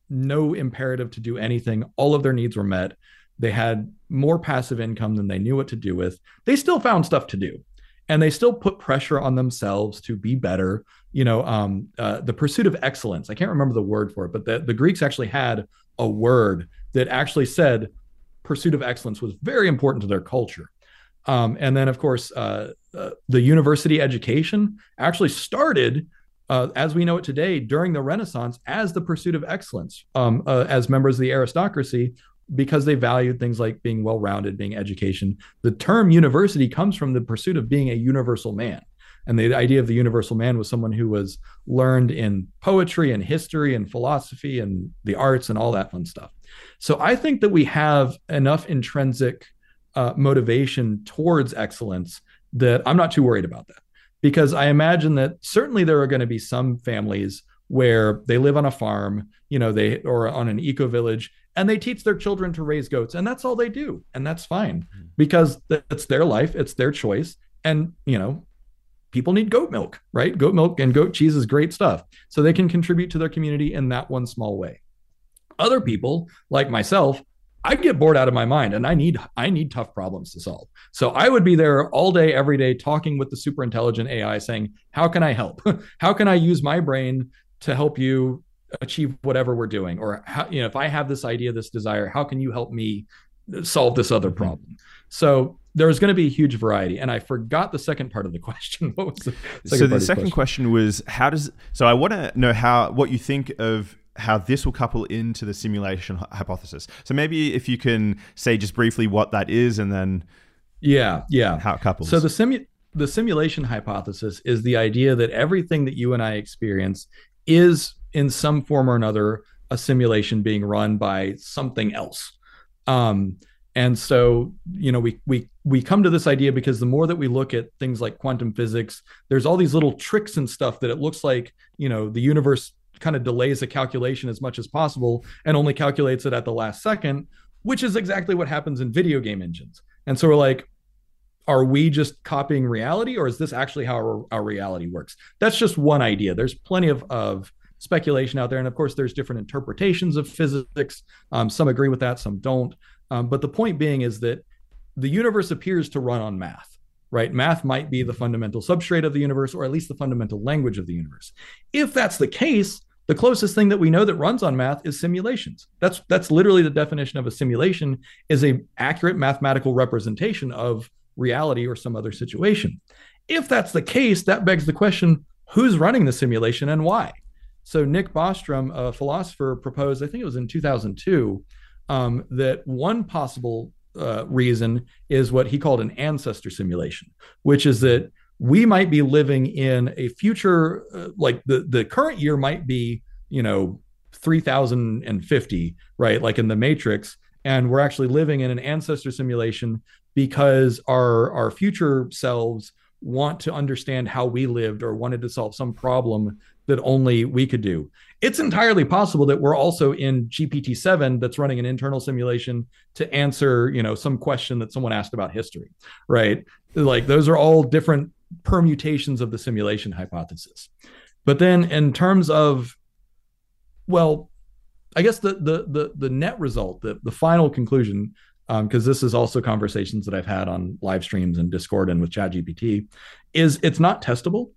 no imperative to do anything. All of their needs were met. They had more passive income than they knew what to do with. They still found stuff to do, and they still put pressure on themselves to be better. You know, um, uh, the pursuit of excellence. I can't remember the word for it, but the, the Greeks actually had a word that actually said pursuit of excellence was very important to their culture. Um, and then, of course, uh, uh, the university education actually started, uh, as we know it today, during the Renaissance as the pursuit of excellence um, uh, as members of the aristocracy because they valued things like being well rounded, being education. The term university comes from the pursuit of being a universal man. And the idea of the universal man was someone who was learned in poetry and history and philosophy and the arts and all that fun stuff. So I think that we have enough intrinsic uh, motivation towards excellence that I'm not too worried about that. Because I imagine that certainly there are going to be some families where they live on a farm, you know, they or on an eco village and they teach their children to raise goats and that's all they do and that's fine mm-hmm. because it's their life it's their choice and you know people need goat milk right goat milk and goat cheese is great stuff so they can contribute to their community in that one small way other people like myself I get bored out of my mind and I need I need tough problems to solve. So I would be there all day every day talking with the super intelligent AI saying, "How can I help? how can I use my brain to help you achieve whatever we're doing or how, you know if i have this idea this desire how can you help me solve this other mm-hmm. problem so there's going to be a huge variety and i forgot the second part of the question what was the so the second question? question was how does so i want to know how what you think of how this will couple into the simulation hypothesis. So maybe if you can say just briefly what that is and then yeah yeah. how it couples. So the simu- the simulation hypothesis is the idea that everything that you and I experience is in some form or another a simulation being run by something else. Um, and so, you know, we we we come to this idea because the more that we look at things like quantum physics, there's all these little tricks and stuff that it looks like, you know, the universe kind of delays the calculation as much as possible and only calculates it at the last second, which is exactly what happens in video game engines. And so we're like, are we just copying reality or is this actually how our, our reality works? That's just one idea. There's plenty of, of speculation out there. And of course, there's different interpretations of physics. Um, some agree with that, some don't. Um, but the point being is that the universe appears to run on math, right? Math might be the fundamental substrate of the universe, or at least the fundamental language of the universe. If that's the case, the closest thing that we know that runs on math is simulations. That's that's literally the definition of a simulation is a accurate mathematical representation of reality or some other situation. If that's the case, that begs the question, who's running the simulation and why? So Nick Bostrom, a philosopher, proposed, I think it was in 2002, um, that one possible uh, reason is what he called an ancestor simulation, which is that we might be living in a future, uh, like the the current year might be, you know, 3050, right? Like in the Matrix, and we're actually living in an ancestor simulation because our our future selves want to understand how we lived or wanted to solve some problem that only we could do. It's entirely possible that we're also in GPT-7 that's running an internal simulation to answer, you know, some question that someone asked about history, right? Like those are all different permutations of the simulation hypothesis. But then in terms of well, I guess the the the the net result, the the final conclusion because um, this is also conversations that I've had on live streams and Discord and with ChatGPT, is it's not testable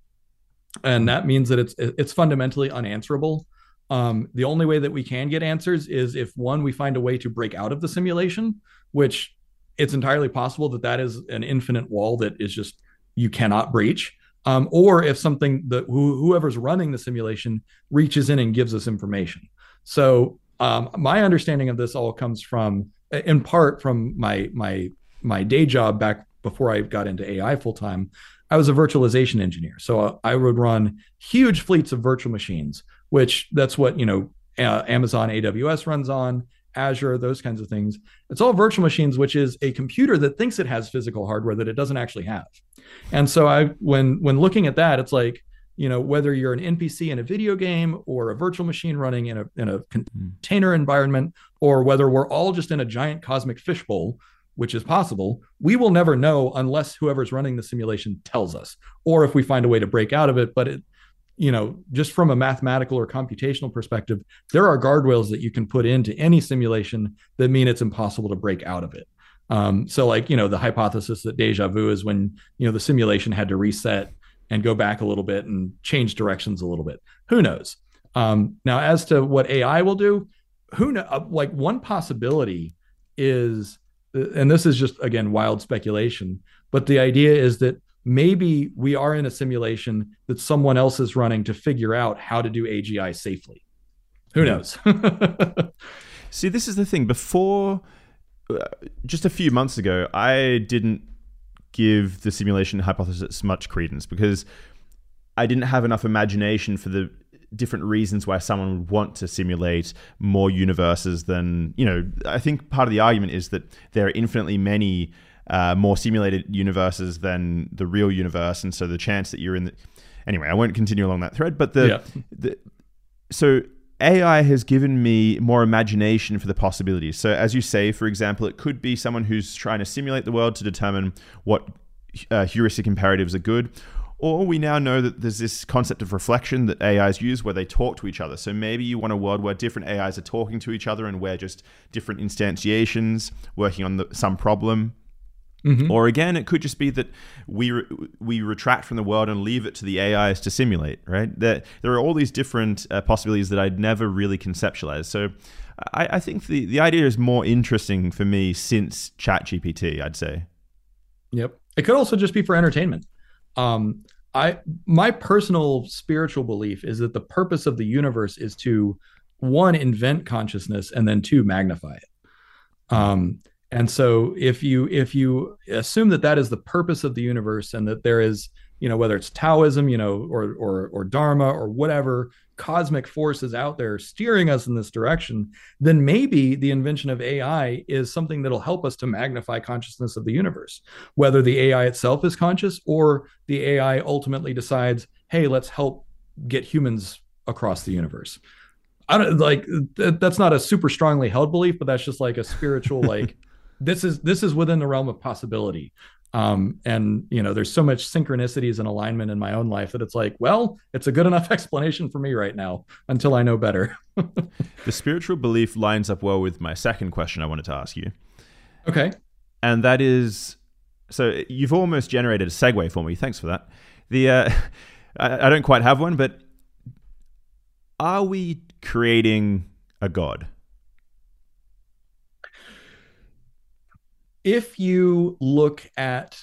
and that means that it's it's fundamentally unanswerable. Um, the only way that we can get answers is if one we find a way to break out of the simulation, which it's entirely possible that that is an infinite wall that is just you cannot breach. Um, or if something that whoever's running the simulation reaches in and gives us information. So um, my understanding of this all comes from, in part, from my my my day job back before I got into AI full time, I was a virtualization engineer. So I would run huge fleets of virtual machines, which that's what, you know, uh, Amazon AWS runs on, Azure, those kinds of things. It's all virtual machines, which is a computer that thinks it has physical hardware that it doesn't actually have. And so I when when looking at that, it's like, you know, whether you're an NPC in a video game or a virtual machine running in a in a hmm. container environment, or whether we're all just in a giant cosmic fishbowl, which is possible, we will never know unless whoever's running the simulation tells us, or if we find a way to break out of it. But it, you know, just from a mathematical or computational perspective, there are guardrails that you can put into any simulation that mean it's impossible to break out of it. Um, so, like, you know, the hypothesis that deja vu is when, you know, the simulation had to reset and go back a little bit and change directions a little bit. Who knows? Um, now, as to what AI will do, who know? Uh, like, one possibility is, and this is just, again, wild speculation, but the idea is that maybe we are in a simulation that someone else is running to figure out how to do AGI safely. Who hmm. knows? See, this is the thing. Before, uh, just a few months ago, I didn't give the simulation hypothesis much credence because I didn't have enough imagination for the different reasons why someone would want to simulate more universes than, you know, I think part of the argument is that there are infinitely many uh, more simulated universes than the real universe, and so the chance that you're in the anyway, I won't continue along that thread, but the, yeah. the so AI has given me more imagination for the possibilities. So, as you say, for example, it could be someone who's trying to simulate the world to determine what uh, heuristic imperatives are good. Or we now know that there's this concept of reflection that AIs use where they talk to each other. So maybe you want a world where different AIs are talking to each other and we're just different instantiations working on the, some problem. Mm-hmm. Or again, it could just be that we re- we retract from the world and leave it to the AIs to simulate. Right? There there are all these different uh, possibilities that I'd never really conceptualized. So I, I, think the the idea is more interesting for me since ChatGPT. I'd say. Yep. It could also just be for entertainment. Um, I my personal spiritual belief is that the purpose of the universe is to one invent consciousness and then two magnify it. Um, and so if you if you assume that that is the purpose of the universe and that there is you know whether it's taoism you know or or or dharma or whatever cosmic forces out there steering us in this direction then maybe the invention of ai is something that'll help us to magnify consciousness of the universe. Whether the ai itself is conscious or the ai ultimately decides hey let's help get humans across the universe. I don't like that's not a super strongly held belief but that's just like a spiritual like this is this is within the realm of possibility. Um, and you know there's so much synchronicities and alignment in my own life that it's like well it's a good enough explanation for me right now until i know better. The spiritual belief lines up well with my second question i wanted to ask you. Okay. And that is so you've almost generated a segue for me. Thanks for that. The uh, I, I don't quite have one but are we creating a god if you look at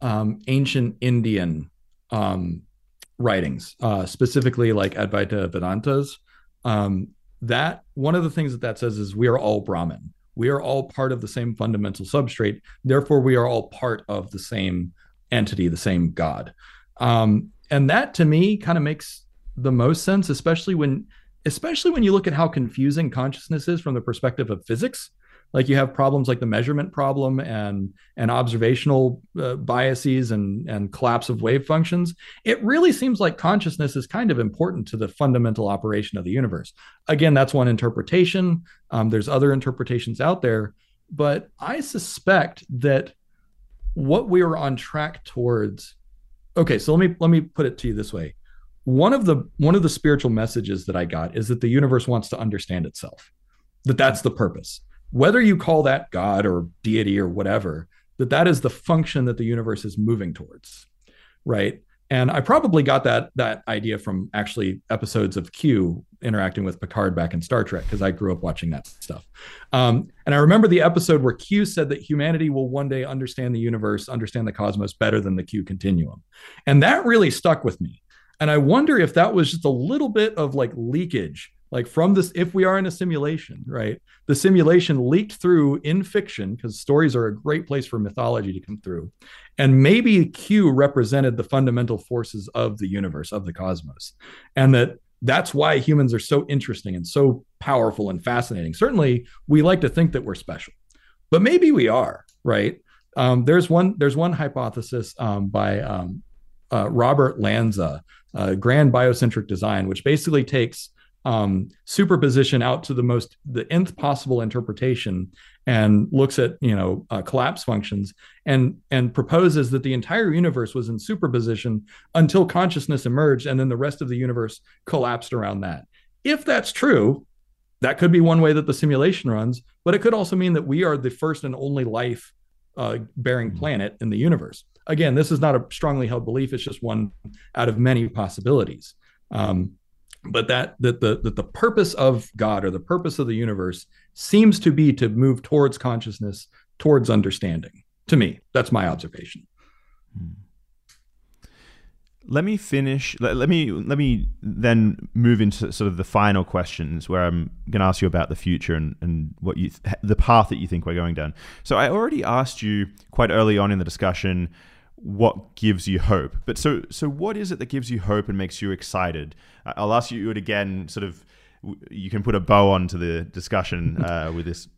um, ancient Indian um, writings, uh, specifically like Advaita Vedantas, um, that one of the things that that says is we are all Brahman. We are all part of the same fundamental substrate. Therefore, we are all part of the same entity, the same God. Um, and that to me kind of makes the most sense, especially when especially when you look at how confusing consciousness is from the perspective of physics like you have problems like the measurement problem and and observational uh, biases and and collapse of wave functions. It really seems like consciousness is kind of important to the fundamental operation of the universe. Again that's one interpretation. Um, there's other interpretations out there but i suspect that what we are on track towards okay so let me let me put it to you this way. One of the one of the spiritual messages that i got is that the universe wants to understand itself that that's the purpose whether you call that God or deity or whatever, that that is the function that the universe is moving towards, right? And I probably got that that idea from actually episodes of Q interacting with Picard back in Star Trek because I grew up watching that stuff. Um, and I remember the episode where Q said that humanity will one day understand the universe, understand the cosmos better than the Q continuum, and that really stuck with me. And I wonder if that was just a little bit of like leakage like from this if we are in a simulation right the simulation leaked through in fiction because stories are a great place for mythology to come through and maybe q represented the fundamental forces of the universe of the cosmos and that that's why humans are so interesting and so powerful and fascinating. Certainly, we like to think that we're special, but maybe we are, right? Um, there's one there's one hypothesis um, by um, uh, Robert Lanza, uh, Grand Biocentric Design, which basically takes um, superposition out to the most the nth possible interpretation and looks at you know uh, collapse functions and and proposes that the entire universe was in superposition until consciousness emerged and then the rest of the universe collapsed around that. If that's true that could be one way that the simulation runs but it could also mean that we are the first and only life uh, bearing planet in the universe. Again this is not a strongly held belief it's just one out of many possibilities. Um, but that that the that the purpose of God or the purpose of the universe seems to be to move towards consciousness, towards understanding. To me, that's my observation. Hmm. Let me finish. Let, let me let me then move into sort of the final questions, where I'm going to ask you about the future and, and what you the path that you think we're going down. So I already asked you quite early on in the discussion what gives you hope. But so so what is it that gives you hope and makes you excited? I'll ask you it again. Sort of, you can put a bow on to the discussion uh, with this.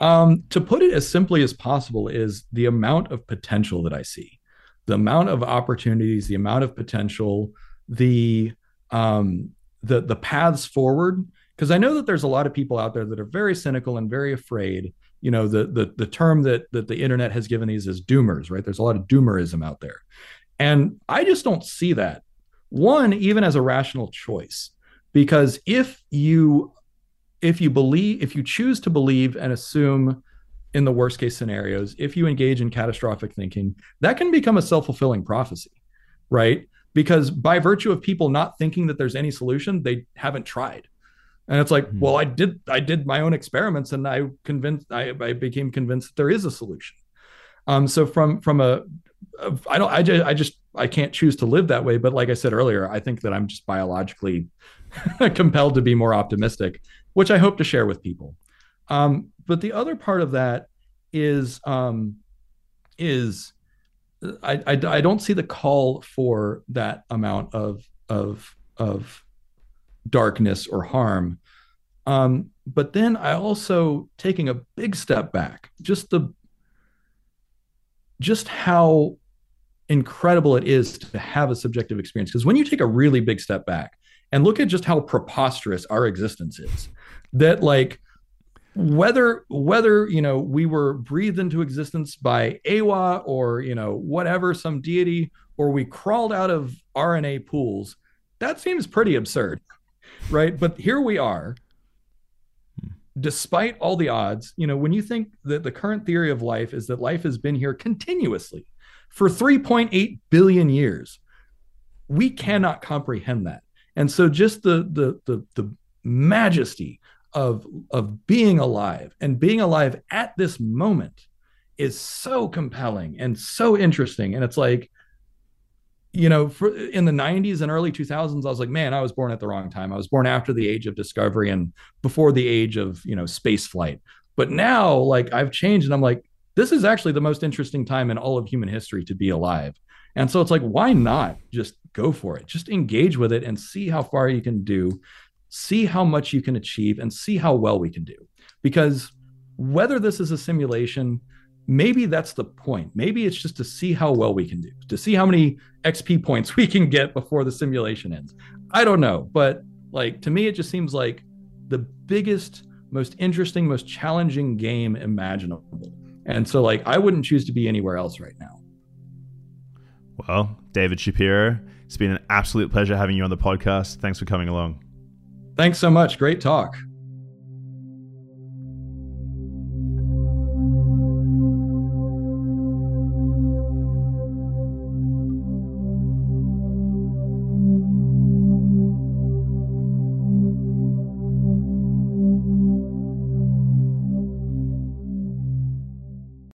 Um, to put it as simply as possible, is the amount of potential that I see, the amount of opportunities, the amount of potential, the um, the the paths forward. Because I know that there's a lot of people out there that are very cynical and very afraid you know the the the term that that the internet has given these is doomers right? There's a lot of doomerism out there. And i just don't see that one even as a rational choice because if you if you believe if you choose to believe and assume in the worst case scenarios if you engage in catastrophic thinking that can become a self-fulfilling prophecy right? Because by virtue of people not thinking that there's any solution they haven't tried and it's like, mm-hmm. well, I did I did my own experiments and I convinced I, I became convinced that there is a solution. Um, so from from a I don't I just I just I can't choose to live that way. But like I said earlier, I think that I'm just biologically compelled to be more optimistic, which I hope to share with people. Um, but the other part of that is um, is I, I, I don't see the call for that amount of of of darkness or harm. Um, but then I also taking a big step back, just the just how incredible it is to have a subjective experience. Because when you take a really big step back and look at just how preposterous our existence is, that like whether whether you know we were breathed into existence by awa or you know whatever some deity or we crawled out of RNA pools, that seems pretty absurd right? But here we are, despite all the odds. You know, when you think that the current theory of life is that life has been here continuously for 3.8 billion years, we cannot comprehend that. And so, just the the the, the majesty of of being alive and being alive at this moment is so compelling and so interesting. And it's like you know, for, in the 90s and early 2000s, I was like, man, I was born at the wrong time. I was born after the age of discovery and before the age of, you know, space flight. But now, like, I've changed and I'm like, this is actually the most interesting time in all of human history to be alive. And so it's like, why not just go for it? Just engage with it and see how far you can do, see how much you can achieve, and see how well we can do. Because whether this is a simulation, maybe that's the point. Maybe it's just to see how well we can do, to see how many XP points we can get before the simulation ends. I don't know, but like to me, it just seems like the biggest, most interesting, most challenging game imaginable. And so, like, I wouldn't choose to be anywhere else right now. Well, David Shapiro, it's been an absolute pleasure having you on the podcast. Thanks for coming along. Thanks so much. Great talk.